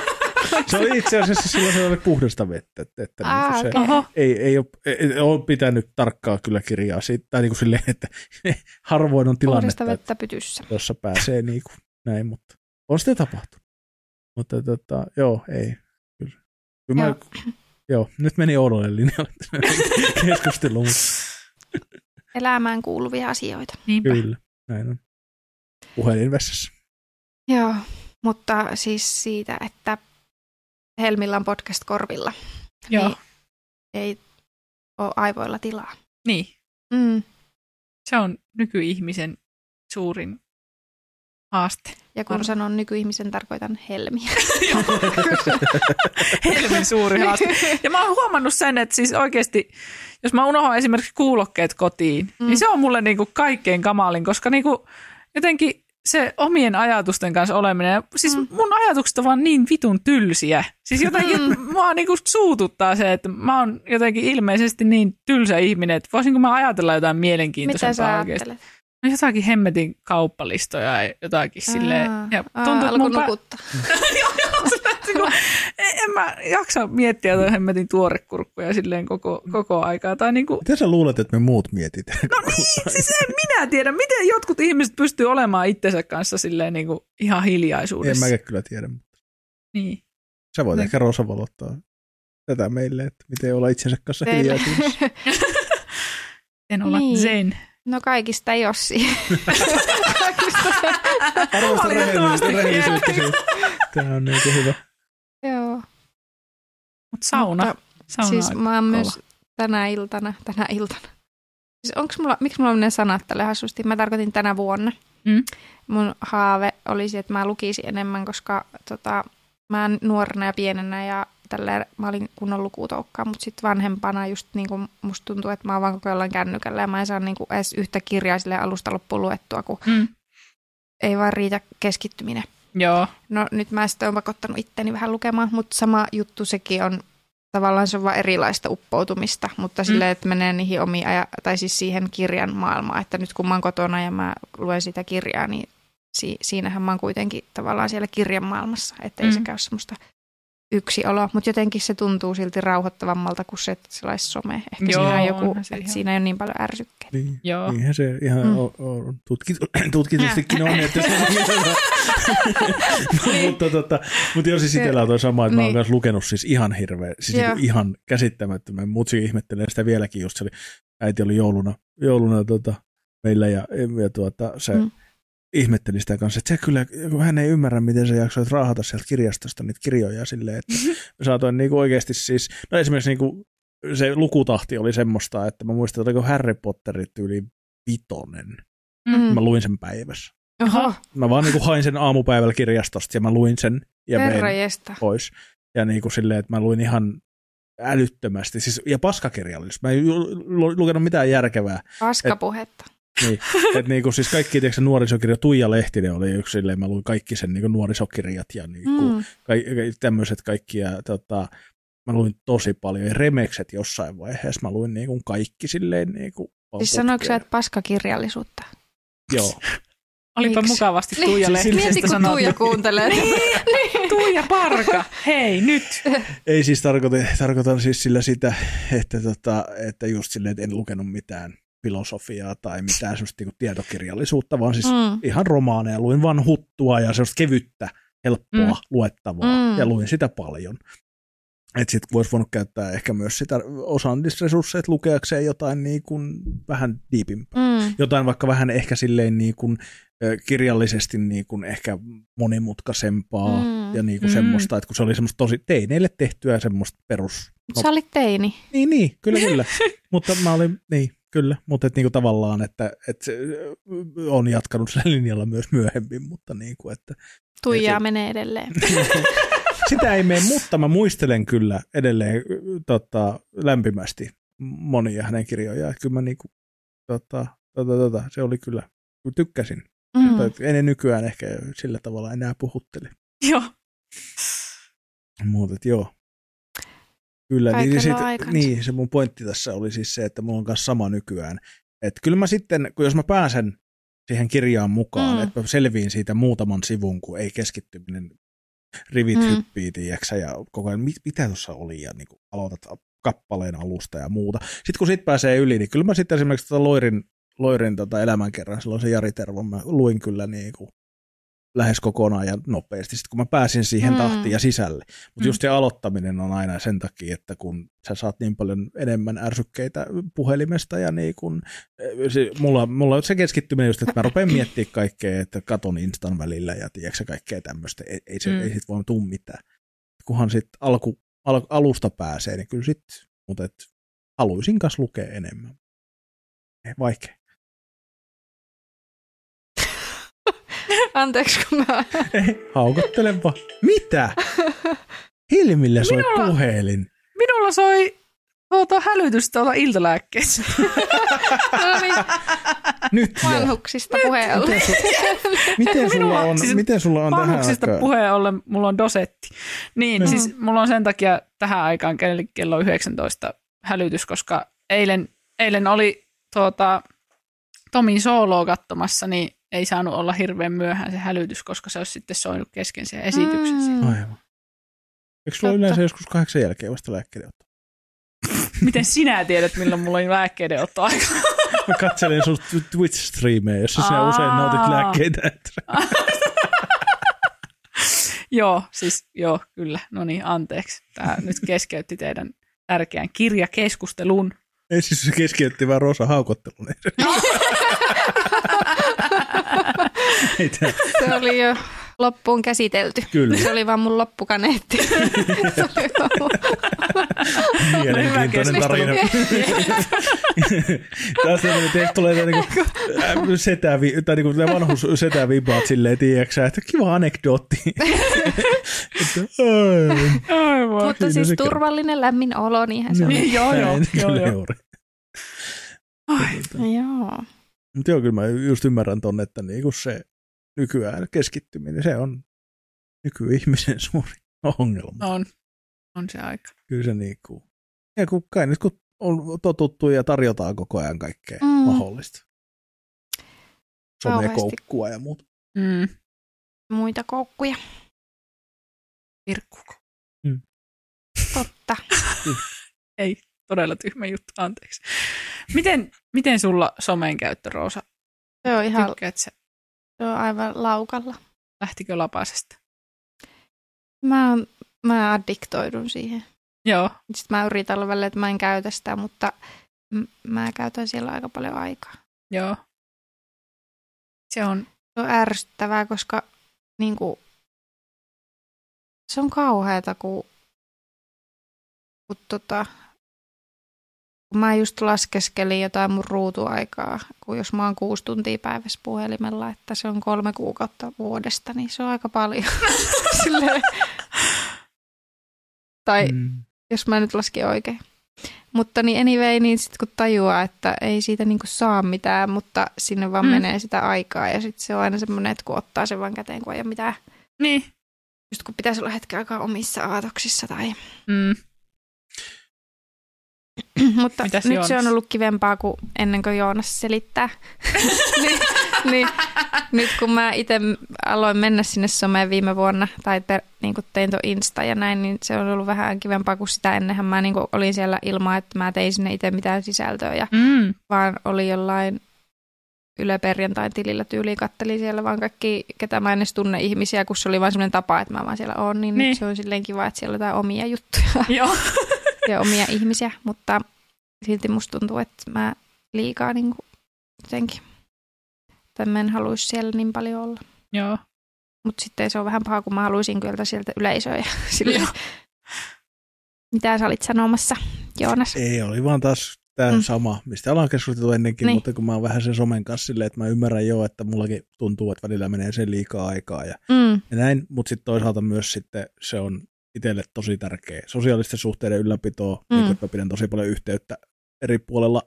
Se oli itse asiassa silloin se oli puhdasta vettä. Että, että Aa, niinku se, okei. Oho. ei, ei, ole, ei ole pitänyt tarkkaa kyllä kirjaa siitä, tai niin kuin silleen, että harvoin on tilannetta, Puhdasta että vettä pytyssä. jossa pääsee niin kuin näin, mutta on sitä tapahtunut. Mutta tota, joo, ei. Kyllä. Kyllä Joo. Mä, joo, nyt meni oudolle linjalle keskustelu, mutta Elämään kuuluvia asioita. Niinpä. kyllä, näin on. Puhelin vessassa. Joo, mutta siis siitä, että Helmillä on podcast korvilla. Joo. Niin ei ole aivoilla tilaa. Niin. Mm. Se on nykyihmisen suurin haaste. Ja kun Arvo. sanon nykyihmisen, tarkoitan Helmiä. Helmin suuri haaste. Ja mä oon huomannut sen, että siis oikeasti, jos mä unohdan esimerkiksi kuulokkeet kotiin, mm. Mm. niin se on mulle niinku kaikkein kamalin, koska niinku jotenkin se omien ajatusten kanssa oleminen, siis mm. Mun ajatukset on vaan niin vitun tylsiä. Siis jotenkin, mm. mua niinku suututtaa se, että mä oon jotenkin ilmeisesti niin tylsä ihminen, että voisinko mä ajatella jotain Mitä mielenkiintoisempaa sä oikeasti. ajattelet? No jotakin hemmetin kauppalistoja ja jotakin silleen. Aa, Ja aa, tuntuu, että alkoi mun nukuttaa. Joo, joo, se lähti kun- en en mä jaksa miettiä jotain hemmetin tuorekurkkuja silleen koko, koko aikaa. Tai niinku, Mitä sä luulet, että me muut mietitään? no niin, siis en minä tiedä, miten jotkut ihmiset pystyy olemaan itsensä kanssa silleen niinku ihan En hiljaisuudessa. mäkään kyllä tiedä. mutta Niin. Sä voit Niin. ehkä Rosa valottaa tätä meille, että miten olla itsensä kanssa Teille. hiljaisuudessa. En olla Niin. zen. No kaikista ei ole. Arvostan Valitettavasti. rehellisyyttä. siitä. Tämä on niin hyvä. Joo. Mutta sauna. Mutta sauna siis on mä oon myös tänä iltana, tänä iltana. Siis onks mulla, miksi mulla menee sanat tälle hassusti? Mä tarkoitin tänä vuonna. Mm. Mun haave olisi, että mä lukisin enemmän, koska tota, mä oon nuorena ja pienenä ja tälleen, mä olin kunnon lukutoukkaa, mutta sitten vanhempana just niin kuin musta tuntuu, että mä oon vaan koko ajan kännykällä ja mä en saa niin kuin edes yhtä kirjaa sille alusta loppuun luettua, kun Mm. ei vaan riitä keskittyminen. Joo. No nyt mä sitten oon pakottanut itteni vähän lukemaan, mutta sama juttu sekin on, tavallaan se on vaan erilaista uppoutumista, mutta mm. silleen, että menee niihin omiin, aja- tai siis siihen kirjan maailmaan, että nyt kun mä oon kotona ja mä luen sitä kirjaa, niin si- siinähän mä oon kuitenkin tavallaan siellä kirjan maailmassa, että ei Mm. sekään ole semmoista yksi olo, mutta jotenkin se tuntuu silti rauhoittavammalta kuin se, että se olisi some. Ehkä Joo, siinä on joku, se että ihan- siinä ei ole niin paljon ärsykkeitä. Niin, Joo. niinhän se ihan Mm. on, on tutkitu, tutkitustikin on, että se mutta, tota, mutta jos siis itsellä on toi sama, että mä oon Niin. myös lukenut siis ihan hirveä, siis niinku ihan käsittämättömän. Mutsi ihmettelee sitä vieläkin, just se oli, äiti oli jouluna, jouluna tota, meillä ja, ja tuota, se Mm. Ihmetteli sitä kanssa, että se kyllä, kun hän ei ymmärrä, miten sä jaksoit raahata sieltä kirjastosta niitä kirjoja silleen, että mä saatoin niinku oikeasti siis, no esimerkiksi niinku se lukutahti oli semmoista, että mä muistan, että oliko Harry Potterit yli vitonen. Mm. Mä luin sen päivässä. Oho, Mä vaan niinku hain sen aamupäivällä kirjastosta ja mä luin sen ja herra vein jesta. pois. Ja niinku silleen, että mä luin ihan älyttömästi. Siis, ja paskakirjallisuus. Mä en lukenut mitään järkevää. Paskapuhetta. Niin, että niinku siis kaikki tiedätkö, nuorisokirja, Tuija Lehtinen oli yksi silleen, mä luin kaikki sen niinku nuorisokirjat ja niinku, mm. Ka- tämmöiset kaikki. Ja, tota, mä luin tosi paljon. Ja remekset jossain vaiheessa mä luin niinku kaikki silleen niinku Siis sanoiko sä, että paskakirjallisuutta? Joo. Olipa Miksi? mukavasti Niin. Tuija Siis Lehtisestä Mieti, kun. Tuija kuuntelee. Tuija Parka, hei nyt. Ei siis tarkoita, tarkoitan siis sillä sitä, että, tota, että just silleen, että en lukenut mitään filosofiaa tai mitään semmoista niinku tietokirjallisuutta, vaan siis mm. Ihan romaaneja. Luin vaan huttua ja semmoista kevyttä, helppoa, Mm. luettavaa Mm. ja luin sitä paljon. Että sitten voisi voinut käyttää ehkä myös sitä osan niistä resursseja, että lukeakseen jotain niin kuin vähän diipimpää. Mm. Jotain vaikka vähän ehkä silleen niin kuin, kirjallisesti niin kuin ehkä monimutkaisempaa Mm. ja niin kuin Mm. semmoista, että kun se oli semmoista tosi teineille tehtyä semmoista perus... Sä olit teini. Niin, niin, kyllä, kyllä. mutta mä olin, niin, kyllä, mutta et, niin kuin tavallaan, että, ö, on jatkanut sillä linjalla myös myöhemmin, mutta niin kuin, että Tuijaa se- menee edelleen. sitä ei mene, mutta mä muistelen kyllä edelleen tota, lämpimästi monia hänen kirjojaan. Kyllä mä niin kuin, tota, tota, tota, se oli kyllä, tykkäsin. Mm. Mm. En nykyään ehkä sillä tavalla enää puhuttele. Joo. Mutta joo. Kyllä, niin, Kaikella sit, aikansa. niin, se mun pointti tässä oli siis se, että mulla on kanssa sama nykyään. Että kyllä mä sitten, kun jos mä pääsen siihen kirjaan mukaan, Mm. että mä selviin siitä muutaman sivun, kun ei keskittyminen rivit Mm. hyppii, tiiäksä, ja koko ajan, mit, mitä tuossa oli, ja niin kuin aloitat kappaleen alusta ja muuta. Sitten kun sit pääsee yli, niin kyllä mä sitten esimerkiksi tota Loirin, Loirin tota elämänkerran, silloin se Jari Tervon, mä luin kyllä niin kuin lähes kokonaan ja nopeasti, sitten kun mä pääsin siihen Mm. tahtiin ja sisälle. Mutta Mm. just se aloittaminen on aina sen takia, että kun sä saat niin paljon enemmän ärsykkeitä puhelimesta ja niin kun, se, mulla, mulla on se keskittyminen just, että mä rupean miettimään kaikkea, että katon Instan välillä ja tiedätkö kaikkea tämmöistä. Ei, ei, se, Mm. ei sit voi tuu mitään. Kunhan sitten alku, al, alusta pääsee, niin kyllä sitten, mutta et, haluaisin kanssa lukea enemmän. Ei, vaikea. Anteeksi, kun mä... Ei, haukottele vaan. Mitä? Hilmille soi Minulla- puhelin. Minulla soi tuota hälytys tuolla iltalääkkeessä. No niin, Nyt jo. vanhuksista puheen ollen. Miten, su- miten, sulla on, siis miten sulla on tähän Vanhuksista aikaan? puheen ollen mulla on dosetti. Niin, Mm. siis mulla on sen takia tähän aikaan kello- kello 19 hälytys, koska eilen, eilen oli tuota, Tomin sooloa katsomassa, niin ei saanut olla hirveän myöhään se hälytys, koska se olisi sitten soinut kesken sen esityksen. Mm. Aivan. Eikö sulla Totta. yleensä joskus kahdeksan jälkeen vasta lääkkeiden otto? Miten sinä tiedät, milloin mulla on lääkkeiden ottoaika? Mä katselen sun Twitch-striimejä, jossa sinä Aa. usein nautit lääkkeitä. Joo, siis joo, kyllä. No niin, anteeksi. Tämä nyt keskeytti teidän tärkeän kirjakeskustelun. Ei siis se keskeytti vaan Rosa haukottelun. Se oli jo loppuun käsitelty. Kyllä. Se oli vaan mun loppukaneetti. Se oli ollut- Mielenkiintoinen tarina. Tässä on, teistä tulee niinku, setä, vi- tai niinku vanhus setä vibaat silleen, tiiäksä, että kiva anekdootti. Että. Mutta siis turvallinen, lämmin olo, niinhän se oli. Niin, joo, joo, joo, kyllä juuri. Ai, Joo. Mutta joo, kyllä mä just ymmärrän ton, että niinku se nykyään keskittyminen, se on nykyihmisen suuri ongelma. on, on se aika. Kyllä se niinku, ja kun kai nyt kun on totuttu ja tarjotaan koko ajan kaikkea Mm. mm. mahdollista. Somekoukkua ja muuta. Mm. Muita koukkuja. Virkkuko. Totta. Ei, todella tyhmä juttu, anteeksi. Miten, miten sulla somen käyttö, Roosa? Se on ihan Tykkäät sä? se on aivan laukalla. Lähtikö lapasesta? Mä, mä addiktoidun siihen. Joo, Sitten mä yritän olla välillä, että mä en käytä sitä, mutta m- mä käytän siellä aika paljon aikaa. joo. Se on, Se on ärsyttävää, koska niin kuin, se on kauheata, kun, kun, tota, mä just laskeskelin jotain mun ruutuaikaa, kun jos mä oon kuusi tuntia päivässä puhelimella, että se on kolme kuukautta vuodesta, niin se on aika paljon. Silleen. Tai Mm. jos mä nyt laskin oikein. Mutta niin anyway, niin sitten kun tajuaa, että ei siitä niinku saa mitään, mutta sinne vaan Mm. mm. menee sitä aikaa ja sitten se on aina semmoinen, että kun ottaa sen vaan käteen, kun ei ole mitään, niin. just kun pitäisi olla hetken aikaa omissa aatoksissa tai... Mm. Mutta Mitäs nyt Joonas? se on ollut kivempaa kuin ennen kuin Joonas selittää. niin, niin, nyt kun mä itse aloin mennä sinne someen viime vuonna, tai per, niin kuin tein tuon Insta ja näin, niin se on ollut vähän kivempaa kuin sitä ennenhän. Mä niin kuin olin siellä ilman, että mä tein sinne itse mitään sisältöä ja Mm. vaan oli jollain Yle perjantain tilillä tyyliin kattelin siellä vaan kaikki, ketä mä en edes tunne ihmisiä, kun se oli vaan semmoinen tapa, että mä vaan siellä oon, niin, Niin. niin. se on silleen kiva, että siellä on jotain omia juttuja Joo. ja omia ihmisiä, mutta silti musta tuntuu, että mä liikaa niin kuin jotenkin, tai mä en haluaisi siellä niin paljon olla. Joo. Mutta sitten se on vähän paha, kun mä haluaisin kyllä sieltä yleisöä ja silleen, Joo. mitä sä olit sanomassa, Joonas? Ei, oli vaan taas tämä mm. Sama, mistä ollaan keskusteltu ennenkin. Niin. mutta kun mä oon vähän sen somen kanssa silleen, että mä ymmärrän jo, että mullakin tuntuu, että välillä menee sen liikaa aikaa ja, Mm, ja näin, mutta sitten toisaalta myös sitten se on itselle tosi tärkeä. Sosiaalisten suhteiden ylläpito, mm. Mm. niin että mä pidän tosi paljon yhteyttä eri puolella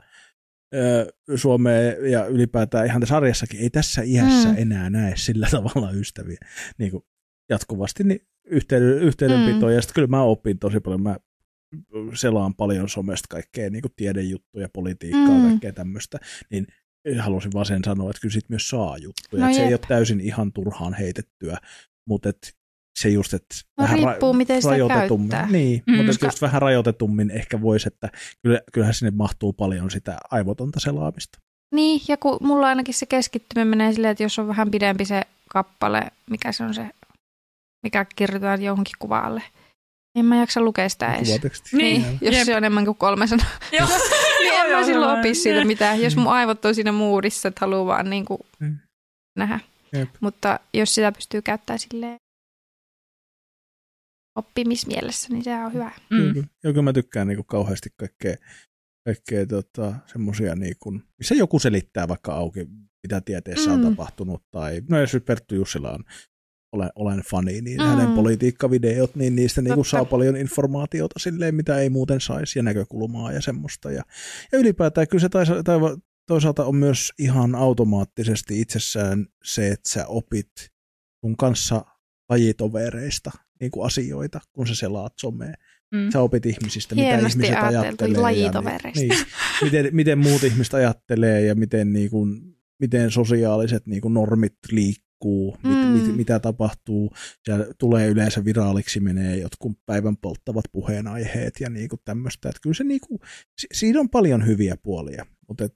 ö, Suomeen ja ylipäätään ihan tässä sarjassakin, ei tässä iässä mm. Enää näe sillä tavalla ystäviä niin kuin jatkuvasti niin yhteyden, yhteydenpito. Mm. Ja sitten kyllä mä opin tosi paljon, mä selaan paljon somesta kaikkea niin kuin tiedejuttuja, politiikkaa, mm. Kaikkea tämmöistä, niin halusin vaan sen sanoa, että kyllä sit myös saa juttuja. No se ei ole täysin ihan turhaan heitettyä, mutta et se just, että No riippuu, miten sitä rajoitetummin, käyttää. niin, Mm. mutta just vähän rajoitetummin ehkä voisi, että kyllä, kyllähän sinne mahtuu paljon sitä aivotonta selaamista. Niin, ja kun mulla ainakin se keskittyminen menee silleen, että jos on vähän pidempi se kappale, mikä se on se, mikä kirjoitetaan johonkin kuvaalle, en mä jaksa lukea sitä edes. Kuvateksti. Niin. Niin, jos Jep. se on enemmän kuin kolme sanaa. Joo. niin en joo, mä silloin joo. opi siitä mitään, jos Mm. mun aivot on siinä muudissa, että haluaa vaan niin kuin Mm. nähdä. Jep. Mutta jos sitä pystyy käyttämään silleen oppimismielessä, niin se on hyvä. Mm. Ja kyllä mä tykkään niinku kauheasti kaikkea, kaikkea tota, semmoisia, niinku, missä joku selittää vaikka auki, mitä tieteessä mm. on tapahtunut. Tai, no jos Perttu Jussila on, olen, olen fani, niin mm. Hänen politiikkavideot, niin niistä niinku Totta. saa paljon informaatiota silleen, mitä ei muuten saisi, ja näkökulmaa ja semmoista. Ja, ja ylipäätään kyllä se taisa, tai, toisaalta on myös ihan automaattisesti itsessään se, että sä opit sun kanssa lajitovereista niin kuin asioita, kun sä selaat somea. Mm. Sä opit ihmisistä, mitä Hienosti ihmiset ajateltu, ajattelee. lajitovereista. Ja, niin, niin, miten, miten muut ihmiset ajattelee ja miten, niin kuin, miten sosiaaliset niin kuin normit liikkuu, mit, Mm. mit, mitä tapahtuu. Siellä tulee yleensä viraaliksi, menee jotkut päivän polttavat puheenaiheet ja niin kuin tämmöistä. Että kyllä se niin kuin, si- siinä on paljon hyviä puolia, mutta et,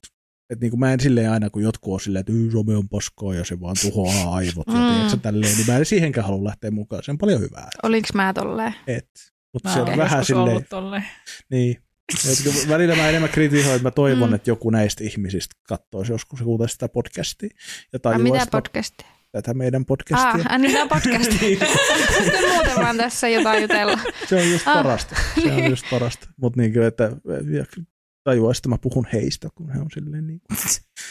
et niin kuin mä en silleen aina, kun jotkut on silleen, että "Yy, some on paskaa ja se vaan tuhoaa aivot ja Mm. tiedätkö, tälleen, niin mä en siihenkään halua lähteä mukaan. Se on paljon hyvää. Olinko mä tolleen? Et. Mutta Mä se on vähän silleen, ollut tolleen. niin. Et välillä mä enemmän kritisoin, että mä toivon, Mm. että joku näistä ihmisistä katsoisi joskus kuulee sitä podcastia ja tajuaisi mitä että podcastia? tätä meidän podcastia. ah, niin tämä podcast. Niin. Sitten muuten vaan tässä jotain jutella. se on just Ah, parasta. Se on just parasta. Mutta niin kuin, että ja tajuaisi, että mä puhun heistä, kun he on silleen niin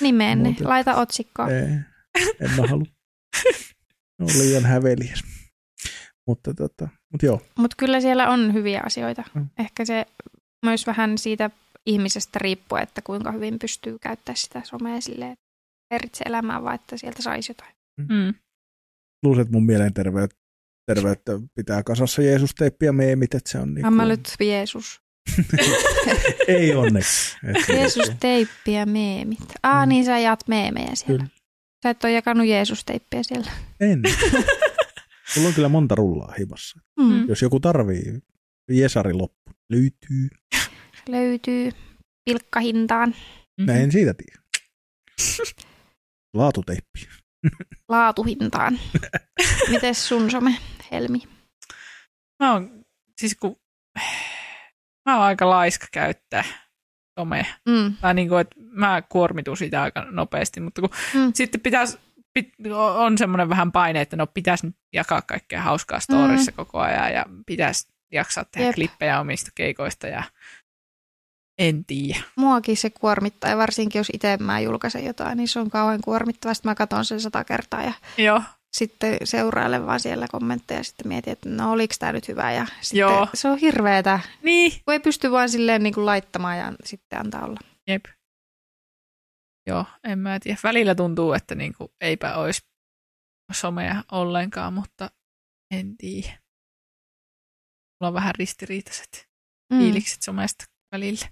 Nimeen, niin Muuten. laita otsikkoon. Ei, en mä halua. Ne on liian häveliäs. Mutta, tota, mutta joo, Mutta kyllä siellä on hyviä asioita. Mm. Ehkä se myös vähän siitä ihmisestä riippuu, että kuinka hyvin pystyy käyttämään sitä somea silleen, että eritse elämää, vaan että sieltä saisi jotain. Mm. luulen, että mun mielenterveyttä terveyttä pitää kasassa Jeesus-teippi ja meemit, että se on niin Hammalyt Jeesus. Ei onneksi. Et Jeesus teippi ja meemit. Aa, Mm. niin sä jaat meemejä siellä. Kyllä. Sä et ole jakanut Jeesus teippiä siellä. En. Mulla on kyllä monta rullaa himassa. Mm. Jos joku tarvii Jesari loppu. Löytyy. Löytyy pilkkahintaan. Mm-hmm. Mä en siitä tiedä. Laatuteippi. Laatuhintaan. Mites sun some, Helmi? Mä oon, siis kun, mä oon aika laiska käyttää somea. Mm. Tai niin kuin, että mä kuormitun siitä aika nopeasti, mutta kun Mm. sitten pitäisi, pit, on semmoinen vähän paine, että no pitäisi nyt jakaa kaikkea hauskaa storissa mm. koko ajan ja pitäisi jaksaa tehdä Jep. Jep. klippejä omista keikoista ja en tiedä. Muakin se kuormittaa, ja varsinkin jos itse mä julkaisen jotain, niin se on kauhean kuormittavaa. Sitten mä katson sen sata kertaa ja Joo, sitten seurailen vaan siellä kommentteja ja sitten mietin, että no oliko tämä nyt hyvä. Ja sitten Joo. se on hirveetä, niin. kun ei pysty vaan silleen niin kuin laittamaan ja sitten antaa olla. Jep. Joo, en mä tiedä. Välillä tuntuu, että niin kuin eipä olisi somea ollenkaan, mutta en tiedä. Mulla on vähän ristiriitaiset Mm. fiilikset somesta välillä.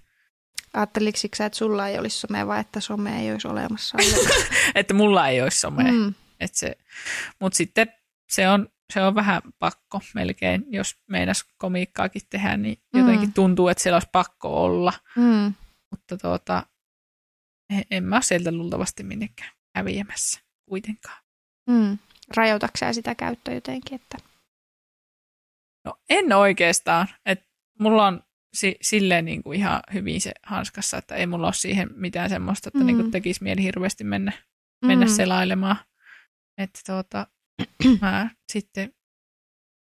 Ajatteliko sä, että sulla ei olisi somea vai että some ei olisi olemassa? Että mulla ei olisi somea. mm. Mutta sitten se on, se on vähän pakko melkein, jos meinas komiikkaakin tehdä, niin Mm. jotenkin tuntuu, että siellä olisi pakko olla. Mm. Mutta tuota, en, mä ole sieltä luultavasti minnekään häviämässä kuitenkaan. Mm. Rajoitatko sä sitä käyttöä jotenkin? Että... No en oikeastaan. Et mulla on si, silleen niin kuin ihan hyvin se hanskassa, että ei mulla ole siihen mitään semmoista, että Mm. mm. niin kuin tekisi mieli hirveästi mennä, mennä Mm. selailemaan. Että tuota, mä sitten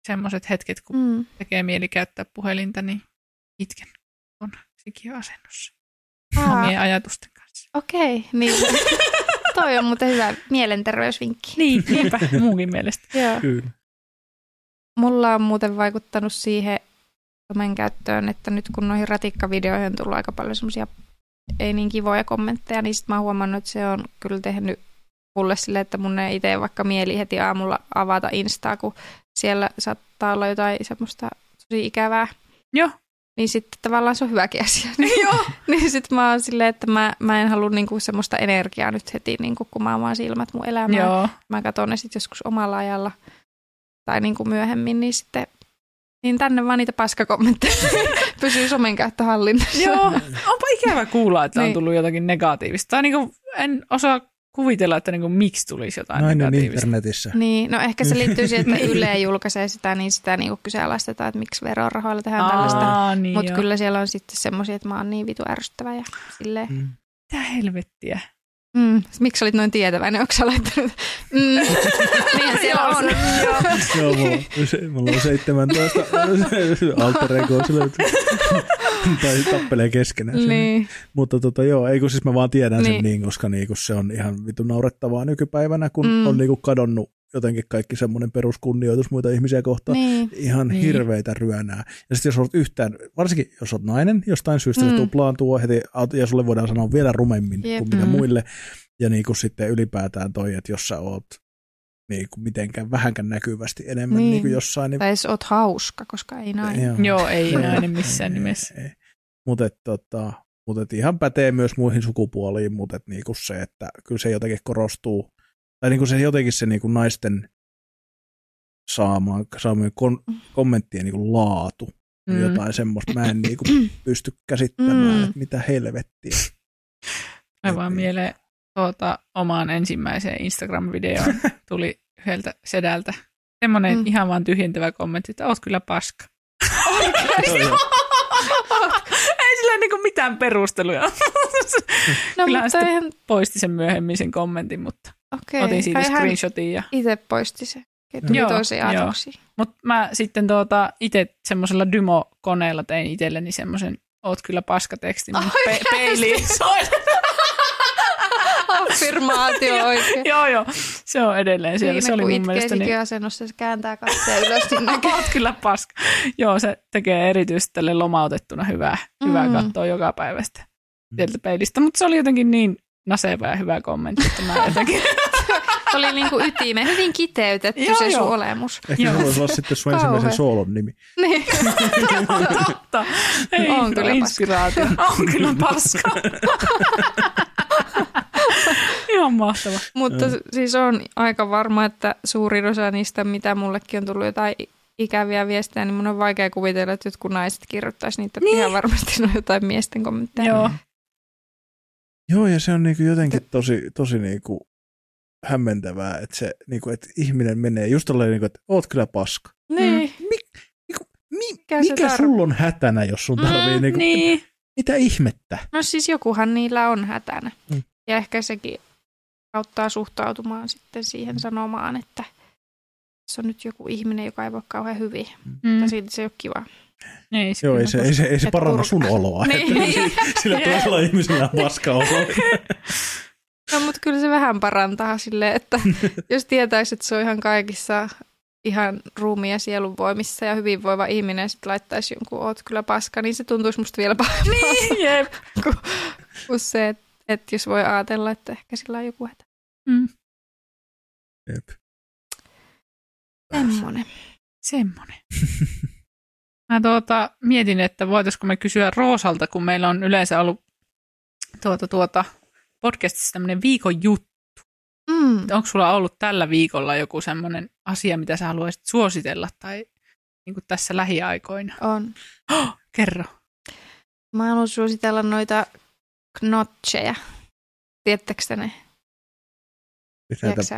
semmoiset hetket, kun Mm. tekee mieli käyttää puhelinta, niin itken on sikiöasennossa Aa, omien ajatusten kanssa. Okei, niin toi on muuten hyvä mielenterveysvinkki. Niin, niinpä muunkin mielestä. Joo. Kyllä. Mulla on muuten vaikuttanut siihen somen käyttöön, että nyt kun noihin ratikkavideoihin on tullut aika paljon semmoisia ei niin kivoja kommentteja, niin sitten mä oon huomannut, että se on kyllä tehnyt mulle sille, että mun ei itse vaikka mieli heti aamulla avata Instaa, kun siellä saattaa olla jotain semmoista tosi ikävää. Joo. Niin sitten tavallaan se on hyväkin asia. Joo. niin sitten mä oon silleen, että mä, mä en halua niinku semmoista energiaa nyt heti niinku kumaamaan silmät mun elämään. Joo. Mä katson ne sitten joskus omalla ajalla tai niinku myöhemmin, niin sitten niin tänne vaan niitä paskakommentteja pysyy somen käyttö hallinnassa. Joo. Onpa ikävä kuulla, että on Niin. tullut jotakin negatiivista. Tai niin en osaa kuvitella, että niin kuin, miksi tulisi jotain Nainen negatiivista. internetissä. Niin, no ehkä se liittyy siihen, että Yle julkaisee sitä, niin sitä niinku kyseenalaistetaan, että miksi verorahoilla tehdään tällaista. Aa, niin Mutta kyllä siellä on sitten semmoisia, että mä oon niin vitu ärsyttävä ja silleen. Mm. Mitä helvettiä? Mm, miksi olit noin tietäväinen? Onko sä laittanut? Mm. Niinhän siellä on. Mulla, on se, mulla on 17 alter ego se tai tappelee keskenään. Niin. Mutta tota, joo, ei kun siis mä vaan tiedän sen Niin. niin, koska niinku se on ihan vitu naurettavaa nykypäivänä, kun Mm. mm. on niinku kadonnut jotenkin kaikki semmoinen peruskunnioitus muita ihmisiä kohtaan. niin. Ihan Niin. niin. hirveitä ryönää. Ja sitten jos olet yhtään, varsinkin jos olet nainen, jostain syystä mm. Se tuplaantuu heti, ja sulle voidaan sanoa vielä rumemmin Jep. kuin mitä Mm. muille. Ja niin kuin sitten ylipäätään toi, että jos sä oot niin kuin mitenkään vähänkään näkyvästi enemmän Niin. niin. Niin kuin jossain, niin Tai jos oot hauska, koska ei nainen. Joo, ei Joo. nainen missään nimessä. Mutta tota, mut et ihan pätee myös muihin sukupuoliin, mutta et niinku se, että kyllä se jotenkin korostuu, tai niinku se jotenkin se niinku naisten saamaan, saamien kon, kommenttien niinku laatu, Mm. mm. jotain semmoista, mä en niinku pysty käsittämään, Mm. mm. että mitä helvettiä. Mä vaan mieleen tuota, omaan ensimmäiseen Instagram-videoon tuli yhdeltä sedältä semmoinen Mm. mm. ihan vaan tyhjentävä kommentti, että oot kyllä paska. Ei sillä niinku mitään perusteluja. No, Kyllähän mutta sitten eihän, poisti sen myöhemmin sen kommentin, mutta okei. otin siitä Kai screenshotin. Ja... itse poisti se. Tuli Joo, toisia ajatuksia. Mutta mä sitten tuota, itse semmoisella Dymo-koneella tein itselleni semmoisen oot kyllä paskatekstin mun pe- Oikeasti? peiliin. Affirmaatio oikein. joo, joo. Se on edelleen siellä. Siinä se oli mun mielestä niin, asennossa, se kääntää katseen ylös, niin. Oot kyllä paska. Joo, se tekee erityisesti tälle lomautettuna hyvää, hyvää Mm. katsoa joka päivästä sieltä peilistä. Mutta se oli jotenkin niin naseva ja hyvä kommentti, että mä jotenkin... Se oli niin kuin ytimeen, hyvin kiteytetty Joo, se joo. sun olemus. Ehkä Joo. se voisi olla sitten sun ensimmäisen soolon nimi. Niin. Totta. Ei, On kyllä inspiraatio. On kyllä paska. Ihan mahtava. Mutta siis on aika varma, että suurin osa niistä, mitä mullekin on tullut jotain ikäviä viestejä, niin mun on vaikea kuvitella, että jotkut naiset kirjoittaisi niitä. Niin. Ihan varmasti on jotain miesten kommentteja. Joo. Joo, ja se on niinku jotenkin tosi, tosi niinku hämmentävää, että se, niinku, että ihminen menee just tolleen, niinku, että oot kyllä paska. Niin. Mi- Mikä mikä tarv- sulla on hätänä, jos sun tarvii, Mm, niinku, Niin. mitä ihmettä? No siis jokuhan niillä on hätänä. Mm. Mm. Ja ehkä sekin auttaa suhtautumaan sitten siihen sanomaan, että se on nyt joku ihminen, joka ei voi kauhean hyvin. Mm. Ja silti se ei ole kiva. Ei, se Joo, ei se, ei se, ei se paranna purka. sun oloa. Niin. että Sillä toisella ihmisellä on paska olo. No mutta kyllä se vähän parantaa silleen, että jos tietäisi, että se on ihan kaikissa ihan ruumiin ja sielun voimissa ja hyvinvoiva ihminen sitten laittaisi jonkun oot kyllä paska, niin se tuntuisi musta vielä pahemmalta Niin, jep. kuin, kuin se, että, että jos voi ajatella, että ehkä sillä on joku hätä. Mm. Jep. Semmoinen. Semmoinen. Mä tuota, mietin, että voitaisiko me kysyä Roosalta, kun meillä on yleensä ollut tuota, tuota, podcastissa tämmöinen viikon juttu. Mm. Onko sulla ollut tällä viikolla joku semmoinen asia, mitä sä haluaisit suositella tai niin kuin tässä lähiaikoina? On. Oh, kerro. Mä haluan suositella noita knotcheja. Tiedättekö te ne?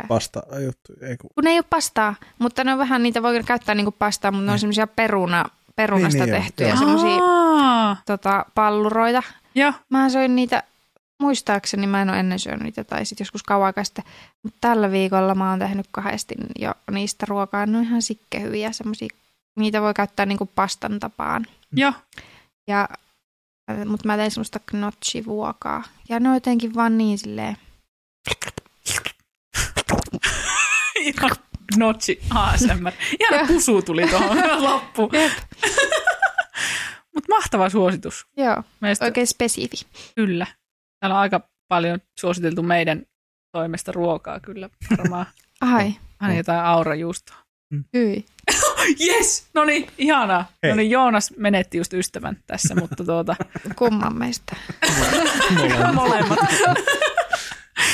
Pasta juttuja. Ei, kun... Kun ne ei ole pastaa, mutta ne on vähän, niitä voi käyttää niinku pastaa, mutta ne on Niin. semmoisia peruna, perunasta Niin, niin, tehtyjä, semmoisia tota, palluroita. Joo. Mä söin niitä, muistaakseni mä en ole ennen syönyt niitä, tai sitten joskus kauan aikaa sitten, mutta tällä viikolla mä oon tehnyt kahdesti jo niistä ruokaa. Ne on ihan sikkehyviä, semmoisia, niitä voi käyttää niinku pastan tapaan. Joo. Ja, mutta mä tein semmoista gnocchi-vuokaa. Ja ne on jotenkin vaan niin silleen, Ihan notchi ASMR. Ihan pusu tuli tuohon loppuun. Mutta mahtava suositus. joo, Meistä oikein spesifi. kyllä. Täällä on aika paljon suositeltu meidän toimesta ruokaa kyllä varmaan. Ai, Aina jotain aurajuustoa. hyi. Yes! No niin, ihanaa. No niin, Joonas menetti just ystävän tässä, mutta tuota, Kumman meistä? molemmat.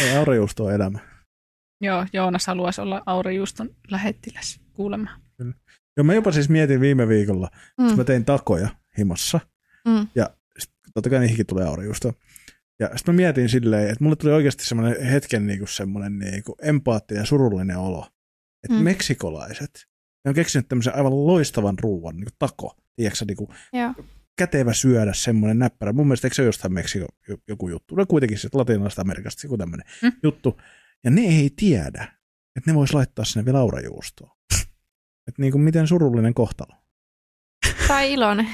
Ei aurajuusto on elämä. Joo, Joonas haluaisi olla aurajuuston lähettiläs kuulemma. Joo, mä jopa siis mietin viime viikolla, mm. Mm, mä tein takoja himossa. mm, Ja totta kai niihinkin tulee aurajuusto. Ja sitten mä mietin silleen, että mulle tuli oikeasti semmoinen hetken niinku semmoinen niinku empaattinen ja surullinen olo. Että mm. Meksikolaiset, ne on keksinyt tämmöisen aivan loistavan ruuan, niinku tako. Tiedätkö niinku joo. kätevä syödä semmoinen näppärä. Mun mielestä eikö se ole jostain Meksiko joku juttu? No kuitenkin se latinalaisesta Amerikasta joku tämmöinen Mm. juttu. Ja ne ei tiedä, että ne vois laittaa sinne vielä aurajuustoa. Että niinku miten surullinen kohtalo. Tai iloinen.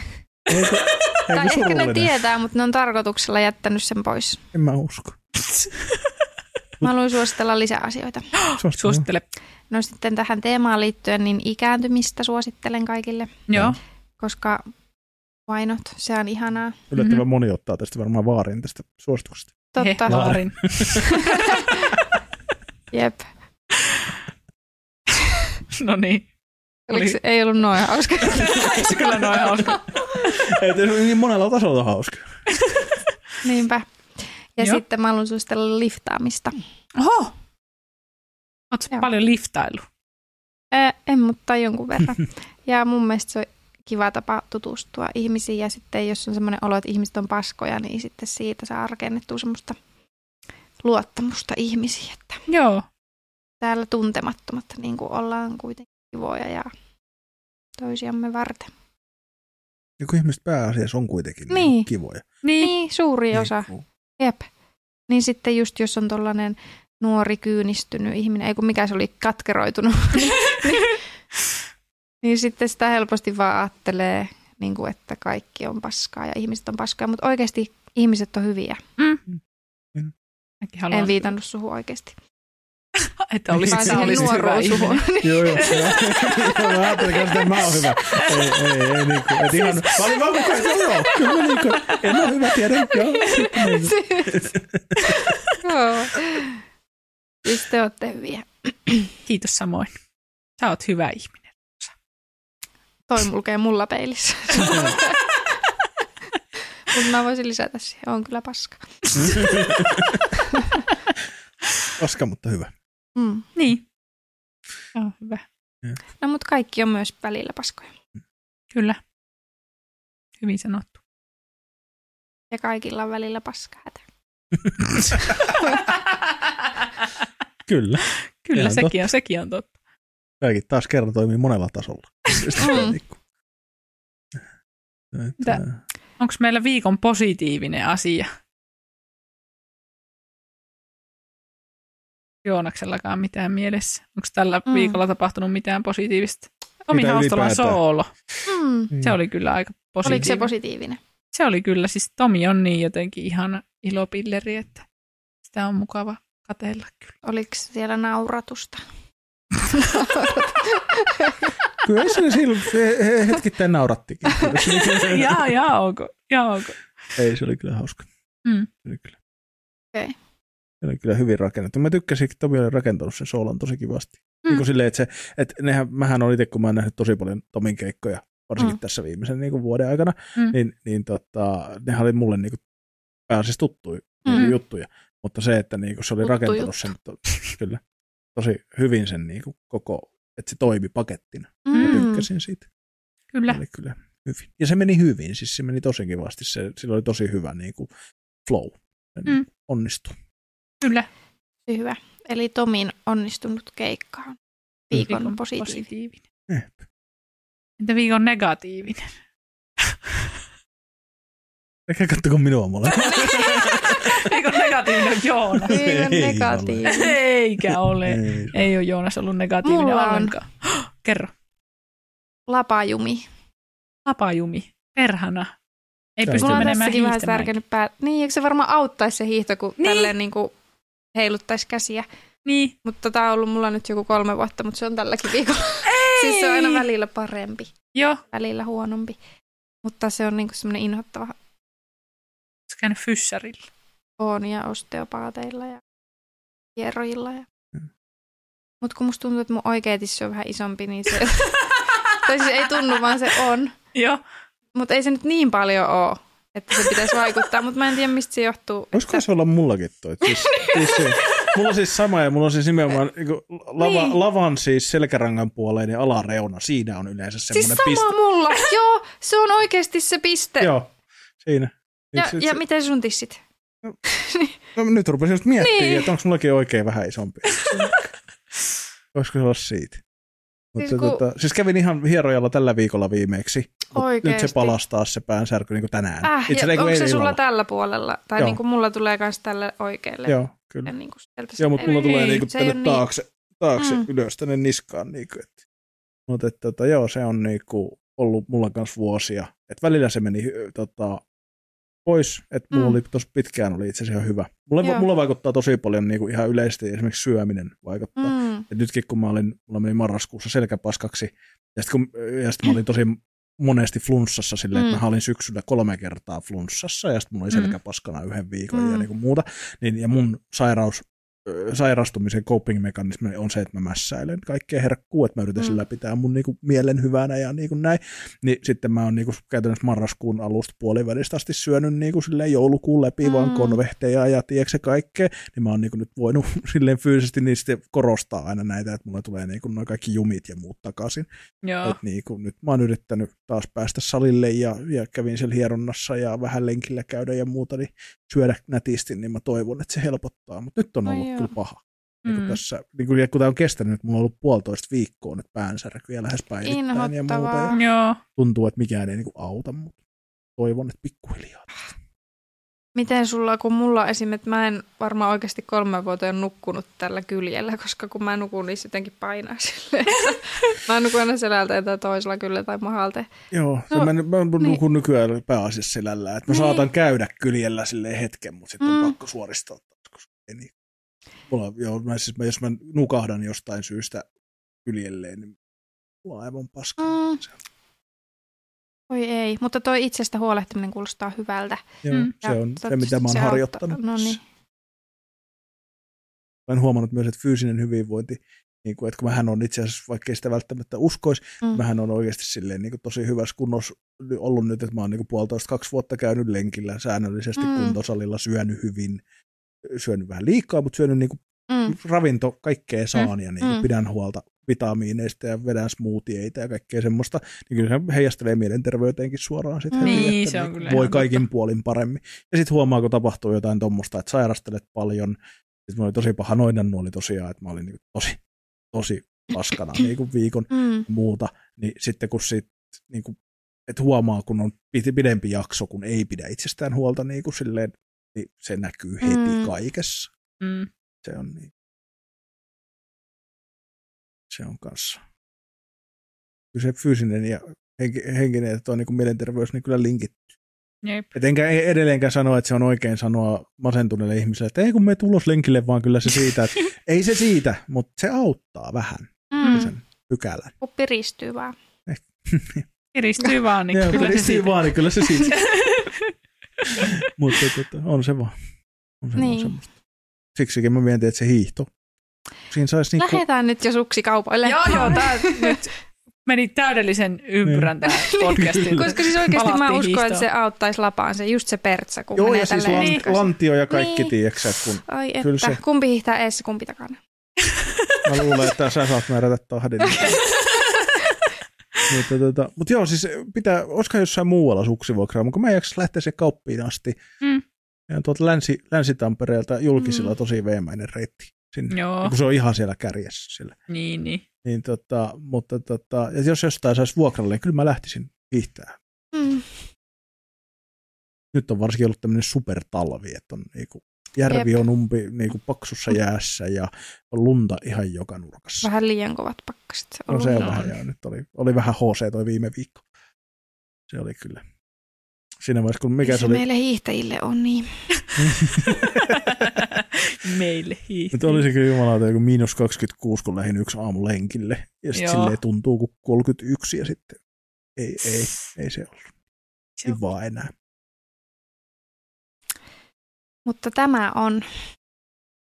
Eikö, Tai ehkä ne tietää, mutta ne on tarkoituksella jättänyt sen pois. En mä usko. Mä haluan suositella lisää asioita. Suosittele. No sitten tähän teemaan liittyen, niin ikääntymistä suosittelen kaikille, Joo. koska why not? Se on ihanaa. Yllättävän Mhm. moni ottaa tästä varmaan vaarin tästä suosituksesta. Totta. He, vaarin. Jep. No niin. Oliko se, ei ollut noin hauska. Eikö se kyllä noin hauska? Ei, se on niin monella tasolla hauska. Niinpä. Ja Joo. sitten mä haluan suositella liftaamista. Oho! Oletko Joo. paljon liftailu? Ää, en, mutta jonkun verran. Ja mun mielestä se on kiva tapa tutustua ihmisiin ja sitten jos on semmoinen olo, että ihmiset on paskoja, niin sitten siitä saa rakennettua semmoista luottamusta ihmisiin, että Joo. täällä tuntemattomat niin kuin ollaan kuitenkin kivoja ja toisiamme varten. Ja kun ihmiset pääasiassa on kuitenkin niin. Niin. kivoja. Niin. Niin, suuri osa. Niin, Jep. Niin sitten just jos on tollainen nuori kyynistynyt ihminen, ei kun mikä se oli, katkeroitunut, niin, niin sitten sitä helposti vaan ajattelee, niin kuin, että kaikki on paskaa ja ihmiset on paskaa, mutta oikeasti ihmiset on hyviä. Mm. Mm. En viitannut suhun oikeasti. että sä siihen olisit hyvä nuoruus. Joo, joo. mä ajattelin että mä oon hyvä. Ei, ei, ei niinku. Et ihan, mä olin vaan koko ajan, että joo, joo, kyllä mä niinku, en ole hyvä, tiedän. Joo, sitten niinku. Joo. Siis te olette hyviä. Kiitos samoin. Sä oot hyvä ihminen. Toi mulkee mulla peilissä. Mutta mä voisin lisätä siihen. On kyllä paska. Paska, mutta hyvä. Mm. Niin. Joo, hyvä. No mutta kaikki on myös välillä paskoja. Kyllä. Hyvin sanottu. Ja kaikilla on välillä paskaa. Kyllä. Kyllä, Ihan sekin on, sekin on totta. Kaikki taas kerran toimii monella tasolla. Mm. Mitä? Onko meillä viikon positiivinen asia? Joonaksellakaan mitään mielessä. Onko tällä Mm. viikolla tapahtunut mitään positiivista? Tomi Mitä Haustolan soolo. Mm. Se oli kyllä aika positiivinen. Oliko se positiivinen? se oli kyllä, siis Tomi on niin jotenkin ihana ilopilleri, että sitä on mukava katella kyllä. Oliko siellä nauratusta? Kyllä se silloin he- he- hetkittäin naurattikin. Jaa, jaa, onko, jaa, onko. Ei, se oli kyllä hauska. Mm. Se oli kyllä. Okei. Se oli kyllä hyvin rakennettu. Mä tykkäsin, että Tomi oli rakentanut sen soolan tosi kivasti. Mm. Niin kuin silleen, että, se, että nehän, mähän olen itse, kun mä oon nähnyt tosi paljon Tomin keikkoja, varsinkin Mm. tässä viimeisen niin kuin vuoden aikana, Mm. niin, niin tota, nehän oli mulle niin kuin, pääasiassa tuttuja niin Mm. juttuja. Mutta se, että niin kuin se oli Tuttu rakentanut sen to, kyllä, tosi hyvin sen niin kuin koko, että se toimi pakettina. Mä Mm. tykkäsin siitä. Kyllä. Oli kyllä hyvin. Ja se meni hyvin, siis se meni tosi kivasti. Se, sillä oli tosi hyvä niin kuin flow. Se Mm. mm. onnistui. Kyllä. Hyvä. Eli Tomin onnistunut keikka on viikon, Viikon positiivinen. positiivinen. Eh. Entä viikon negatiivinen? Eikä kattoko minua mulle. viikon negatiivinen on Joonas. Viikon Ei negatiivinen. Eikä ole. Ei, Ei ole Joonas ollut negatiivinen Mulla on. Kerro. Lapajumi. Lapajumi. Perhana. Ei pysty on Mulla on menemään tässäkin vähän hiihtämään. särkenyt pää. Niin, eikö se varmaan auttaisi se hiihto, kun niin. tälleen niin kuin heiluttaisi käsiä. Niin. Mutta tämä on ollut mulla nyt joku kolme vuotta, mutta se on tälläkin viikolla. Ei! siis se on aina välillä parempi, Joo. välillä huonompi. Mutta se on niin kuin semmoinen inhottava Oletko käynyt fyssarilla? on ja osteopaateilla ja hierojilla. Ja... Mm. Mutta kun musta tuntuu, että mun oikea tissi on vähän isompi, niin se... tai siis ei tunnu, vaan se on. Joo. Mutta ei se nyt niin paljon ole, että se pitäisi vaikuttaa. Mutta mä en tiedä, mistä se johtuu. Voisiko se olla mullakin toi? Siis, siis se, mulla on siis sama ja mulla on siis nimenomaan niin lava, Niin. lavan siis selkärangan puoleinen alareuna. Siinä on yleensä Siis semmoinen sama piste. mulla. Joo, se on oikeasti se piste. Joo, siinä. Ja, ja se, miten sun tissit? no, nyt rupesin just miettimään, Niin. että onko mullakin oikein vähän isompi. Voisiko se olla siitä? Mutta Siis kun- tota, siis kävin ihan hierojalla tällä viikolla viimeksi. Mut nyt Oikeesti. se palastaa se päänsärky niin kuin tänään. Äh, Itse ja asiassa onko se sulla illalla. tällä puolella? Tai Joo. niin kuin mulla tulee myös tälle oikealle. Joo, kyllä. Ja niin kuin sieltä Joo, mutta mulla ei- tulee ei, niinku se ei tänne taakse, taakse Mm. ylös tänne niskaan. Niinku, et. Mutta et, tota, joo, se on niinku ollut mulla kanssa vuosia. Et välillä se meni tota, pois, että mulla Mm. oli tosi pitkään oli itse asiassa ihan hyvä. Mulla, Joo. mulla vaikuttaa tosi paljon niinku ihan yleisesti esimerkiksi syöminen vaikuttaa. Mm. Mm. Et nytkin kun mä olin, mulla meni marraskuussa selkäpaskaksi, ja sitten sit mä olin tosi monesti flunssassa silleen, Mm. että mä olin syksyllä kolme kertaa flunssassa, ja sitten mulla oli Mm. selkäpaskana yhden viikon mm. ja Mm. niin kuin muuta. Niin, ja mun sairaus, sairastumisen coping-mekanismi on se, että mä mässäilen kaikkea herkkuu, että mä yritän Mm. sillä pitää mun niinku mielen hyvänä ja niinku näin. Niin sitten mä oon niinku käytännössä marraskuun alusta puolivälistä asti syönyt niinku joulukuun läpi mm. vaan konvehteja ja tiedätkö kaikkea. Niin mä oon niinku nyt voinut silleen fyysisesti niin sitten korostaa aina näitä, että mulla tulee niinku noin kaikki jumit ja muut takaisin. Joo. Et niinku, nyt mä oon yrittänyt taas päästä salille ja, ja kävin siellä hieronnassa ja vähän lenkillä käydä ja muuta, niin syödä nätisti, niin mä toivon, että se helpottaa. Mutta nyt on No ollut joo. kyllä paha. Niin Mm. kuin tässä, niin kuin, kun tämä on kestänyt, että mulla on ollut puolitoista viikkoa nyt päänsärky ja lähes päivittäin ja muuta. Inhottavaa. Ja Joo. tuntuu, että mikään ei niin kuin auta, mutta toivon, että pikkuhiljaa. Miten sulla, kun mulla esim. että mä en varmaan oikeasti kolme vuotta nukkunut tällä kyljellä, koska kun mä nukun, niin se jotenkin painaa silleen. mä nukun aina selältä tai toisella kyllä tai mahalta. Joo, No, mä, mä niin. nukun nykyään pääasiassa selällä, että mä Niin. saatan käydä kyljellä silleen hetken, mutta sitten on Mm. pakko suoristaa. Koska ei niin. Mulla, joo, mä, siis, mä, jos mä nukahdan jostain syystä kyljelleen, niin mulla on aivan paska. Mm. Oi ei, mutta toi itsestä huolehtiminen kuulostaa hyvältä. joo, Mm. se on Ja se, mitä mä oon harjoittanut. No niin. Olen huomannut myös, että fyysinen hyvinvointi, niin kuin, että kun mähän on itse asiassa, vaikka sitä välttämättä uskoisi, Mm. mähän on oikeasti silleen niin kuin tosi hyvässä kunnossa ollut nyt, että mä oon niin kuin puolitoista kaksi vuotta käynyt lenkillä säännöllisesti Mm. mm. kuntosalilla, syönyt hyvin, syönyt vähän liikaa, mutta syönyt niin kuin Mm. ravinto, kaikkea saan ja niin kuin Mm. pidän huolta vitamiineista ja vedän smoothieita ja kaikkea semmoista, niin kyllä se heijastelee mielenterveyteenkin suoraan sitten. Mm. heti, Niin, se on kyllä Voi kaikin totta. puolin paremmin. Ja sitten huomaa, kun tapahtuu jotain tuommoista, että sairastelet paljon. Sitten mulla oli tosi paha noidannu oli tosiaan, että mä olin niin tosi, tosi paskana niin kuin viikon Mm. muuta, niin sitten kun sit, niin kuin, et huomaa, kun on pidempi jakso, kun ei pidä itsestään huolta, niin, kuin silleen, niin se näkyy heti Mm. kaikessa. Mm. Se on niin. Se on kanssa. Kyllä se fyysinen ja henki, henkinen ja tuo niin kuin mielenterveys, niin kyllä linkit. Jep. Et enkä e- edelleenkään sano, että se on oikein sanoa masentuneelle ihmiselle, että ei kun me tulos lenkille, vaan kyllä se siitä, että ei se siitä, mutta se auttaa vähän Mm. sen pykälän. Kun piristyy vaan. Kiristyy vaan, niin Joo, kyllä se siitä. vaan, niin kyllä se siitä. Mutta tota, on se vaan. On se Niin. vaan semmoista. Siksikin mä mietin, että se hiihto. Siinä saisi niinku... Lähetään nyt jo suksikaupoille. Joo, joo, tää nyt meni täydellisen ympyrän tämä podcasti. Kyllä. Koska siis oikeasti mä uskon, että se auttaisi lapaan, se just se pertsa, kun Joo, menee ja siis tälleen lan, rinkasin. lantio ja kaikki, Niin. niin. tiedätkö kun Ai Kyllä että, se- kumpi hiihtää eessä, kumpi takana. mä luulen, että sä saat määrätä tahdin. mutta, tota, mutta joo, siis pitää, olisiko jossain muualla suksivuokraa, mutta kun mä en jaksa lähteä se kauppiin asti. Mm. Ja tuolta Länsi, Länsi-Tampereelta julkisilla Mm. tosi veemäinen reitti. Sinne. Joo, Ja kun se on ihan siellä kärjessä sillä. niin, niin. Niin tota, mutta tota, ja jos jostain saisi vuokralle, niin kyllä mä lähtisin hiihtää. Mm. Nyt on varsinkin ollut tämmöinen supertalvi, että on niinku, järvi Jep. on umpi niinku paksussa jäässä ja on lunta ihan joka nurkassa. Vähän liian kovat pakkaset. No ollut. se on on. vähän, joo. Nyt oli, oli vähän HC toi viime viikko. Se oli kyllä. Siinä vaiheessa, kun mikä se se oli, meille hiihtäjille on niin. Meille nyt hiihtyy. oli se kyllä jumalauta joku miinus 26, kun lähdin yksi aamu lenkille. Ja sitten silleen tuntuu kuin 31 ja sitten ei, ei, ei se ollut Se on- kivaa enää. Mutta tämä on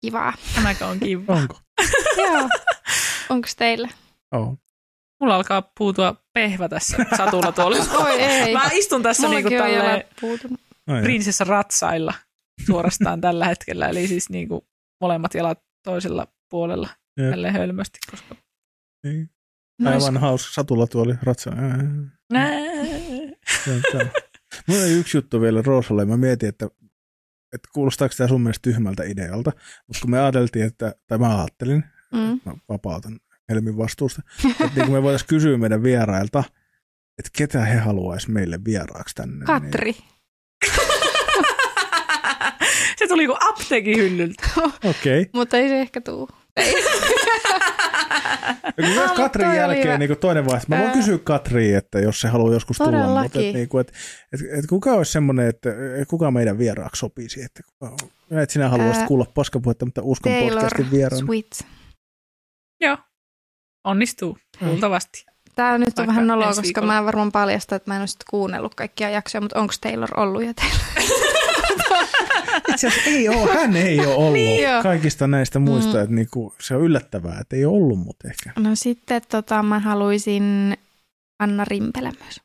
kivaa. Tämäkö on kiva. Onko? Joo. Onko teillä? Oh. Mulla alkaa puutua pehvä tässä satulla tuolla. Oi ei. Mä istun tässä niinku Mullakin tälleen. No, prinsessa ratsailla suorastaan tällä hetkellä. Eli siis niinku molemmat jalat toisella puolella Jep. tälleen hölmösti, koska Niin. No, Aivan hauska. Satulla tuoli ratsa. Mulla oli yksi juttu vielä Roosalle. Mä mietin, että, että kuulostaako tämä sun mielestä tyhmältä idealta. Mutta kun me ajateltiin, että, tai mä ajattelin, mm. mä vapautan Helmin vastuusta, että niin kuin me voitaisiin kysyä meidän vierailta, että ketä he haluaisi meille vieraaksi tänne. Katri. Se tuli kuin apteekin hyllyltä. Niin, Okei. Mutta ei se ehkä tuu. Ei. Okay. Myös Katrin jälkeen niin kuin toinen vaihe. Mä voin Ää. kysyä Katriin, että jos se haluaa joskus tulla. Mutta Todellakin. että, niin kuin, että, että, että kuka olisi semmoinen, että että kuka meidän vieraaksi sopisi. Että, kuka, että sinä haluaisit Ää, kuulla paskapuhetta, mutta uskon Taylor podcastin vieraana. Swift. Onnistuu, luultavasti. Tää nyt on Vaikka vähän noloa, koska viikolla. mä varmaan paljastan, että mä en ole sit kuunnellut kaikkia jaksoja, mutta onko Taylor ollut ja teillä? Itse asiassa ei ole, hän ei ole ollut Niin joo. kaikista näistä muista. Mm. Että niin kuin, se on yllättävää, että ei ole ollut, mutta ehkä. No sitten tota, mä haluaisin Anna Rimpelä myös.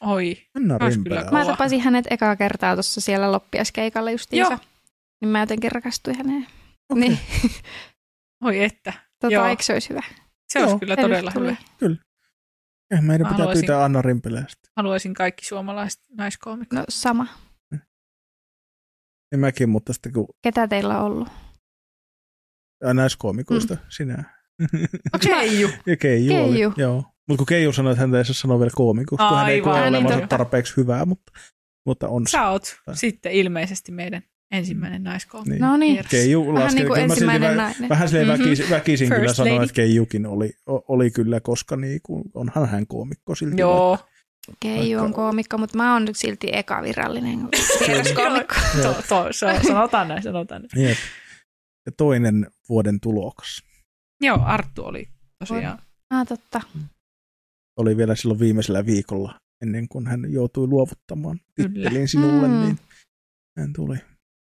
Oi, Anna Rimpelä. kyllä Mä tapasin hänet ekaa kertaa tuossa siellä loppiaskeikalla justiinsa. Joo. Niin mä jotenkin rakastuin häneen. Okei. Niin, oi että. tota, Joo. eikö se olisi hyvä? Se olisi Joo, kyllä Meille todella hyvä. Eh, Meidän Mä pitää haluaisin- pyytää Anna Rimpelää sitten. Haluaisin kaikki suomalaiset naiskoomikot. No sama. En mäkin, mutta sitten kun Ketä teillä on ollut? naiskoomikoista, sinä. Onks mä- Keiju. Ja Keiju, Keiju. oli. Joo. Mutta kun Keiju sanoi, että häntä ei saa sanoa vielä koomikoksi, kun hän ei koe niin, olevansa tarpeeksi hyvää, mutta, mutta on se. Sä oot Tai- sitten ilmeisesti meidän ensimmäinen naiskoomikko. Niin. No niin. Keiju Vähän niin kuin kyllä mä ensimmäinen vä- nainen. vähän silleen Mhm. väkisin, väkisin kyllä First sanoin, lady. että Keijukin oli, oli kyllä, koska niinku, onhan hän koomikko silti. Joo, Keiju on Vaikka- koomikko, mutta mä oon silti eka virallinen vieraskoomikko. to, to, se on, sanotaan näin, sanotaan näin. Jep. Ja toinen vuoden tulokas Joo, Arttu oli tosiaan. Ah, totta. oli vielä silloin viimeisellä viikolla, ennen kuin hän joutui luovuttamaan Kyllä. tittelin sinulle, Mm. niin hän tuli.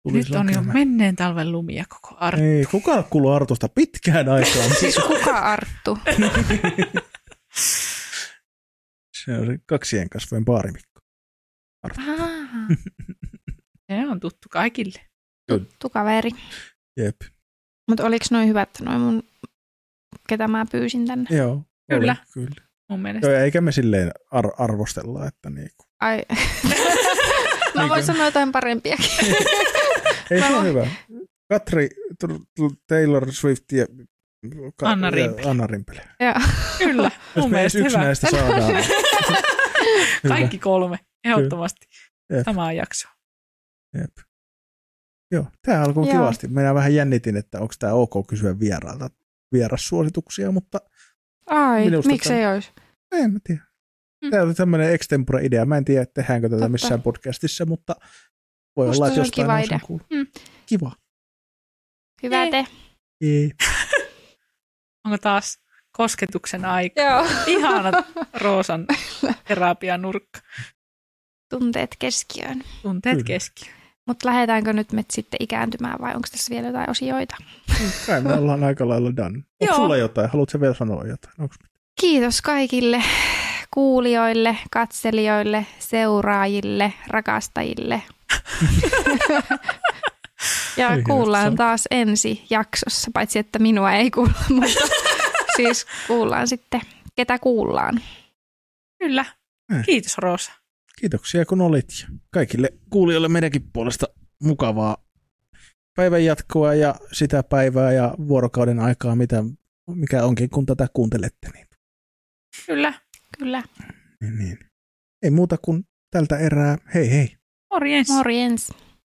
Tuli Nyt on jo menneen talven lumia koko Arttu. Ei, kukaan ole kuullut Artusta pitkään aikaan. Siis kuka Arttu? se on se kaksien kasvojen baarimikko. Ah, Se on tuttu kaikille. tuttu kaveri. Jep. Mutta oliko noin hyvät noin mun ketä mä pyysin tänne. Joo. oli, Kyllä. kyllä. mun mielestä. Joo, eikä me silleen ar- arvostella, että niinku. Ai. mä voin sanoa jotain parempiakin. Ei se on voin- hyvä. Katri, Taylor Swift ja Ka- Anna ja Rimpelä. Anna Rimpelä. Joo. Kyllä, Jos mun me edes mielestä yksi hyvä. näistä saadaan. Kaikki kolme, ehdottomasti. Jep. Samaan jaksoon. Jep. Joo, tämä alkoi Joo. kivasti. Minä vähän jännitin, että onko tämä ok kysyä vieraalta vierassuosituksia, mutta Ai, miksei tämä- olisi? en mä tiedä. Mm. Tämä oli tämmöinen extempore-idea. Mä en tiedä, tehdäänkö tätä Totta. missään podcastissa, mutta voi Musta olla, että jostain kiva idea. Mm. Kiva. Hyvä Ei. te. Ei. Onko taas kosketuksen aika? Joo. Ihana Roosan terapianurkka. Tunteet keskiöön. Tunteet Kyllä. keskiöön. Mutta lähdetäänkö nyt me sitten ikääntymään vai onko tässä vielä jotain osioita? Kai me ollaan aika lailla done. Onko sulla jotain? Haluatko vielä sanoa jotain? Onko Kiitos kaikille kuulijoille, katselijoille, seuraajille, rakastajille. ja kuullaan taas ensi jaksossa, paitsi että minua ei kuulla, mutta siis kuullaan sitten, ketä kuullaan. Kyllä. Kiitos Roosa. Kiitoksia kun olit. Ja kaikille kuulijoille meidänkin puolesta mukavaa päivän jatkoa ja sitä päivää ja vuorokauden aikaa, mitä, mikä onkin, kun tätä kuuntelette. Niin, Kyllä. Kyllä. niin, niin. Ei muuta kuin tältä erää. Hei hei. Morjens. Morjens.